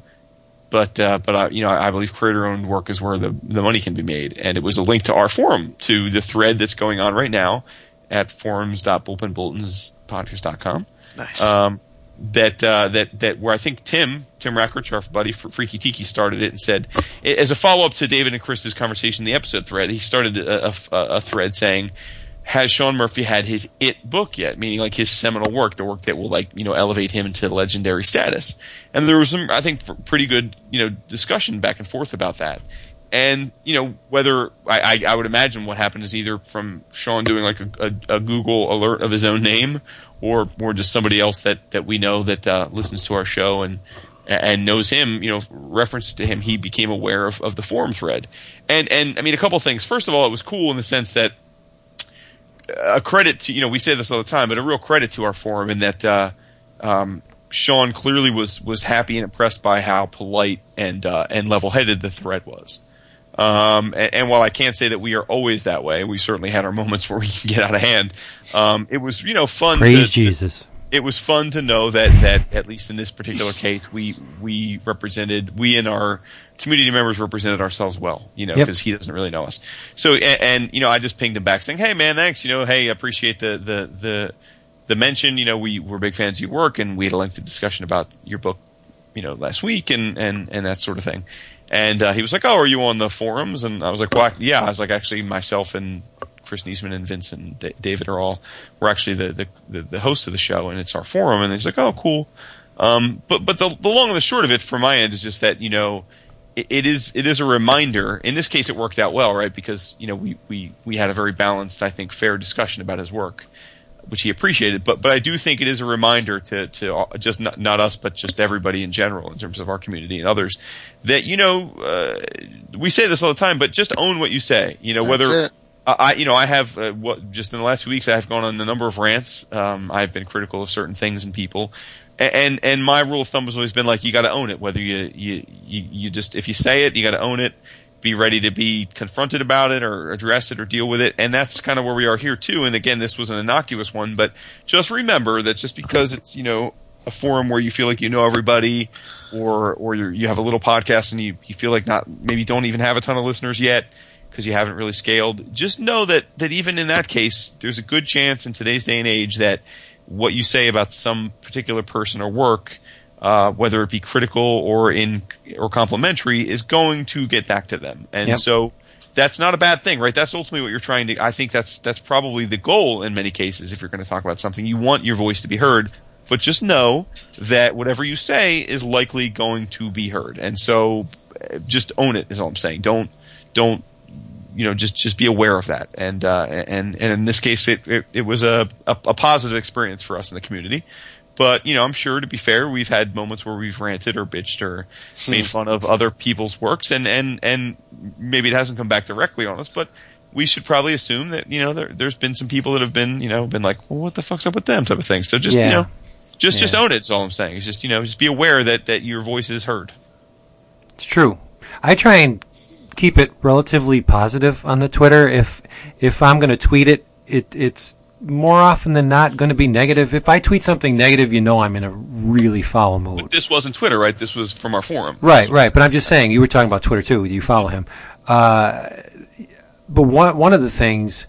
But uh, but I, you know I believe creator owned work is where the the money can be made, and it was a link to our forum to the thread that's going on right now at forums.bullpenbulletinspodcast.com. Nice. Um, that uh, that that where I think Tim Tim Rackrich, our buddy for Freaky Tiki, started it and said as a follow up to David and Chris's conversation in the episode thread, he started a, a, a thread saying. Has Sean Murphy had his it book yet? Meaning like his seminal work, the work that will like you know elevate him into legendary status. And there was some, I think, pretty good you know discussion back and forth about that. And you know whether I, I, I would imagine what happened is either from Sean doing like a, a, a Google alert of his own name, or or just somebody else that that we know that uh, listens to our show and and knows him, you know, reference to him, he became aware of, of the forum thread. And and I mean a couple things. First of all, it was cool in the sense that a credit to you know we say this all the time, but a real credit to our forum in that uh, um, Sean clearly was was happy and impressed by how polite and uh, and level headed the thread was. Um, and, and, while I can't say that we are always that way, we certainly had our moments where we can get out of hand. Um, it was you know fun. Praise to, Jesus. To, it was fun to know that that at least in this particular case, we we represented we and our community members represented ourselves well, you know, because yep. he doesn't really know us. So, and, and, you know, I just pinged him back saying, "Hey, man, thanks. You know, hey, appreciate the the the the mention. You know, we we're big fans of your work, and we had a lengthy discussion about your book, you know, last week, and and and that sort of thing." And uh, he was like, "Oh, are you on the forums?" And I was like, "Well, yeah." I was like, "Actually, myself and Chris Neseman and Vince and D- David are all we're actually the, the, the the hosts of the show, and it's our forum." And he's like, "Oh, cool." Um, but but the the long and the short of it, from my end, is just that you know it is it is a reminder. In this case, it worked out well, right? Because you know we we we had a very balanced, I think, fair discussion about his work, which he appreciated. But but I do think it is a reminder to to just not not us, but just everybody in general, in terms of our community and others, that you know uh, we say this all the time, but just own what you say. You know That's whether. it. I, you know, I have uh, what just in the last few weeks, I have gone on a number of rants. Um, I've been critical of certain things and people, and and my rule of thumb has always been like you got to own it. Whether you, you you you just if you say it, you got to own it. Be ready to be confronted about it or address it or deal with it, and that's kind of where we are here too. And again, this was an innocuous one, but just remember that just because it's you know a forum where you feel like you know everybody, or or you have a little podcast and you you feel like not maybe don't even have a ton of listeners yet because you haven't really scaled. Just know that that even in that case, there's a good chance in today's day and age that what you say about some particular person or work, uh, whether it be critical or in or complimentary, is going to get back to them. And Yep. so that's not a bad thing, right? That's ultimately what you're trying to. I think that's that's probably the goal in many cases. If you're going to talk about something, you want your voice to be heard. But just know that whatever you say is likely going to be heard, and so just own it. Is all I'm saying. Don't don't you know just just be aware of that. And uh, and and in this case it it, it was a, a, a positive experience for us in the community. But you know i'm sure to be fair we've had moments where we've ranted or bitched or made fun of other people's works. And and and maybe it hasn't come back directly on us but we should probably assume that you know there, there's been some people that have been you know been like well what the fuck's up with them type of thing. So just you Yeah. know just just own it is all i'm saying. It's just you know just be aware that that your voice is heard. It's true. I try and keep it relatively positive on the Twitter. If if I'm going to tweet it, it it's more often than not going to be negative. If I tweet something negative, you know I'm in a really foul mood. this wasn't twitter right this was from our forum Right, right. But I'm just saying, you were talking about Twitter too. You follow him. Uh, but one one of the things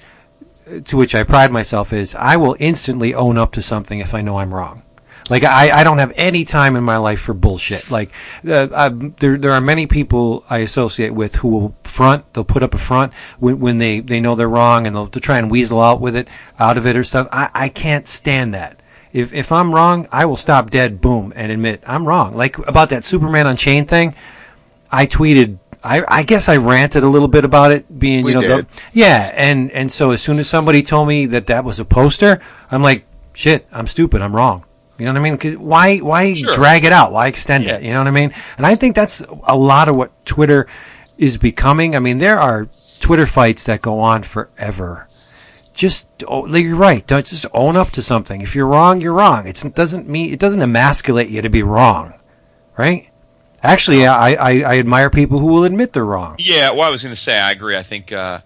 to which I pride myself is I will instantly own up to something if I know I'm wrong. Like I, I don't have any time in my life for bullshit. Like uh, I, there there are many people I associate with who will front. They'll put up a front when, when they, they know they're wrong, and they'll, they'll try and weasel out with it out of it or stuff. I, I can't stand that. If if I'm wrong, I will stop dead, boom, and admit I'm wrong. Like about that Superman Unchained thing, I tweeted. I, I guess I ranted a little bit about it being, We you know, the, yeah, and and so as soon as somebody told me that that was a poster, I'm like, shit, I'm stupid, I'm wrong. You know what I mean? why why Sure. drag it out? Why extend it? You know what I mean? And I think that's a lot of what Twitter is becoming. I mean, there are Twitter fights that go on forever. Just oh, like you're right. Don't just own up to something. If you're wrong, you're wrong. It's, it doesn't mean it doesn't emasculate you to be wrong, right? Actually, I, I, I admire people who will admit they're wrong. Yeah, well, I was going to say I agree. I think uh,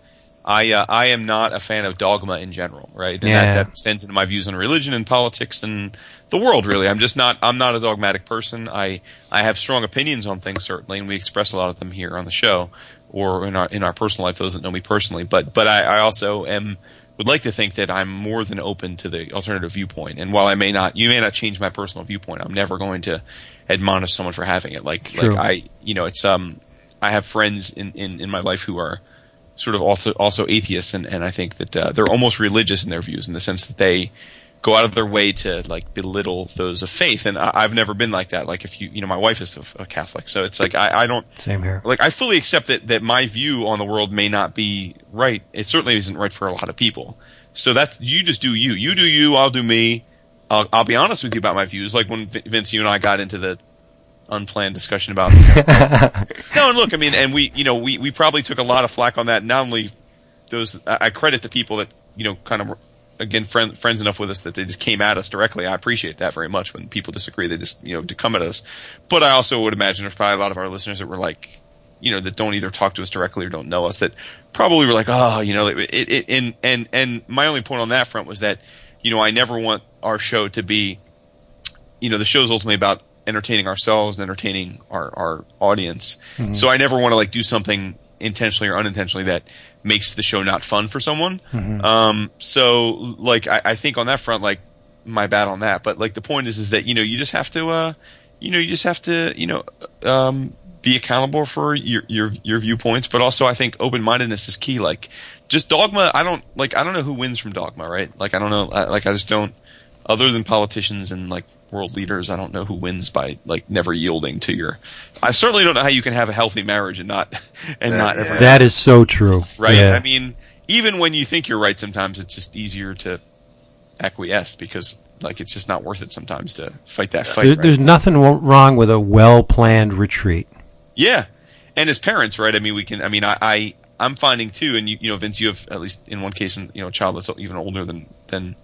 I uh, I am not a fan of dogma in general, right? And Yeah. that, that extends into my views on religion and politics and the world. Really, I'm just not. I'm not a dogmatic person. I I have strong opinions on things certainly, and we express a lot of them here on the show or in our in our personal life. Those that know me personally, but but I, I also am would like to think that I'm more than open to the alternative viewpoint. And while I may not, you may not change my personal viewpoint. I'm never going to admonish someone for having it. Like True. like I you know it's um I have friends in, in, in my life who are sort of also also atheists, and, and I think that uh, they're almost religious in their views, in the sense that they go out of their way to like belittle those of faith. And I, I've never been like that. Like if you you know my wife is a, a Catholic, so it's like I, I don't Same here. like I fully accept that that my view on the world may not be right. It certainly isn't right for a lot of people. So that's you just do you. You do you. I'll do me. I'll, I'll be honest with you about my views. Like when Vin- Vince, you and I got into the unplanned discussion about. no, and look, I mean, and we, you know, we we probably took a lot of flack on that. Not only those, I credit the people that you know, kind of again, friend, friends enough with us that they just came at us directly. I appreciate that very much. When people disagree, they just you know to come at us. But I also would imagine there's probably a lot of our listeners that were like, you know, that don't either talk to us directly or don't know us that probably were like, oh, you know, it, it, and and and my only point on that front was that, you know, I never want our show to be, you know, the show's ultimately about entertaining ourselves and entertaining our our audience. So I never want to like do something intentionally or unintentionally that makes the show not fun for someone. Um, so like I, I think on that front, like my bad on that. But like the point is, is that you know you just have to, uh, you know, you just have to, you know, um, be accountable for your your your viewpoints. But also, I think open mindedness is key. Like just dogma. I don't like. I don't know who wins from dogma, right? Like I don't know. I, like I just don't. Other than politicians and like world leaders, I don't know who wins by like never yielding to your. I certainly don't know how you can have a healthy marriage and not and not ever That is so true. right? Yeah. I mean, even when you think you're right, sometimes it's just easier to acquiesce because like it's just not worth it sometimes to fight that fight. There- right? There's nothing wrong with a well planned retreat. Yeah, and as parents, right? I mean, we can. I mean, I, I I'm finding too, and you, you know, Vince, you have at least in one case, you know, a child that's even older than than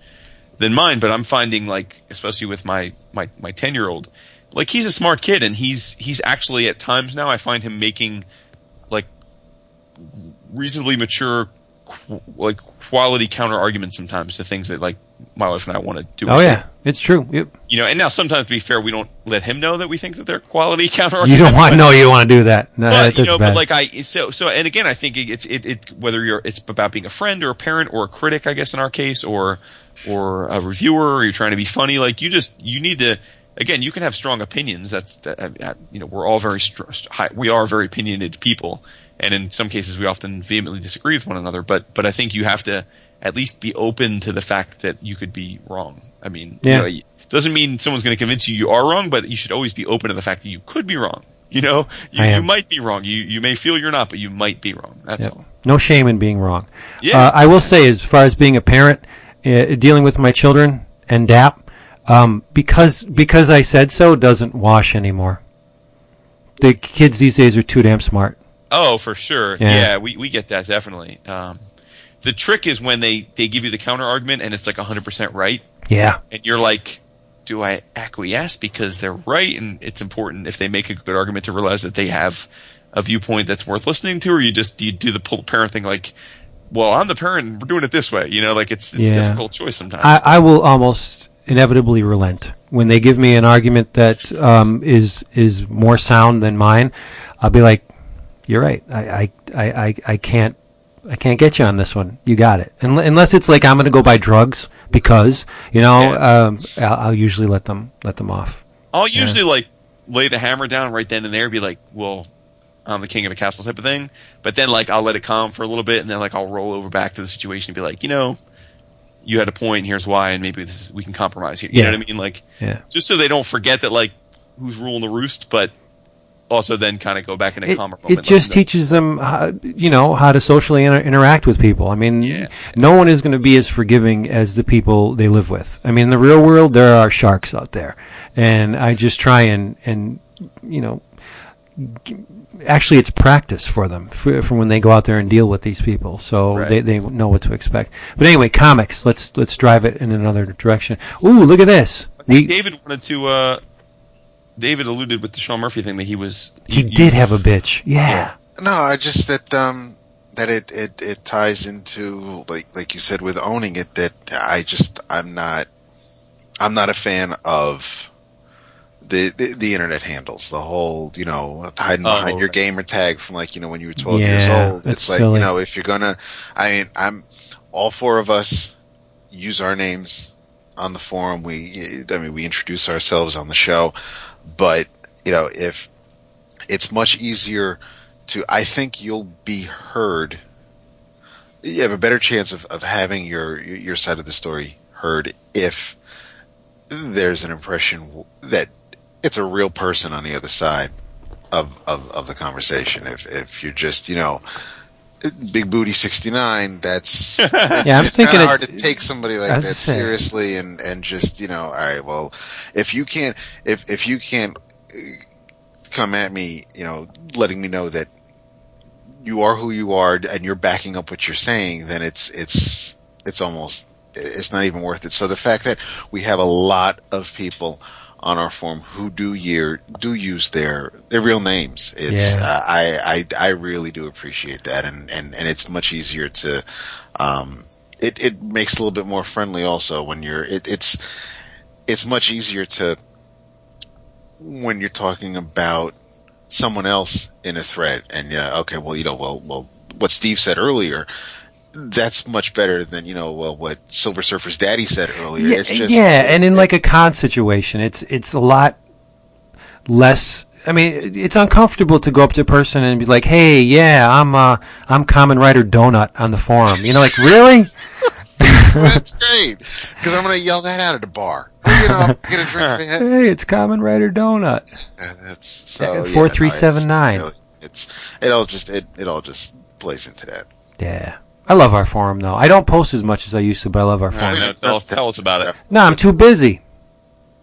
than mine. But I'm finding like, especially with my my my ten year old, like he's a smart kid, and he's he's actually at times now I find him making like reasonably mature, qu- like quality counter arguments sometimes to things that like my wife and I want to do. Oh say. yeah, it's true. You, you know, and now sometimes to be fair, we don't let him know that we think that they're quality counter arguments. you don't want but- no, you want to do that. No, but that's you know, bad. but like I so so, and again, I think it's it, it whether you're it's about being a friend or a parent or a critic, I guess in our case, or or a reviewer, or you're trying to be funny. Like you just you need to. Again, you can have strong opinions. That's that, you know we're all very str- we are very opinionated people, and in some cases we often vehemently disagree with one another. But but I think you have to at least be open to the fact that you could be wrong. I mean, Yeah. you know, it doesn't mean someone's going to convince you you are wrong, but you should always be open to the fact that you could be wrong. You know, you, you might be wrong. You you may feel you're not, but you might be wrong. That's Yep. all. No shame in being wrong. Yeah. Uh, I will say, as far as being a parent, uh, dealing with my children and DAP, um, because because I said so doesn't wash anymore. The kids these days are too damn smart. Oh, for sure. Yeah. Yeah, we, we get that definitely. Um, the trick is when they, they give you the counter argument and it's like 100% right, Yeah. and you're like, do I acquiesce because they're right? And it's important if they make a good argument to realize that they have a viewpoint that's worth listening to, or you just do you do the parent thing like, well, I'm the parent and we're doing it this way. You know, like it's it's Yeah. a difficult choice sometimes. I, I will almost inevitably relent when they give me an argument that um, is is more sound than mine. I'll be like, "You're right. I I, I, I, can't I can't get you on this one. You got it." Unless it's like I'm going to go buy drugs because you know, Yeah. um, I'll, I'll usually let them let them off. I'll usually like lay the hammer down right then and there, be like, well, I'm the king of the castle type of thing. But then like I'll let it calm for a little bit and then like I'll roll over back to the situation and be like, you know, you had a point, here's why, and maybe this is, we can compromise. You, you Yeah. know what I mean? Like, Yeah. just so they don't forget that like who's ruling the roost, but also then kind of go back into It, calmer it just teaches them, how, you know, how to socially inter- interact with people. I mean, Yeah. no one is going to be as forgiving as the people they live with. I mean, in the real world, there are sharks out there, and I just try and and you know, actually, it's practice for them for, for when they go out there and deal with these people, so Right. they, they know what to expect. But anyway, comics. Let's let's drive it in another direction. Ooh, look at this. I think We, David wanted to. uh David alluded with the Sean Murphy thing that he was. he you- did have a bitch. Yeah. No, I just that um that it, it it ties into like like you said with owning it that I just I'm not I'm not a fan of the the, the internet handles the whole you know hiding Oh, behind your right. gamer tag from like you know when you were 12 years old it's like silly. you know if you're gonna I mean I'm all four of us use our names on the forum we I mean we introduce ourselves on the show but you know if it's much easier to I think you'll be heard you have a better chance of, of having your your side of the story heard if there's an impression that it's a real person on the other side of, of, of the conversation. If if you're just you know big booty sixty nine, that's it's, Yeah, I'm it's thinking kind of hard to take somebody like that seriously and and just you know all right well if you can't if if you can't uh, come at me you know letting me know that you are who you are and you're backing up what you're saying, then it's it's it's almost it's not even worth it. So the fact that we have a lot of people on our forum who do year do use their their real names, it's Yeah. uh, I, I I really do appreciate that, and and and it's much easier to um it it makes it a little bit more friendly also when you're it, it's it's much easier to when you're talking about someone else in a thread and yeah okay well you know well well what steve said earlier that's much better than you know well what silver surfer's daddy said earlier Yeah, it's just yeah, and in like a con situation, it's it's a lot less. I mean, it's uncomfortable to go up to a person and be like, "Hey, yeah, I'm uh, I'm Common Writer Donut on the forum." You know, like really? that's great because i'm gonna yell that out at a bar you know get a drink. Hey, it's Common Writer Donut. And it's so yeah, Four, no, three, it's nine. really- it's it all just it, it all just plays into that Yeah, I love our forum though. I don't post as much as I used to, but I love our I forum. know, tell, tell us about it. No, I'm too busy.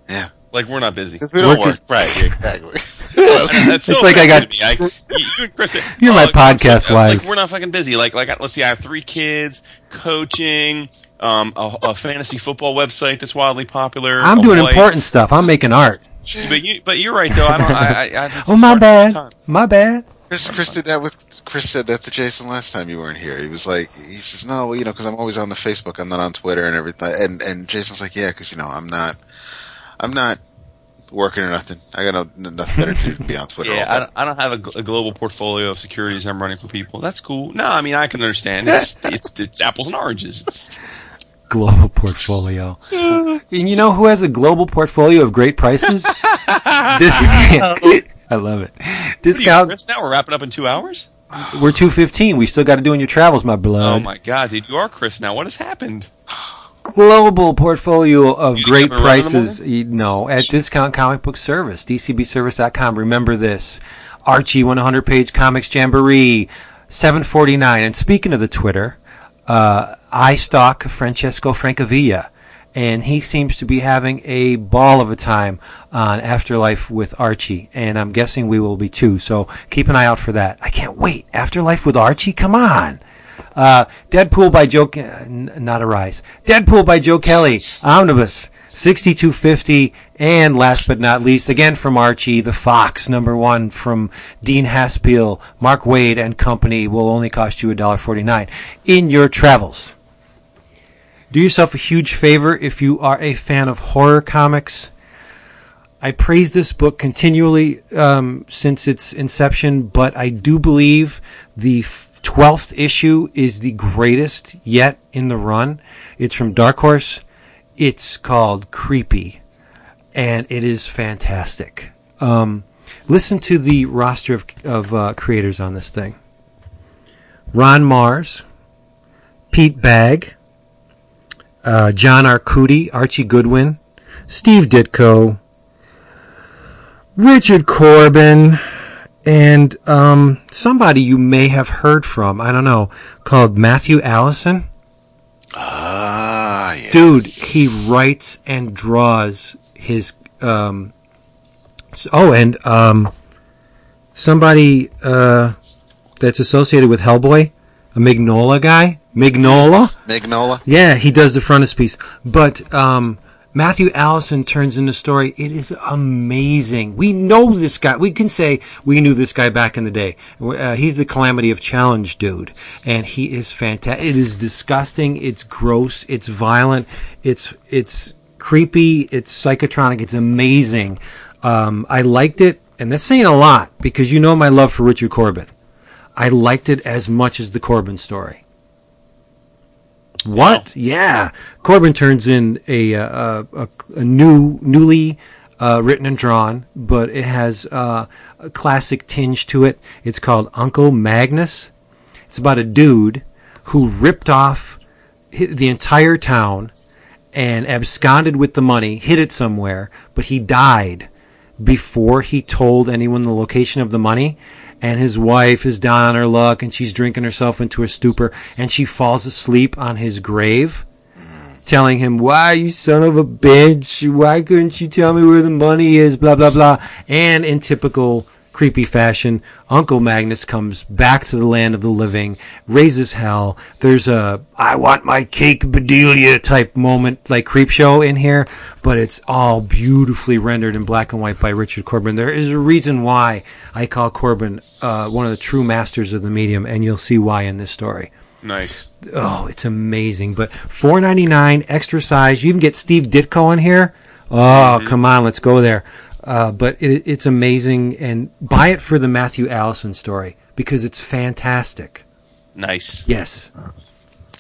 yeah Like we're not busy. because we don't Working- work right exactly That's so It's like I got- to me. I, you, you and Chris, You're my like, podcast like, we're not fucking busy. Like, like let's see, I have three kids, coaching, um, a, a fantasy football website that's wildly popular. I'm doing wife. important stuff. I'm making art. But you, but you're right though. I don't. I, I, I Oh my bad. My bad. Chris, Chris did that with Chris said that to Jason last time you weren't here. He was like, he says, no, you know, because I'm always on the Facebook, I'm not on Twitter and everything. And and Jason's like, yeah, because you know, I'm not, I'm not working or nothing. I got no, nothing better to do than be on Twitter. Yeah, all I don't, I don't have a, gl- a global portfolio of securities I'm running for people. That's cool. No, I mean I can understand. It's it's it's apples and oranges. It's, Global portfolio. and you know who has a global portfolio of great prices? Discount. I love it. Discount. Now we're wrapping up in two hours. We're two fifteen. We still got to do in your travels, my blood. Oh my god, dude, you are Chris now. What has happened? Global portfolio of You great think I've been around in the prices. You- No, at Discount Comic Book Service, dcbservice.com. Remember this: Archie 100 page comics jamboree, 749. And speaking of the Twitter, uh, I stalk Francesco Francavilla, and he seems to be having a ball of a time on Afterlife with Archie, and I'm guessing we will be too. So keep an eye out for that. I can't wait. Afterlife with Archie, come on. Uh, Deadpool by Joe, uh, not Arise. Deadpool by Joe Kelly, Omnibus, 6250, and last but not least, again from Archie, The Fox, number one from Dean Haspiel, Mark Waid and company will only cost you $1.49 in your travels. Do yourself a huge favor if you are a fan of horror comics. I praise this book continually um, since its inception, but I do believe the twelfth issue is the greatest yet in the run. It's from Dark Horse. It's called Creepy, and it is fantastic. Um, listen to the roster of, of uh, creators on this thing: Ron Marz, Pete Bagge, uh, John Arcudi, Archie Goodwin, Steve Ditko, Richard Corbin, and um, somebody you may have heard from. I don't know, called Matthew Allison. Ah, yeah. Dude, he writes and draws his. Um, oh, and um, somebody uh, that's associated with Hellboy, a Mignola guy, Mignola. Magnola. Yeah, he does the frontispiece. But um, Matthew Allison turns in the story. It is amazing. We know this guy. We can say we knew this guy back in the day. Uh, he's the Calamity of Challenge dude, and he is fantastic. It is disgusting. It's gross. It's violent. It's it's creepy. It's psychotronic. It's amazing. Um, I liked it, and that's saying a lot because you know my love for Richard Corbin. I liked it as much as the Corbin story. What? Yeah, Corbin turns in a uh, a, a, a new, newly uh, written and drawn, but it has uh, a classic tinge to it. It's called Uncle Magnus. It's about a dude who ripped off the entire town and absconded with the money, hid it somewhere, but he died before he told anyone the location of the money. And his wife is down on her luck and she's drinking herself into a stupor and she falls asleep on his grave, telling him, Why, you son of a bitch? Why couldn't you tell me where the money is? Blah, blah, blah. And in typical creepy fashion, Uncle Magnus comes back to the land of the living, raises hell. There's a I want my cake Bedelia type moment, like creep show in here, but it's all beautifully rendered in black and white by Richard Corben. There is a reason why I call Corben uh, one of the true masters of the medium, and you'll see why in this story. Nice. Oh, it's amazing. But four ninety nine extra size. You even get Steve Ditko in here. Oh, come on, let's go there. Uh, but it, it's amazing, and buy it for the Matthew Allison story because it's fantastic. Nice. Yes,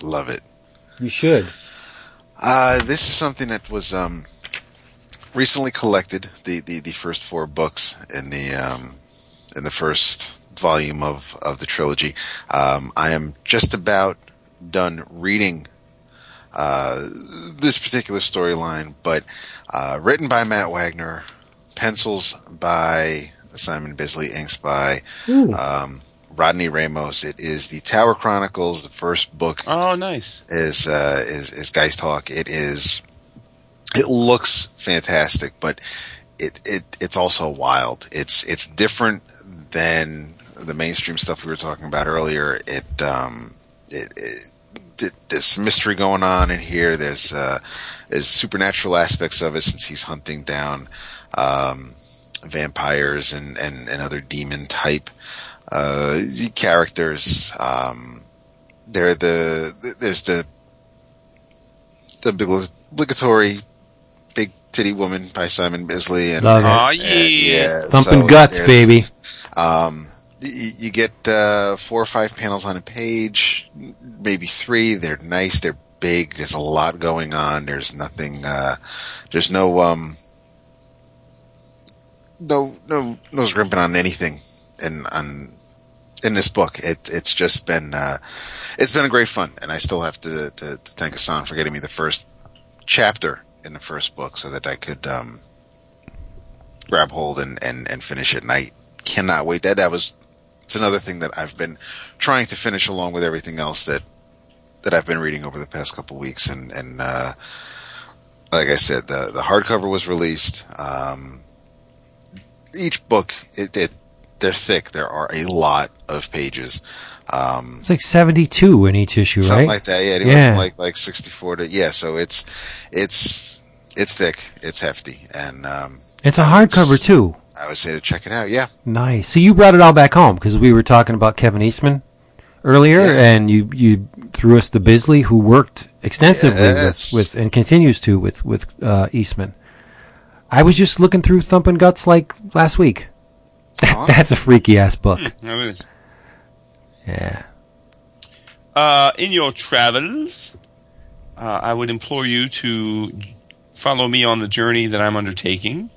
Love it. you should. Uh, this is something that was um, recently collected. The, the, the first four books in the um, in the first volume of, of the trilogy. Um, I am just about done reading uh, this particular storyline, but uh, written by Matt Wagner, pencils by Simon Bisley, inks by um, Rodney Ramos. It is the Tower Chronicles, the first book Oh, nice. is uh, is is GeistHawk. It is. It looks fantastic, but it it it's also wild. It's it's different than the mainstream stuff we were talking about earlier. It um it. it th- there's mystery going on in here. There's uh, there's supernatural aspects of it since he's hunting down um, vampires and, and, and other demon type uh, characters. Um, they're the there's the the obligatory big titty woman by Simon Bisley and, Love it. and- and- yeah. Thumping so guts, baby. Um, you get uh, four or five panels on a page, maybe three. They're nice. They're big. There's a lot going on. There's nothing. Uh, there's no um, no no no scrimping on anything in on in this book. It it's just been uh, it's been a great fun, and I still have to, to, to thank Hassan for getting me the first chapter in the first book so that I could um, grab hold and, and, and finish it. And I cannot wait. That that was it's another thing that I've been trying to finish along with everything else that that I've been reading over the past couple weeks. And and uh, like I said, the the hardcover was released. Um, each book, it, it they're thick. There are a lot of pages. Um, It's like seventy two in each issue, something right? like that. Yeah, Yeah. like like sixty four to yeah. So it's it's it's thick. It's hefty, and um, it's a hardcover too. I would say to check it out. Yeah, Nice. So you brought it all back home because we were talking about Kevin Eastman earlier, Yeah. and you you threw us the Bisley, who worked extensively Yes. with, with and continues to with with uh, Eastman. I was just looking through Thumping Guts like last week. Aw. That's a freaky ass book. Is. Yeah. Uh, in your travels, uh, I would implore you to follow me on the journey that I'm undertaking.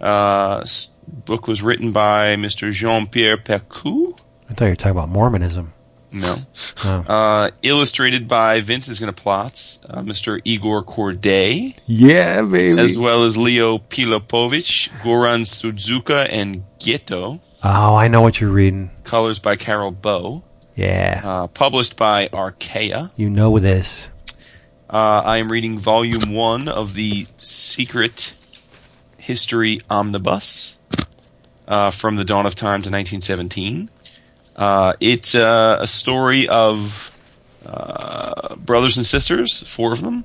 Uh, book was written by Mr. Jean Pierre Pécau. I thought you were talking about Mormonism. No. No. Uh, illustrated by Vince's gonna plots, uh, Mr. Igor Kordey, Yeah, baby. as well as Leo Pilipović, Goran Sudžuka, and Ghetto. oh, I know what you're reading. Colors by Carole Beau. Yeah, Uh, published by Archaia. you know this. Uh, I am reading volume one of the Secret History Omnibus uh, from the dawn of time to 1917. Uh, it's uh, a story of uh, brothers and sisters, four of them,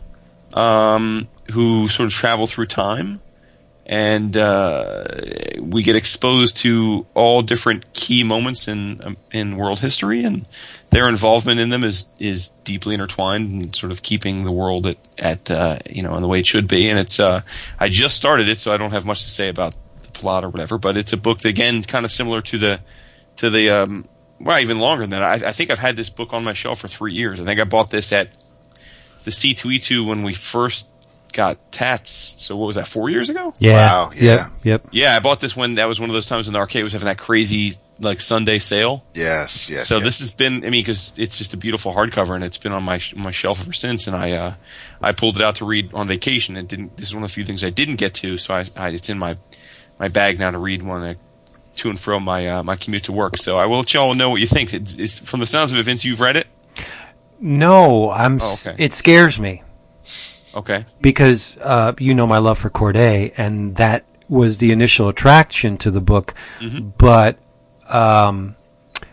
um, who sort of travel through time, and uh, we get exposed to all different key moments in um, in world history, and their involvement in them is is deeply intertwined and sort of keeping the world at at uh, you know in the way it should be. And it's uh, I just started it, so I don't have much to say about the plot or whatever. But it's a book that again kind of similar to the to the um, well even longer than that. I, I think I've had this book on my shelf for three years. I think I bought this at the C2E2 when we first got Tats. So what was that? Four years ago? Yeah. Wow, yeah. Yep. Yep. Yeah, I bought this when that was one of those times when the arcade was having that crazy like Sunday sale. Yes, yes. so yes. this has been, I mean, because it's just a beautiful hardcover, and it's been on my my shelf ever since. And I uh, I pulled it out to read on vacation, and didn't. This is one of the few things I didn't get to, so I, I it's in my my bag now to read when I to and from my uh, my commute to work. So I will let y'all know what you think. It's, it's, from the sounds of it, Vince, you've read it. No, I'm. Oh, okay. It scares me Okay. because uh, you know my love for Kordey, and that was the initial attraction to the book. Mm-hmm. But um,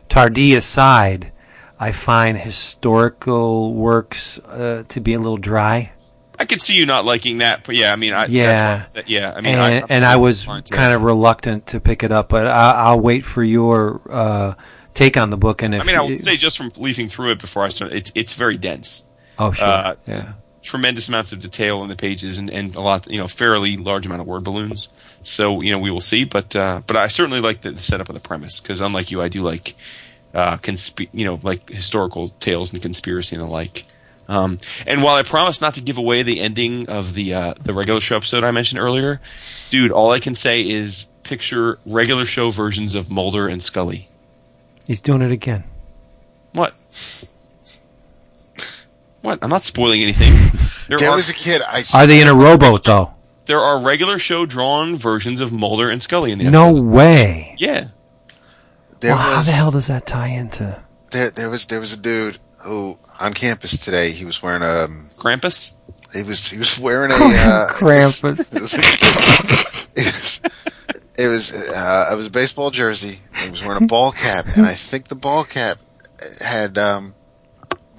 Tardy aside, I find historical works uh, to be a little dry. I could see you not liking that, but yeah, I mean, I, Yeah. I yeah. I mean, and, I, and I was kind of reluctant to pick it up, but I, I'll wait for your uh, take on the book. And if I mean, I would say just from leafing through it before I started, it's it's very dense. oh sure, uh, yeah, tremendous amounts of detail in the pages and, and a lot, you know, fairly large amount of word balloons. So, you know, we will see. But, uh, but I certainly like the, the setup of the premise because unlike you, I do like, uh, consp- you know, like historical tales and conspiracy and the like. Um, and while I promise not to give away the ending of the, uh, the regular show episode I mentioned earlier, dude, all I can say is picture regular show versions of Mulder and Scully. he's doing it again. What? What? I'm not spoiling anything. There, there are, was a kid. I Are they in a rowboat though? there are regular show drawn versions of Mulder and Scully in the No episodes. way. Yeah. there Well, how the hell does that tie into? there there was there was a dude who on campus today. He was wearing a um, Krampus? he was he was wearing a uh, Krampus. It was it was, it was, uh, it was a baseball jersey. He was wearing a ball cap, and I think the ball cap had um,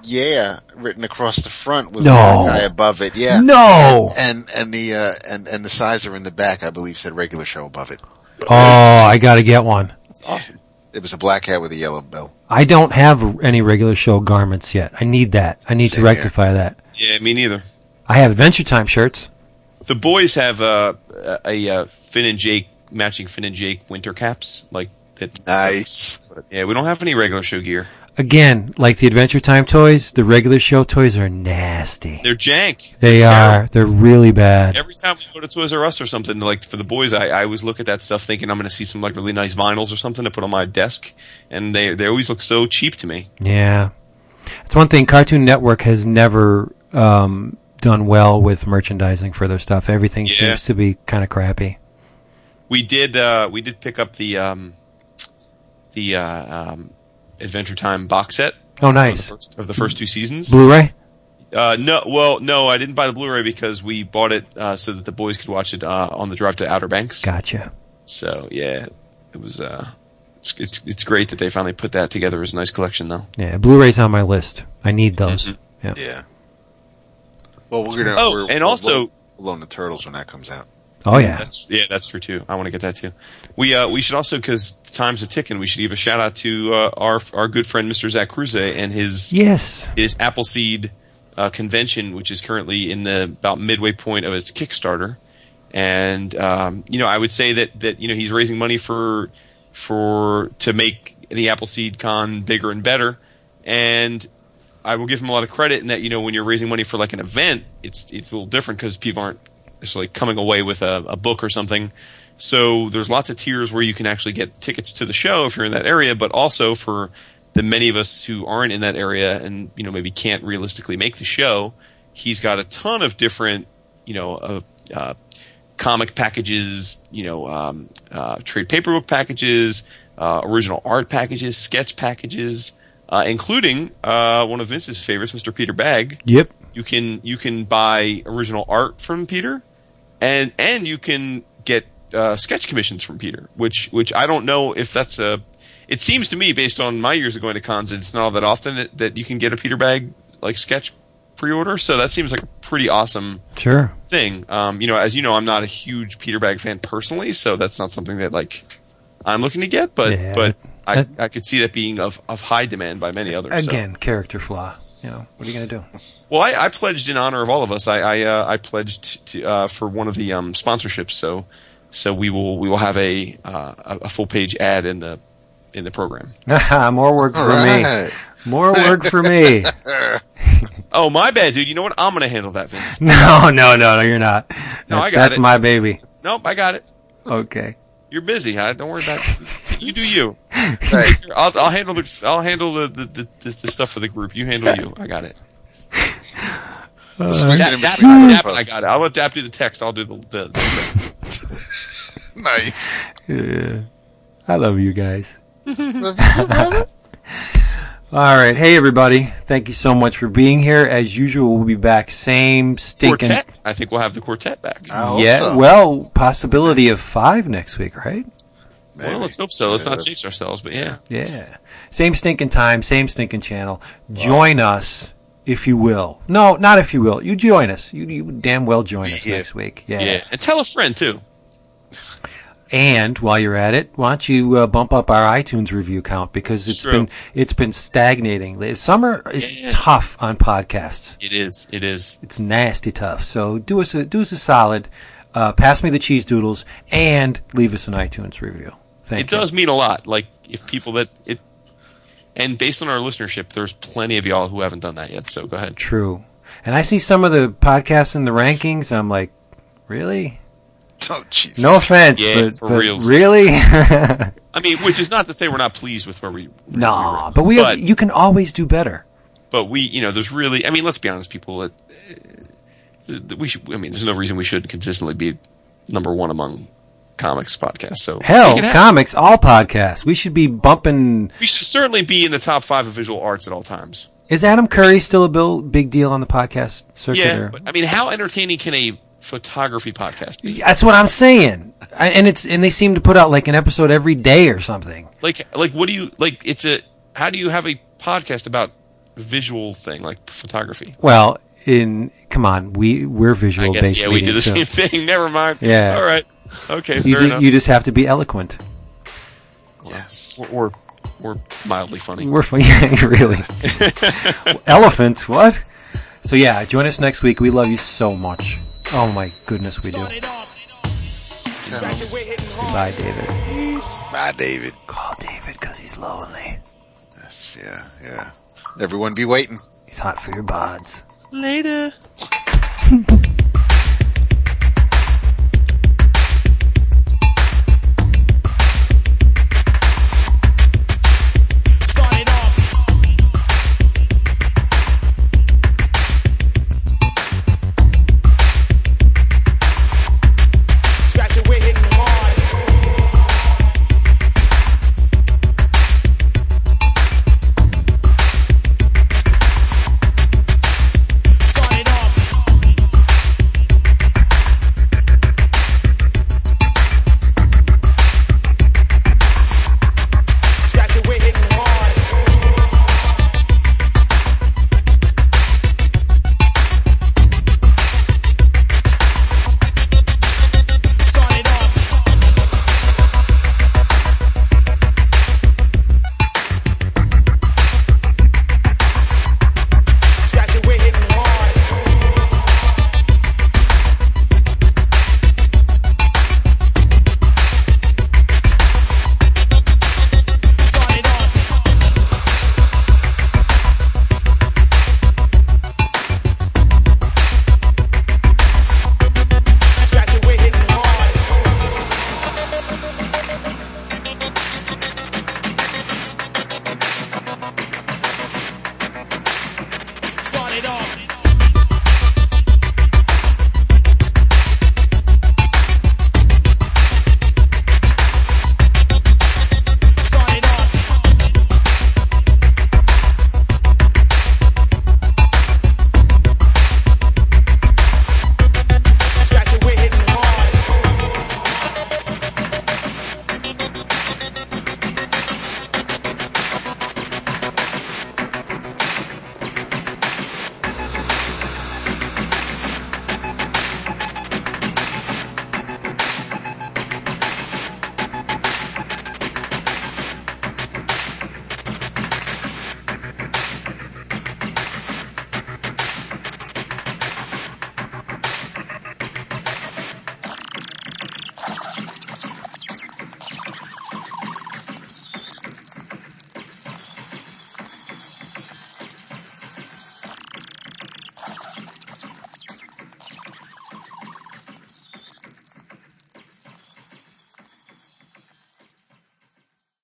"yeah" written across the front with No. a guy above it. Yeah, No. and and, and the uh, and and the sizer in the back, I believe, said regular show above it. Oh, I got to get one. That's awesome. It was a black hat with a yellow bill. I don't have any regular show garments yet. I need that. I need Same to here. rectify that. Yeah, me neither. I have Adventure Time shirts. The boys have uh, a, a uh, Finn and Jake matching Finn and Jake winter caps, like that. Nice. Yeah, we don't have any regular show gear. Again, like the Adventure Time toys, the regular show toys are nasty. They're jank. They They're are. They're really bad. Every time we go to Toys R Us or something, like for the boys, I, I always look at that stuff thinking I'm going to see some like really nice vinyls or something to put on my desk, and they they always look so cheap to me. Yeah. It's one thing Cartoon Network has never um, done well with merchandising for their stuff. Everything Yeah. seems to be kind of crappy. We did uh, we did pick up the um, the uh, um, Adventure Time box set Oh, of the nice. first, of the first two seasons. Blu-ray? Uh, no, well, no, I didn't buy the Blu-ray because we bought it uh, so that the boys could watch it uh, on the drive to Outer Banks. Gotcha. So yeah, it was. Uh, it's, it's it's great that they finally put that together as a nice collection, though. Yeah, Blu-ray's on my list. I need those. Mm-hmm. Yeah. Yeah. Well, we're gonna. Oh, we're, and we're also- we'll loan the turtles when that comes out. Oh yeah. That's yeah, that's true too. I want to get that too. We uh we should also because time's a ticking. We should give a shout out to uh, our our good friend Mr. Zach Cruze and his Yes. his Appleseed uh, convention, which is currently in the about midway point of its Kickstarter. And um, you know, I would say that that you know he's raising money for for to make the Appleseed Con bigger and better. And I will give him a lot of credit in that you know when you're raising money for like an event, it's it's a little different because people aren't like coming away with a, a book or something. So there's lots of tiers where you can actually get tickets to the show if you're in that area, but also for the many of us who aren't in that area and you know maybe can't realistically make the show, he's got a ton of different you know uh, uh, comic packages, you know um, uh, trade paperback packages, uh, original art packages, sketch packages, uh, including uh, one of Vince's favorites, Mr. Peter Bagge. Yep. You can you can buy original art from Peter, and and you can get uh, sketch commissions from Peter, which which I don't know if that's a. It seems to me, based on my years of going to cons, it's not all that often that, that you can get a Peter Bagge like sketch pre-order. So that seems like a pretty awesome Sure. thing. Um, you know, as you know, I'm not a huge Peter Bagge fan personally, so that's not something that like I'm looking to get. But Yeah, but I, that- I could see that being of, of high demand by many others. so. Again, character flaw. You know, what are you gonna do? Well, I, I pledged in honor of all of us. I I, uh, I pledged to, uh, for one of the um, sponsorships. So so we will we will have a uh, a a full page ad in the in the program. More work for All me. More work for me. Oh my bad, dude. You know what? I'm gonna handle that, Vince. No, no, no, no, you're not. No, I got That's it. my baby. Nope, I got it. Okay. You're busy, huh? Don't worry about it. You do you. Right. I'll, I'll handle the I'll handle the the, the, the the stuff for the group. You handle you. I got it. Squeeze it in Dap, Dap, I got it. I'll let Dap do the text. I'll do the the. the Nice. Yeah. I love you guys. Love you too, brother. All right. Hey, everybody. Thank you so much for being here. As usual, we'll be back same stinking. quartet. I think we'll have the quartet back. I hope Yeah. so. Well, possibility of five next week, right? Maybe. Well, let's hope so. Let's Yeah, not that's- jinx ourselves, but yeah. Yeah. Same stinking time, same stinking channel. Join us, if you will. No, not if you will. You join us. You, you damn well join us Yeah. next week. Yeah, Yeah. And tell a friend too. And while you're at it, why don't you uh, bump up our iTunes review count because it's True. been it's been stagnating. Summer is Yeah. tough on podcasts. It is. It is. It's nasty tough. So do us a do us a solid. Uh, pass me the cheese doodles and leave us an iTunes review. Thank It you. does mean a lot. Like if people that it, and based on our listenership, there's plenty of y'all who haven't done that yet. So go ahead. True. And I see some of the podcasts in the rankings. I'm like, really? Oh, Jesus. No offense, Yeah, but, for but reals. really? I mean, which is not to say we're not pleased with where we. where no, we but we But, you can always do better. but we, you know, there's really. I mean, let's be honest, people. That, uh, we should. I mean, there's no reason we shouldn't consistently be number one among comics podcasts. So Hell, make it happen. comics, all podcasts. We should be bumping. we should certainly be in the top five of visual arts at all times. Is Adam Curry still a big deal on the podcast circuit? Yeah, but I mean, how entertaining can a photography podcast? That's what I'm saying. I, and it's and they seem to put out like an episode every day or something. Like, like, what do you like? It's a. How do you have a podcast about visual thing like photography? Well, in come on, we we're I visual guess based. yeah, we do the media, same thing. Never mind. Yeah. All right. Okay. You just, you just have to be eloquent. Yes. or, or or mildly funny. We're fun. Yeah, really. Elephants, what? So yeah, join us next week. We love you so much. Oh my goodness, we do. Bye, David. Bye, David. Call David because he's lonely. Yes, yeah, yeah. Everyone be waiting. He's hot for your bods. Later.